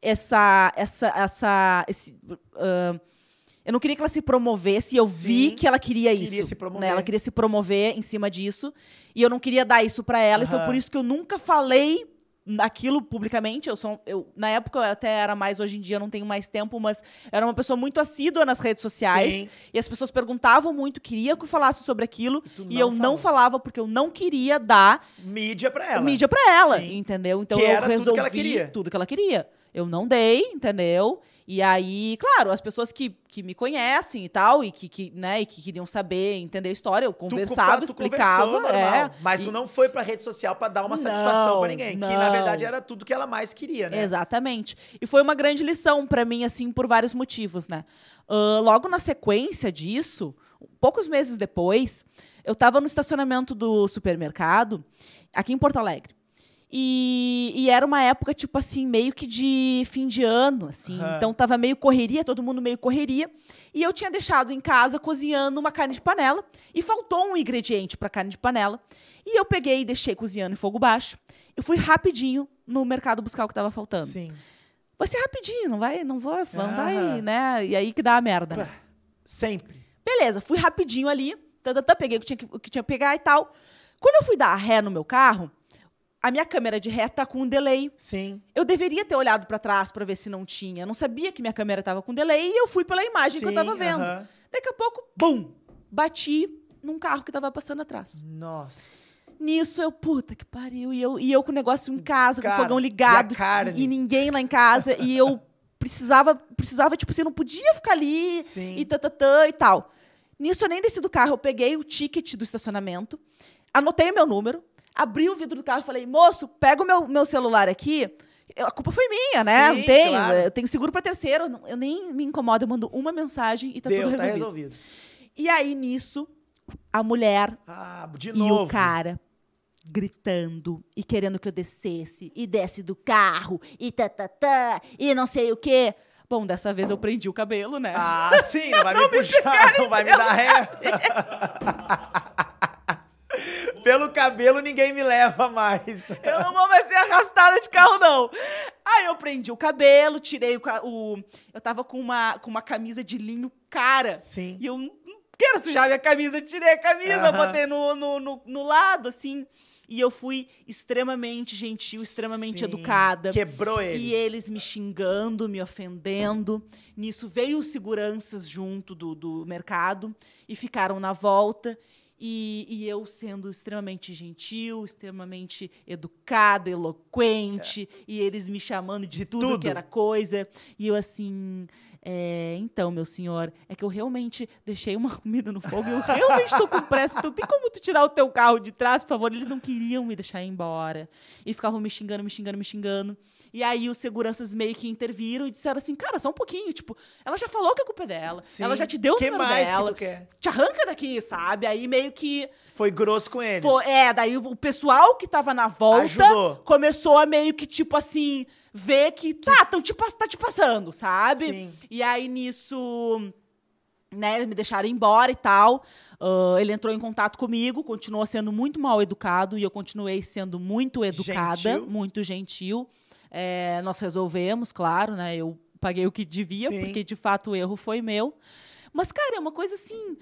essa... essa, essa esse, ahn, eu não queria que ela se promovesse e eu vi Sim, que ela queria, queria isso. se promover. né? Ela queria se promover em cima disso. E eu não queria dar isso pra ela. E foi por isso que eu nunca falei aquilo publicamente. Eu sou, eu, na época eu até era mais, hoje em dia eu não tenho mais tempo, mas era uma pessoa muito assídua nas redes sociais. Sim. E as pessoas perguntavam muito, queria que eu falasse sobre aquilo. E E, não eu não falou. falava porque eu não queria dar Mídia pra ela. mídia pra ela, Sim. entendeu? Então Que eu era tudo que resolvi ela queria. tudo que ela queria. Eu não dei, entendeu? E aí, claro, as pessoas que, que me conhecem e tal, e que, que, né, e que queriam saber, entender a história, eu Tu conversava, co- tu explicava. é, normal, mas e- tu não foi pra rede social pra dar uma satisfação Não, pra ninguém. Que na não. verdade era tudo que ela mais queria, né? Exatamente. E foi uma grande lição pra mim, assim, por vários motivos, né? Ahn, logo na sequência disso, poucos meses depois, eu estava no estacionamento do supermercado, aqui em Porto Alegre. E, e era uma época, tipo assim, meio que de fim de ano, assim. Aham. Então tava meio correria, todo mundo meio correria. E eu tinha deixado em casa cozinhando uma carne de panela. E faltou um ingrediente para carne de panela. E eu peguei e deixei cozinhando em fogo baixo. Eu fui rapidinho no mercado buscar o que estava faltando. Sim. Vai ser rapidinho, não vai, não vai, não vai, né? E aí que dá a merda. né? Sempre. Beleza, fui rapidinho ali, tá, peguei o que tinha que, o que tinha que pegar e tal. Quando eu fui dar a ré no meu carro, a minha câmera de ré tá com um delay. Sim. Eu deveria ter olhado pra trás pra ver se não tinha. Eu não sabia que minha câmera tava com delay e eu fui pela imagem que eu Sim, tava vendo. aham. Daqui a pouco, bum! Bati num carro que tava passando atrás. Nossa. Nisso eu, puta que pariu. E eu, e eu com o negócio em casa, com Cara, o fogão ligado. e? E, e ninguém lá em casa. e eu precisava, precisava, tipo assim, não podia ficar ali Sim. e tatatã e tal. Nisso eu nem desci do carro, eu peguei o ticket do estacionamento, anotei o meu número, abri o vidro do carro e falei, moço, pega o meu, meu celular aqui. Eu- a culpa foi minha, né? Sim, não tenho. claro. Eu tenho seguro pra terceiro. eu não- nem me incomodo, eu mando uma mensagem e tá Deu, tudo tá resolvido. resolvido. E aí, nisso, a mulher Ah, e novo. o cara gritando e querendo que eu descesse e desce do carro e tatatá e não sei o quê. Bom, dessa vez eu prendi o cabelo, né? Ah, sim, não vai me puxar, não vai me dar ré. Pelo cabelo ninguém me leva mais. Eu não vou mais ser arrastada de carro, não. Aí eu prendi o cabelo, tirei o. o- eu tava com uma, com uma camisa de linho cara. Sim. E eu não quero sujar minha camisa. Tirei a camisa, Aham. botei no, no, no, no lado, assim. E eu fui extremamente gentil, extremamente Sim. educada. Quebrou eles. E eles me xingando, me ofendendo. Nisso veio os seguranças junto do, do mercado e ficaram na volta. E, e eu sendo extremamente gentil, extremamente educada, eloquente, e eles me chamando de, De tudo, tudo. que era coisa. E eu assim. É, então, meu senhor, é que eu realmente deixei uma comida no fogo e eu realmente estou com pressa. Então, tem como tu tirar o teu carro de trás, por favor? Eles não queriam me deixar ir embora. E ficavam me xingando, me xingando, me xingando. E aí os seguranças meio que interviram e disseram assim, cara, só um pouquinho. Tipo, ela já falou que a culpa é dela. Sim. Ela já te deu o que número mais dela. que tu quer? Te arranca daqui, sabe? Aí meio que. Foi grosso com eles. Foi, é, daí o pessoal que tava na volta Ajudou. começou a meio que, tipo assim, ver que tá, tão te, tá te passando, sabe? Sim. E aí nisso, né, eles me deixaram embora e tal. Ah, ele entrou em contato comigo, continuou sendo muito mal educado e eu continuei sendo muito educada, Gentil. muito gentil. É, nós resolvemos, claro, né? Eu paguei o que devia, Sim. porque de fato o erro foi meu. Mas, cara, é uma coisa assim.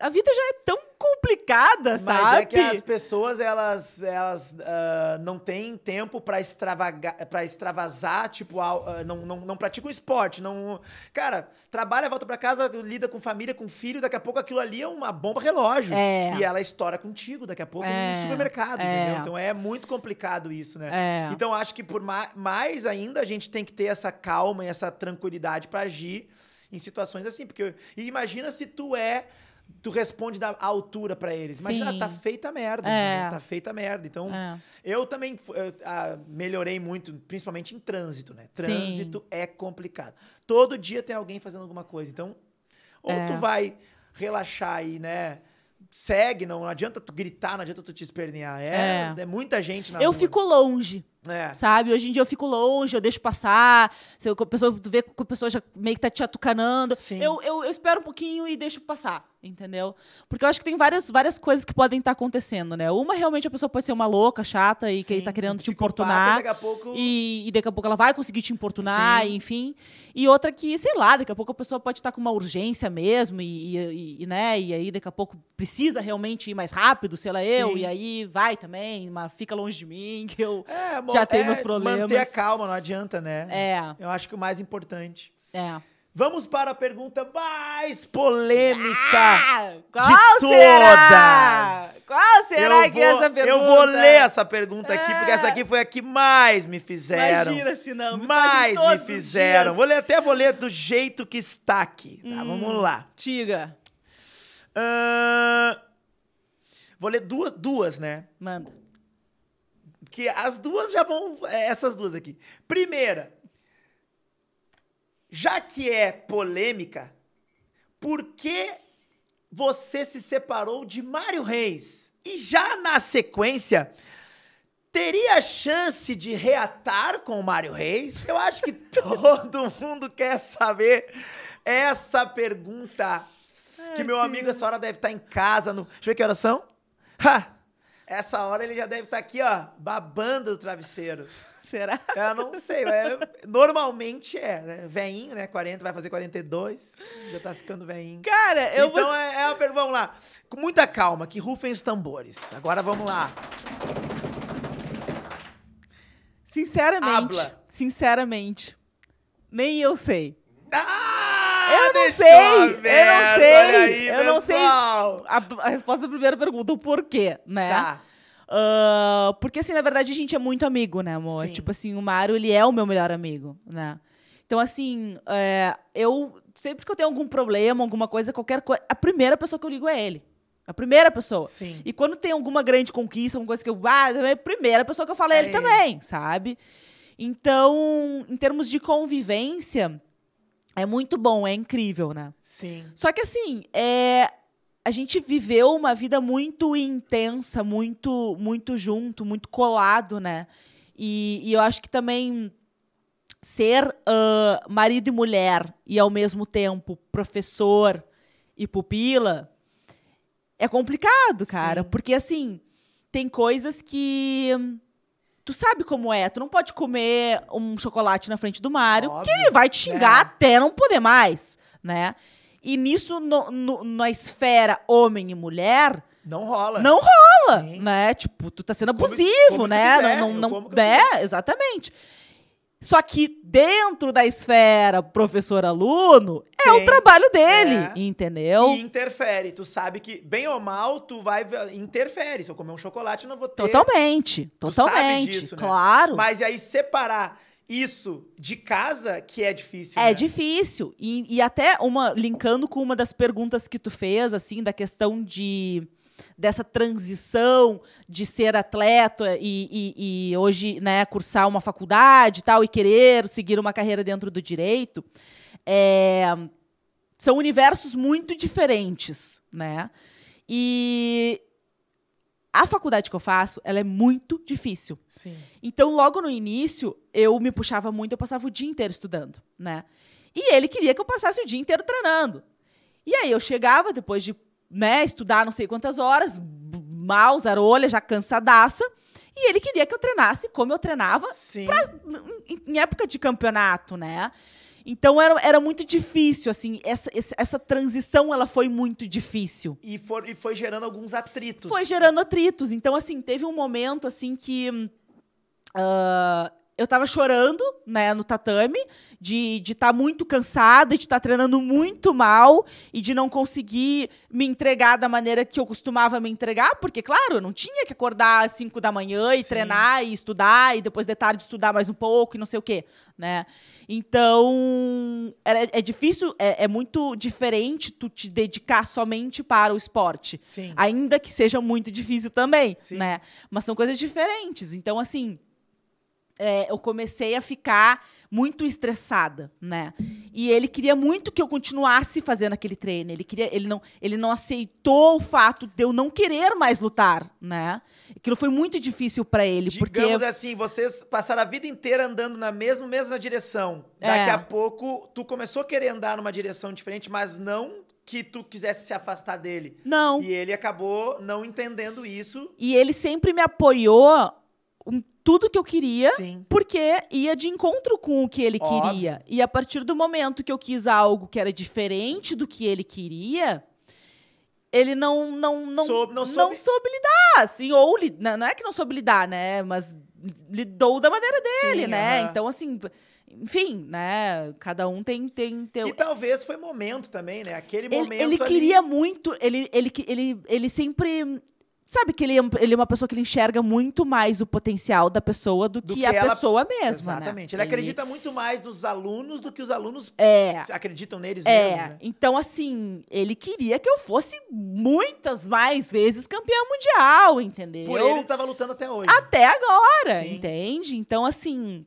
A vida já é tão complicada, Mas sabe? é que as pessoas, elas, elas ah, não têm tempo pra extravagar, para extravasar, tipo, ah, não, não, não praticam esporte, não... Cara, trabalha, volta pra casa, lida com família, com filho, daqui a pouco aquilo ali é uma bomba relógio. É. E ela estoura contigo daqui a pouco É, no supermercado, é. entendeu? Então é muito complicado isso, né? É. Então acho que por ma- mais ainda a gente tem que ter essa calma e essa tranquilidade pra agir em situações assim, porque e imagina se tu é tu responde da altura pra eles. Imagina, Sim. tá feita a merda, É. entendeu? tá feita a merda. Então, É. eu também eu, ah, melhorei muito, principalmente em trânsito, né? Sim. Trânsito é complicado. Todo dia tem alguém fazendo alguma coisa. Então, ou É. tu vai relaxar aí, né? Segue, não, não adianta tu gritar, não adianta tu te espernear. É, É. é muita gente na Eu rua. fico longe, É. sabe? Hoje em dia eu fico longe, eu deixo passar. Se eu- a pessoa, tu vê que a pessoa já meio que tá te atucanando. Sim. Eu, eu, eu espero um pouquinho e deixo passar, entendeu? Porque eu acho que tem várias, várias coisas que podem estar acontecendo, né? Uma, realmente, a pessoa pode ser uma louca, chata e que ele Sim, tá querendo um te importunar. Daqui a pouco. E, e daqui a pouco ela vai conseguir te importunar, Sim. e, enfim. E outra que, sei lá, daqui a pouco a pessoa pode estar com uma urgência mesmo, e, e- e, né, e aí daqui a pouco precisa realmente ir mais rápido, sei lá eu, Sim. e aí vai também, mas fica longe de mim, que eu É, mo- já tenho é meus problemas. Manter a calma, não adianta, né? É, Eu acho que o mais importante. é. Vamos para a pergunta mais polêmica. Ah, qual de será? todas. Qual será eu que é essa pergunta? Eu vou ler essa pergunta aqui, porque essa aqui foi a que mais me fizeram. Imagina se não, me mais me os fizeram. Vou ler, até vou ler do jeito que está aqui. Tá, Hum. vamos lá. Tiga, Ahn, vou ler duas, duas, né? manda. Que as duas já vão. é, Essas duas aqui. Primeira. Já que é polêmica, por que você se separou de Mário Reis? E já na sequência, teria chance de reatar com o Mário Reis? Eu acho que todo mundo quer saber essa pergunta. Que meu amigo, essa hora deve estar em casa. No... Deixa eu ver que horas são. Ha! Essa hora ele já deve estar aqui, ó, babando o travesseiro. Será? Eu não sei, é- normalmente é, né? Veinho, né? 40, vai fazer 42. Já tá ficando veinho. Cara, eu então vou... é, é uma pergunta, vamos lá. Com muita calma, que rufem os tambores. Agora vamos lá. Sinceramente, Habla. sinceramente, nem eu sei. Ah, Eu não sei, eu não sei, aí, eu não sei. A, a resposta da primeira pergunta, o porquê, né? Tá. Ah, porque, assim, na verdade, a gente é muito amigo, né, amor? Sim. Tipo assim, o Mário, ele é o meu melhor amigo, né? Então, assim, é, eu sempre que eu tenho algum problema, alguma coisa, qualquer coisa, a primeira pessoa que eu ligo é ele. A primeira pessoa. Sim. E quando tem alguma grande conquista, alguma coisa que eu. Ah, é a primeira pessoa que eu falo é ele É também, sabe? Então, em termos de convivência, é muito bom, é incrível, né? Sim. Só que assim, é, a gente viveu uma vida muito intensa, muito, muito junto, muito colado, né? E, e eu acho que também ser ah, marido e mulher e ao mesmo tempo professor e pupila é complicado, cara, Sim. porque assim tem coisas que tu sabe como é, tu não pode comer um chocolate na frente do Mário, que Óbvio. ele vai te xingar É. até não poder mais, né? E nisso, no- no- na esfera homem e mulher, Não rola. não rola, Sim. né? Tipo, tu tá sendo abusivo, come o que né? quiser, não, não, como que não eu é, exatamente. Só que dentro da esfera professor-aluno é o trabalho dele, É. entendeu? E interfere. Tu sabe que, bem ou mal, tu vai. Interfere. Se eu comer um chocolate, eu não vou ter. Totalmente, Tu sabe totalmente, disso, né? claro. Mas aí separar isso de casa que é difícil. É né? difícil. E, e até uma linkando com uma das perguntas que tu fez, assim, da questão de dessa transição de ser atleta e, e- e hoje, né, cursar uma faculdade e tal, e querer seguir uma carreira dentro do direito, é, são universos muito diferentes, né? E a faculdade que eu faço, ela é muito difícil. Sim. Então, logo no início, eu me puxava muito, eu passava o dia inteiro estudando, né? E ele queria que eu passasse o dia inteiro treinando. E aí eu chegava, depois de né, estudar não sei quantas horas, mal, zarolha, já cansadaça, e ele queria que eu treinasse como eu treinava Sim. em, época de campeonato, né? Então era, era muito difícil, assim, essa, essa transição ela foi muito difícil E, for- e foi gerando alguns atritos. foi gerando atritos. Então, assim, teve um momento, assim, que ah, eu tava chorando, né, no tatame, de estar muito cansada, de estar treinando muito mal e de não conseguir me entregar da maneira que eu costumava me entregar, porque, claro, eu não tinha que acordar às 5 da manhã e Sim. treinar e estudar e depois de tarde estudar mais um pouco e não sei o quê, né? Então, era- é, difícil, é, é muito diferente tu te dedicar somente para o esporte. Sim. Ainda que seja muito difícil também, Sim. né? Mas são coisas diferentes. Então, assim, é, eu comecei a ficar muito estressada, né? E ele queria muito que eu continuasse fazendo aquele treino. Ele queria, ele não, ele não aceitou o fato de eu não querer mais lutar, né? Aquilo foi muito difícil para ele, porque Digamos assim, vocês passaram a vida inteira andando na mesma, mesma direção. Daqui É. a pouco, tu começou a querer andar numa direção diferente, mas não que tu quisesse se afastar dele. não. E ele acabou não entendendo isso. E ele sempre me apoiou em tudo que eu queria. Sim. Porque ia de encontro com o que ele Óbvio. queria. E a partir do momento que eu quis algo que era diferente do que ele queria, ele não não não, Soube- não não soube- soube lidar, assim, ou li- não é que não soube lidar, né, mas lidou da maneira dele, Sim, né? aham. Então assim, enfim, né, cada um tem tem, tem E talvez foi momento também, né? Aquele ele, momento ele ali- queria muito, ele, ele, ele, ele sempre. Sabe que ele, é ele é uma pessoa que ele enxerga muito mais o potencial da pessoa do, Do que, que a ela- pessoa mesma. né? Exatamente. Ele acredita muito mais nos alunos do que os alunos É. acreditam neles É, mesmos, né? então assim, ele queria que eu fosse muitas mais vezes campeã mundial, entendeu? Por ele, ele tava lutando até hoje. Até agora, Sim. entende? Então, assim,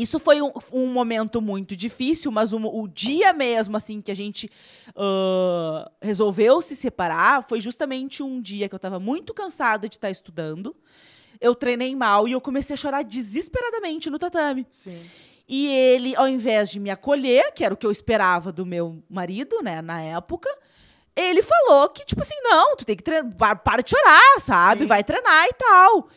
isso foi um, um momento muito difícil, mas um- o dia mesmo, assim, que a gente ah, resolveu se separar foi justamente um dia que eu estava muito cansada de estar estudando. Eu treinei mal e eu comecei a chorar desesperadamente no tatame. Sim. E ele, ao invés de me acolher, que era o que eu esperava do meu marido, né, na época, ele falou que, tipo assim, não, tu tem que treinar, pa- para de chorar, sabe? Sim. Vai treinar e tal.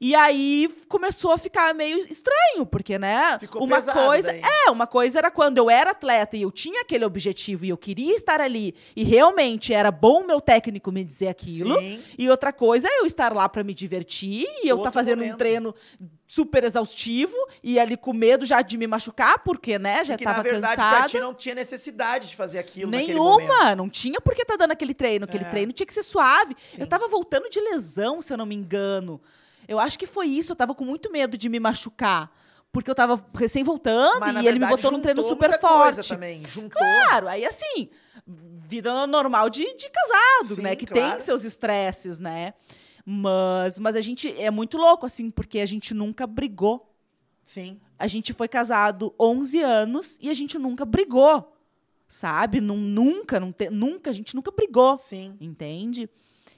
E aí começou a ficar meio estranho, porque, né? Ficou uma coisa. daí. É, uma coisa era quando eu era atleta e eu tinha aquele objetivo e eu queria estar ali, e realmente era bom o meu técnico me dizer aquilo. Sim. E outra coisa é eu estar lá pra me divertir e eu estar Outro fazendo um momento. treino super exaustivo e ali com medo já de me machucar, porque, né, já na tava pra cansada. ti não tinha necessidade de fazer aquilo. Nenhuma, não tinha por que tá dando aquele treino. Aquele É. treino tinha que ser suave. Sim. Eu tava voltando de lesão, se eu não me engano. Eu acho que foi isso, eu tava com muito medo de me machucar. porque eu tava recém voltando Mas, e ele me botou num treino super forte. também. Juntou. Claro, aí assim, vida normal de, de casado, Sim, né? Que claro. tem seus estresses, né? Mas, mas a gente é muito louco, assim, porque a gente nunca brigou. Sim. A gente foi casado 11 anos e a gente nunca brigou, sabe? Nun- nunca, te- nunca, a gente nunca brigou, Sim. entende?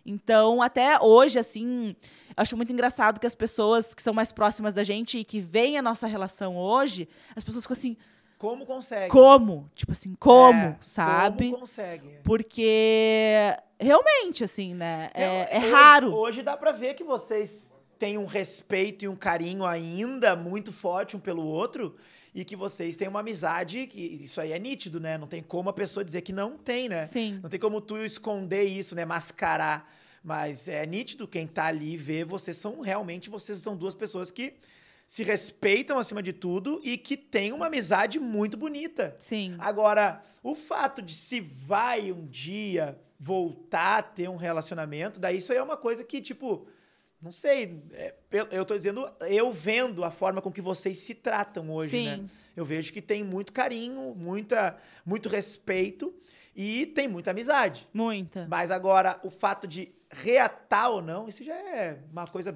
Então, até hoje, assim, acho muito engraçado que as pessoas que são mais próximas da gente e que veem a nossa relação hoje, as pessoas ficam assim, Como consegue? como? Tipo assim, como, É, sabe? Como consegue? Porque realmente, assim, né? É, é hoje, raro. Hoje dá pra ver que vocês têm um respeito e um carinho ainda muito forte um pelo outro e que vocês têm uma amizade que isso aí é nítido, né? Não tem como a pessoa dizer que não tem, né? Sim. Não tem como tu esconder isso, né? Mascarar. Mas é nítido quem tá ali vê, vocês são realmente, vocês são duas pessoas que se respeitam acima de tudo e que têm uma amizade muito bonita. Sim. Agora, o fato de se vai um dia voltar a ter um relacionamento, daí isso aí é uma coisa que, tipo, não sei, é, eu- tô dizendo, eu vendo a forma com que vocês se tratam hoje, Sim. né? Eu vejo que tem muito carinho, muita, muito respeito e tem muita amizade. Muita. Mas agora, o fato de reatar ou não, isso já é uma coisa,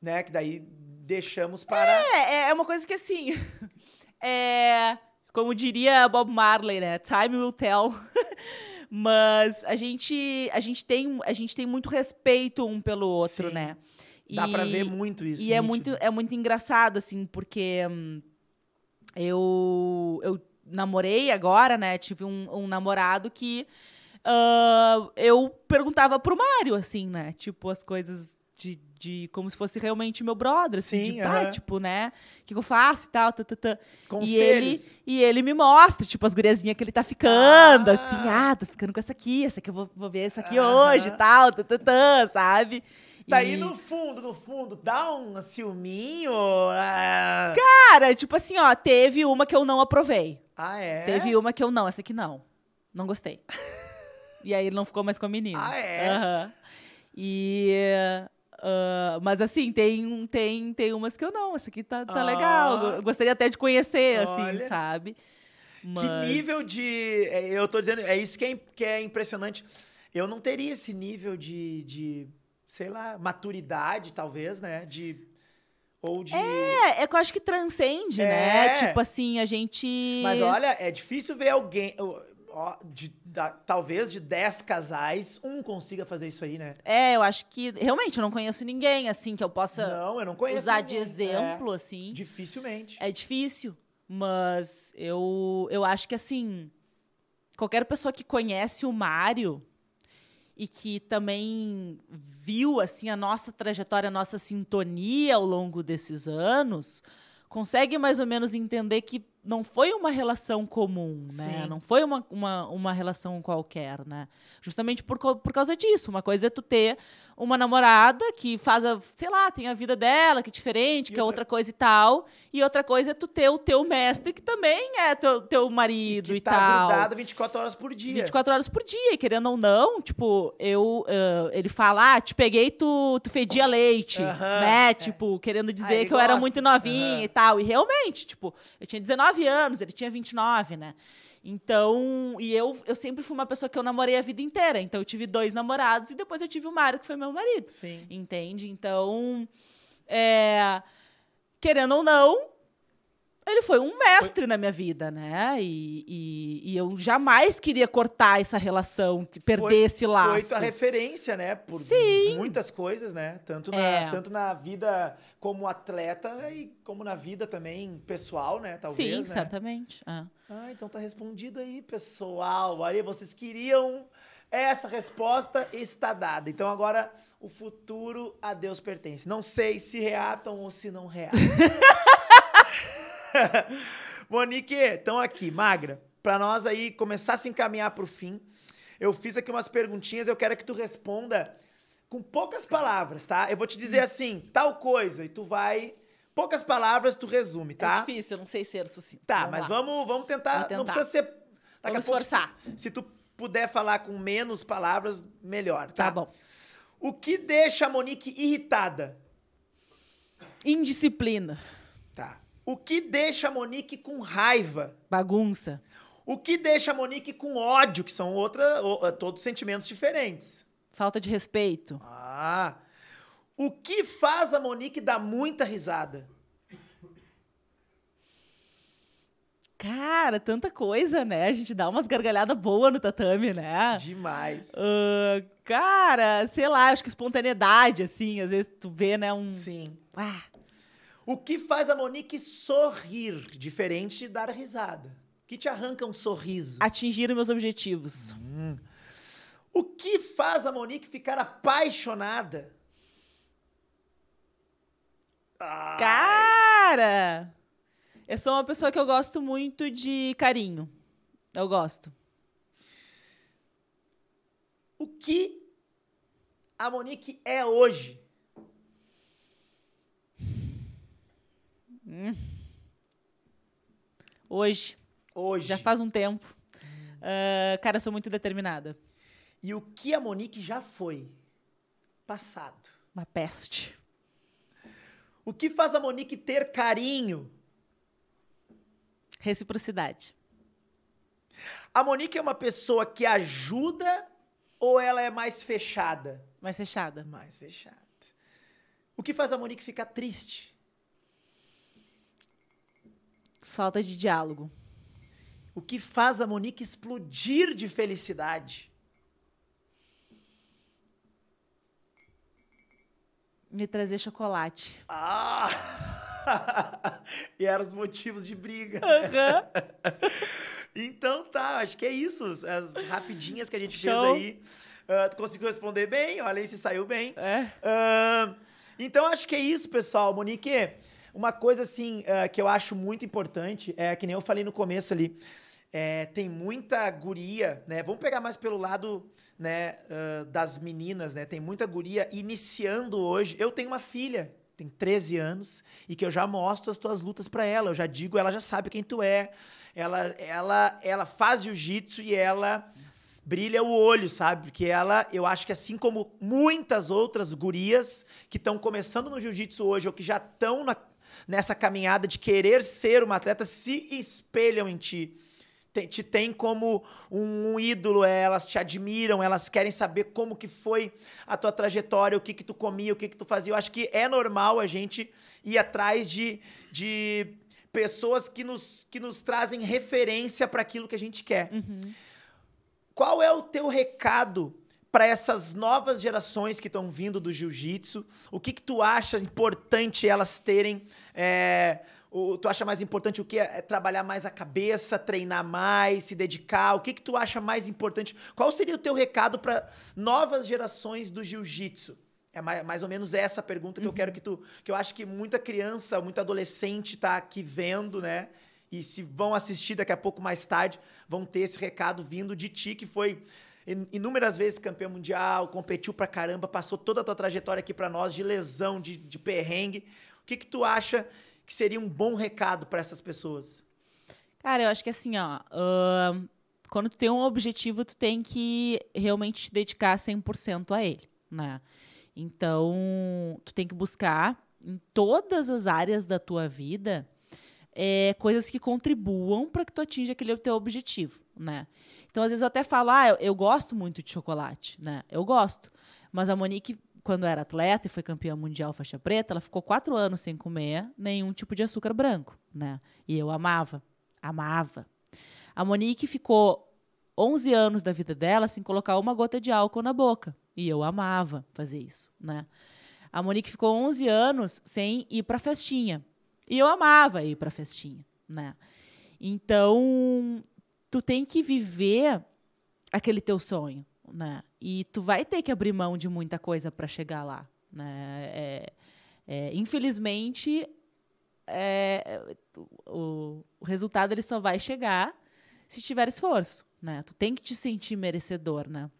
né, que daí deixamos para... É, é uma coisa que assim. É. Como diria Bob Marley, né? Time will tell. Mas a gente, a gente, tem, a gente tem muito respeito um pelo outro, Sim. né? Dá pra E- ver muito isso. E é muito, é muito engraçado, assim, porque hum, eu, eu namorei agora, né? Tive um, um namorado que ah, eu perguntava pro Mário, assim, né? Tipo, as coisas de, de como se fosse realmente meu brother, assim, Sim, de pai, aham. tipo, né? O que, eu faço e tal, tá, tá, tá. E ele, e ele me mostra, tipo, as guriazinhas que ele tá ficando, Ah. assim, ah, tô ficando com essa aqui, essa aqui eu vou, vou ver essa aqui Aham. hoje e tal, tá, tá, tá, sabe? Tá aí no fundo, no fundo, dá um ciúminho. Ah, Cara, tipo assim, ó, teve uma que eu não aprovei. ah, é? Teve uma que eu não, essa aqui não. Não gostei. e aí ele não ficou mais com a menina. Ah, é? Aham. E. ah, mas assim, tem, tem, tem umas que eu não. Essa aqui tá, tá Ah. legal. Eu gostaria até de conhecer, assim, Olha. sabe? Que Mas- nível de. é, Eu tô dizendo, é isso que é, que é impressionante. Eu não teria esse nível de, de, sei lá, maturidade, talvez, né? De. Ou de. É, é que eu acho que transcende, É. né? Tipo assim, a gente. Mas olha, é difícil ver alguém. de, da- talvez de 10 casais, um consiga fazer isso aí, né? É, eu acho que realmente eu não conheço ninguém, assim, que eu possa Não, eu não conheço. usar de ninguém. exemplo, É, assim. dificilmente. É difícil, mas eu, eu acho que assim, qualquer pessoa que conhece o Mário e que também viu assim a nossa trajetória, a nossa sintonia ao longo desses anos, consegue mais ou menos entender que não foi uma relação comum, né? Sim. Não foi uma, uma, uma relação qualquer, né? Justamente por, por causa disso. Uma coisa é tu ter uma namorada que faz a, sei lá, tem a vida dela, que é diferente, E que é outra- outra coisa e tal. E outra coisa é tu ter o teu mestre, que também é teu, teu marido que e tá tal. grudado 24 horas por dia. 24 horas por dia, e querendo ou não, tipo, eu, ah, ele fala, ah, te peguei, tu, tu fedia leite, Aham, né? é. Tipo, querendo dizer ele que eu era gosta. muito novinha Aham. e tal. E realmente, tipo, eu tinha 19 anos, ele tinha 29, né? Então, e eu, eu sempre fui uma pessoa que eu namorei a vida inteira. Então, eu tive dois namorados e depois eu tive o Mário, que foi meu marido. Sim. Entende? Então, é, querendo ou não, ele foi um mestre na minha vida, né? E, e, e eu jamais queria cortar essa relação, que perder Foi- esse laço. Foi tua referência, né? Por Sim. muitas coisas, né? Tanto na, É. tanto na vida como atleta e como na vida também pessoal, né? Talvez, Sim, né? certamente. é. Ah, então tá respondido aí, pessoal. Aí vocês queriam essa resposta está dada. Então agora o futuro a Deus pertence. Não sei se reatam ou se não reatam. Monique, estão aqui, magra, para nós aí começar a se encaminhar pro fim. Eu fiz aqui umas perguntinhas, eu quero que tu responda com poucas palavras, tá? Eu vou te dizer assim, tal coisa, e tu vai poucas palavras tu resume, É tá? difícil, eu não sei ser sucinto. Tá, Vamos mas lá. vamos, vamos tentar. Vamos Não tentar. precisa ser. Daqui Vamos a pouco, esforçar. Se tu puder falar com menos palavras, melhor, tá? Tá bom. O que deixa a Monique irritada? Indisciplina. O que deixa a Monique com raiva? Bagunça. O que deixa a Monique com ódio, que são outra, o- todos sentimentos diferentes. Falta de respeito. Ah. O que faz a Monique dar muita risada? Cara, tanta coisa, né? A gente dá umas gargalhadas boas no tatame, né? Demais. Ah, cara, sei lá, acho que espontaneidade, assim, às vezes tu vê, né, um... Sim. Ah, O que faz a Monique sorrir, diferente de dar risada? O que te arranca um sorriso? atingir meus objetivos. O que faz a Monique ficar apaixonada? Ah, Cara! Eu sou uma pessoa que eu gosto muito de carinho. Eu gosto. o que a Monique é hoje? Hoje, Hoje. já faz um tempo. Ah, cara, eu sou muito determinada. E o que a Monique já foi? Passado. Uma peste. O que faz a Monique ter carinho? Reciprocidade. A Monique é uma pessoa que ajuda ou ela é mais fechada? Mais fechada. Mais fechada. O que faz a Monique ficar triste? Falta de diálogo. O que faz a Monique explodir de felicidade? Me trazer chocolate. Ah! e eram os motivos de briga. Aham. Então tá, acho que é isso. As rapidinhas que a gente Show. fez aí. Ah, tu conseguiu responder bem, olha aí se saiu bem. É. Ah, então acho que é isso, pessoal. Monique, uma coisa assim ah, que eu acho muito importante é que nem eu falei no começo ali. é, tem muita guria, né? Vamos pegar mais pelo lado né, ah, das meninas, né? Tem muita guria iniciando hoje. Eu tenho uma filha, tem 13 anos, e que eu já mostro as tuas lutas pra ela. Eu já digo, ela já sabe quem tu é. Ela, ela, ela faz jiu-jitsu e ela brilha o olho, sabe? Porque ela, eu acho que assim como muitas outras gurias que estão começando no jiu-jitsu hoje ou que já estão nessa caminhada de querer ser uma atleta, se espelham em ti. Te, te tem como um, um ídolo, é, elas te admiram, elas querem saber como que foi a tua trajetória, o que que tu comia, o que que tu fazia. Eu acho que é normal a gente ir atrás de, de pessoas que nos, que nos trazem referência para aquilo que a gente quer. Qual é o teu recado para essas novas gerações que estão vindo do jiu-jitsu? O que, que tu acha importante elas terem? é, o- tu acha mais importante o que? É trabalhar mais a cabeça, treinar mais, se dedicar? O que, que tu acha mais importante? Qual seria o teu recado para novas gerações do jiu-jitsu? É mais, mais ou menos essa pergunta que eu quero que tu. Que eu acho que muita criança, muito adolescente tá aqui vendo, né? E se vão assistir daqui a pouco mais tarde, vão ter esse recado vindo de ti, que foi inúmeras vezes campeão mundial, competiu pra caramba, passou toda a tua trajetória aqui pra nós, de lesão, de, de perrengue. O que, que tu acha que seria um bom recado pra essas pessoas? Cara, eu acho que assim, ó. ahn, quando tu tem um objetivo, tu tem que realmente te dedicar 100% a ele, né? Então, tu tem que buscar em todas as áreas da tua vida é, coisas que contribuam para que tu atinja aquele teu objetivo, né? Então, às vezes eu até falo, ah, eu, eu gosto muito de chocolate, né? Eu gosto. Mas a Monique, quando era atleta e foi campeã mundial faixa preta, ela ficou quatro anos sem comer nenhum tipo de açúcar branco, né? E eu amava, amava. A Monique ficou 11 anos da vida dela sem colocar uma gota de álcool na boca. E eu amava fazer isso, né? A Monique ficou 11 anos sem ir pra festinha. E eu amava ir pra festinha, né? Então, tu tem que viver aquele teu sonho, né? E tu vai ter que abrir mão de muita coisa para chegar lá, né? É, é, infelizmente, é, o, o resultado ele só vai chegar se tiver esforço, né? Tu tem que te sentir merecedor, né?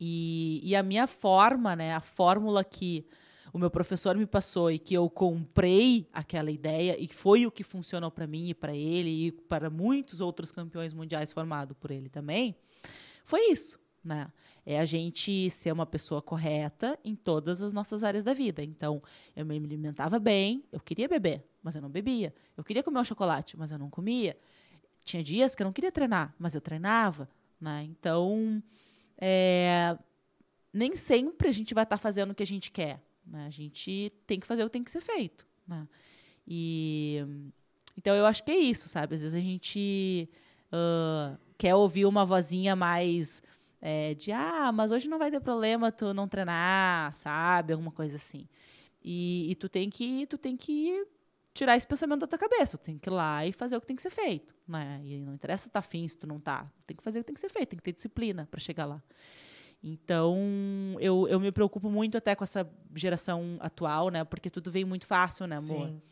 E, e a minha forma, né? A fórmula que o meu professor me passou e que eu comprei aquela ideia e foi o que funcionou para mim e para ele e para muitos outros campeões mundiais formados por ele também, foi isso, né? É a gente ser uma pessoa correta em todas as nossas áreas da vida. Então, eu me alimentava bem, eu queria beber, mas eu não bebia. Eu queria comer um chocolate, mas eu não comia. Tinha dias que eu não queria treinar, mas eu treinava. Né? Então, é, nem sempre a gente vai estar tá fazendo o que a gente quer. Né? A gente tem que fazer o que tem que ser feito. Né? E então eu acho que é isso, sabe? Às vezes a gente uh, quer ouvir uma vozinha mais é, de ah, mas hoje não vai ter problema tu não treinar, sabe? Alguma coisa assim. E, e, tu tem que tu tem que tirar esse pensamento da tua cabeça. Tu tem que ir lá e fazer o que tem que ser feito, né? E não interessa se tá afim, se tu não tá. Tem que fazer o que tem que ser feito, tem que ter disciplina para chegar lá. Então, eu, eu me preocupo muito até com essa geração atual, né? Porque tudo vem muito fácil, né, amor? Sim.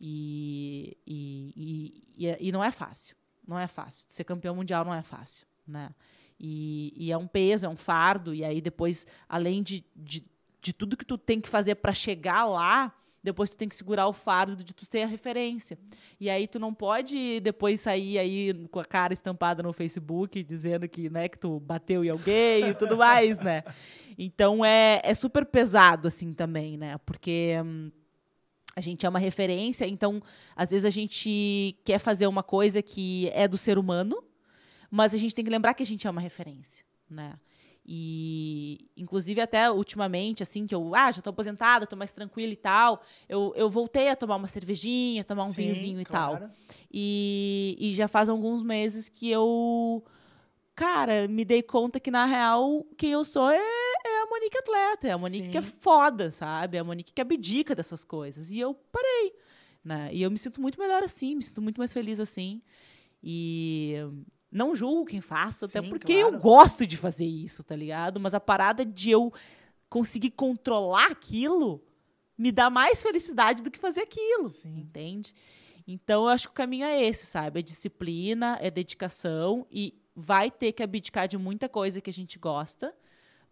E, e, e, e, não é fácil. Não é fácil. Ser campeão mundial não é fácil, né? E, e é um peso, é um fardo. E aí, depois, além de, de, de tudo que tu tem que fazer para chegar lá, depois tu tem que segurar o fardo de tu ter a referência. E aí tu não pode depois sair aí com a cara estampada no Facebook dizendo que, né, que tu bateu em alguém e tudo mais, né? Então é, é super pesado assim também, né? Porque hum, a gente é uma referência, então às vezes a gente quer fazer uma coisa que é do ser humano, mas a gente tem que lembrar que a gente é uma referência, né? E, inclusive, até ultimamente, assim, que eu ah, já tô aposentada, tô mais tranquila e tal, eu, eu voltei a tomar uma cervejinha, tomar um Sim, vinhozinho claro. e tal. E, e já faz alguns meses que eu, cara, me dei conta que, na real, quem eu sou é, é a Monique atleta, é a Monique Sim. que é foda, sabe? É a Monique que abdica dessas coisas. E eu parei, né? E eu me sinto muito melhor assim, me sinto muito mais feliz assim. E não julgo quem faça, Sim, até porque claro. eu gosto de fazer isso, tá ligado? Mas a parada de eu conseguir controlar aquilo me dá mais felicidade do que fazer aquilo, Sim. entende? Então eu acho que o caminho é esse, sabe? É disciplina, é dedicação e vai ter que abdicar de muita coisa que a gente gosta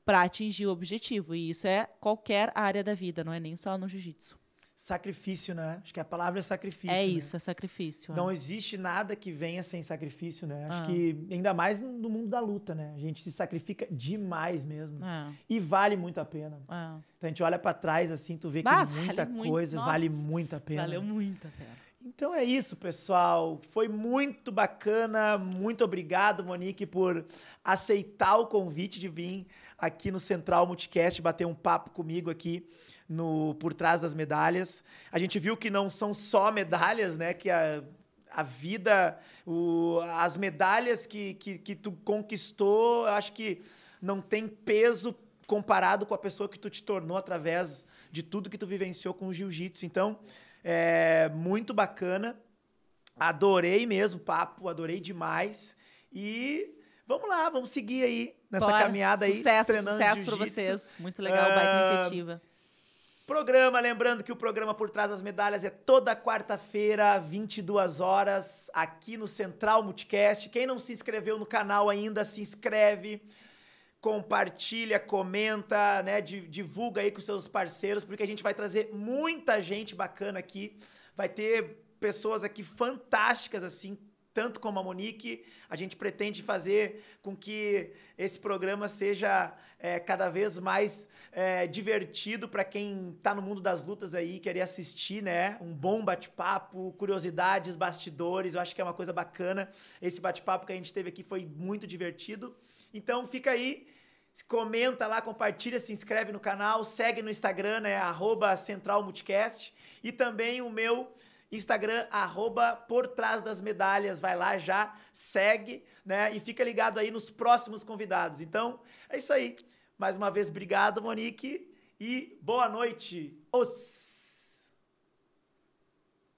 para atingir o objetivo. E isso é qualquer área da vida, não é nem só no jiu-jitsu sacrifício, né? Acho que a palavra é sacrifício. É né? isso, é sacrifício. Não é. existe nada que venha sem sacrifício, né? Acho ah. que ainda mais no mundo da luta, né? A gente se sacrifica demais mesmo. É. E vale muito a pena. É. Então a gente olha para trás assim, tu vê que bah, muita vale coisa muito, vale muito a pena. Valeu muito a pena. Então é isso, pessoal. Foi muito bacana. Muito obrigado, Monique, por aceitar o convite de vir aqui no Central Multicast bater um papo comigo aqui no por trás das medalhas. A gente viu que não são só medalhas, né? Que a, a vida, o, as medalhas que, que, que tu conquistou, eu acho que não tem peso comparado com a pessoa que tu te tornou através de tudo que tu vivenciou com o jiu-jitsu. Então, é muito bacana. Adorei mesmo o papo, adorei demais. E vamos lá, vamos seguir aí nessa Bora. caminhada aí. Sucesso, sucesso para vocês. Muito legal, uh, baita iniciativa. Programa, lembrando que o programa Por Trás das Medalhas é toda quarta-feira, 22 horas, aqui no Central Multicast. Quem não se inscreveu no canal ainda, se inscreve, compartilha, comenta, né, divulga aí com seus parceiros, porque a gente vai trazer muita gente bacana aqui. Vai ter pessoas aqui fantásticas, assim, tanto como a Monique, a gente pretende fazer com que esse programa seja é, cada vez mais é, divertido para quem está no mundo das lutas aí, querer assistir, né? Um bom bate-papo, curiosidades, bastidores, eu acho que é uma coisa bacana. Esse bate-papo que a gente teve aqui foi muito divertido. Então fica aí, comenta lá, compartilha, se inscreve no canal, segue no Instagram, né? Arroba Central Multicast. E também o meu Instagram, arroba por trás das medalhas. Vai lá já, segue, né? E fica ligado aí nos próximos convidados. Então, é isso aí. Mais uma vez, obrigado, Monique. E boa noite. Os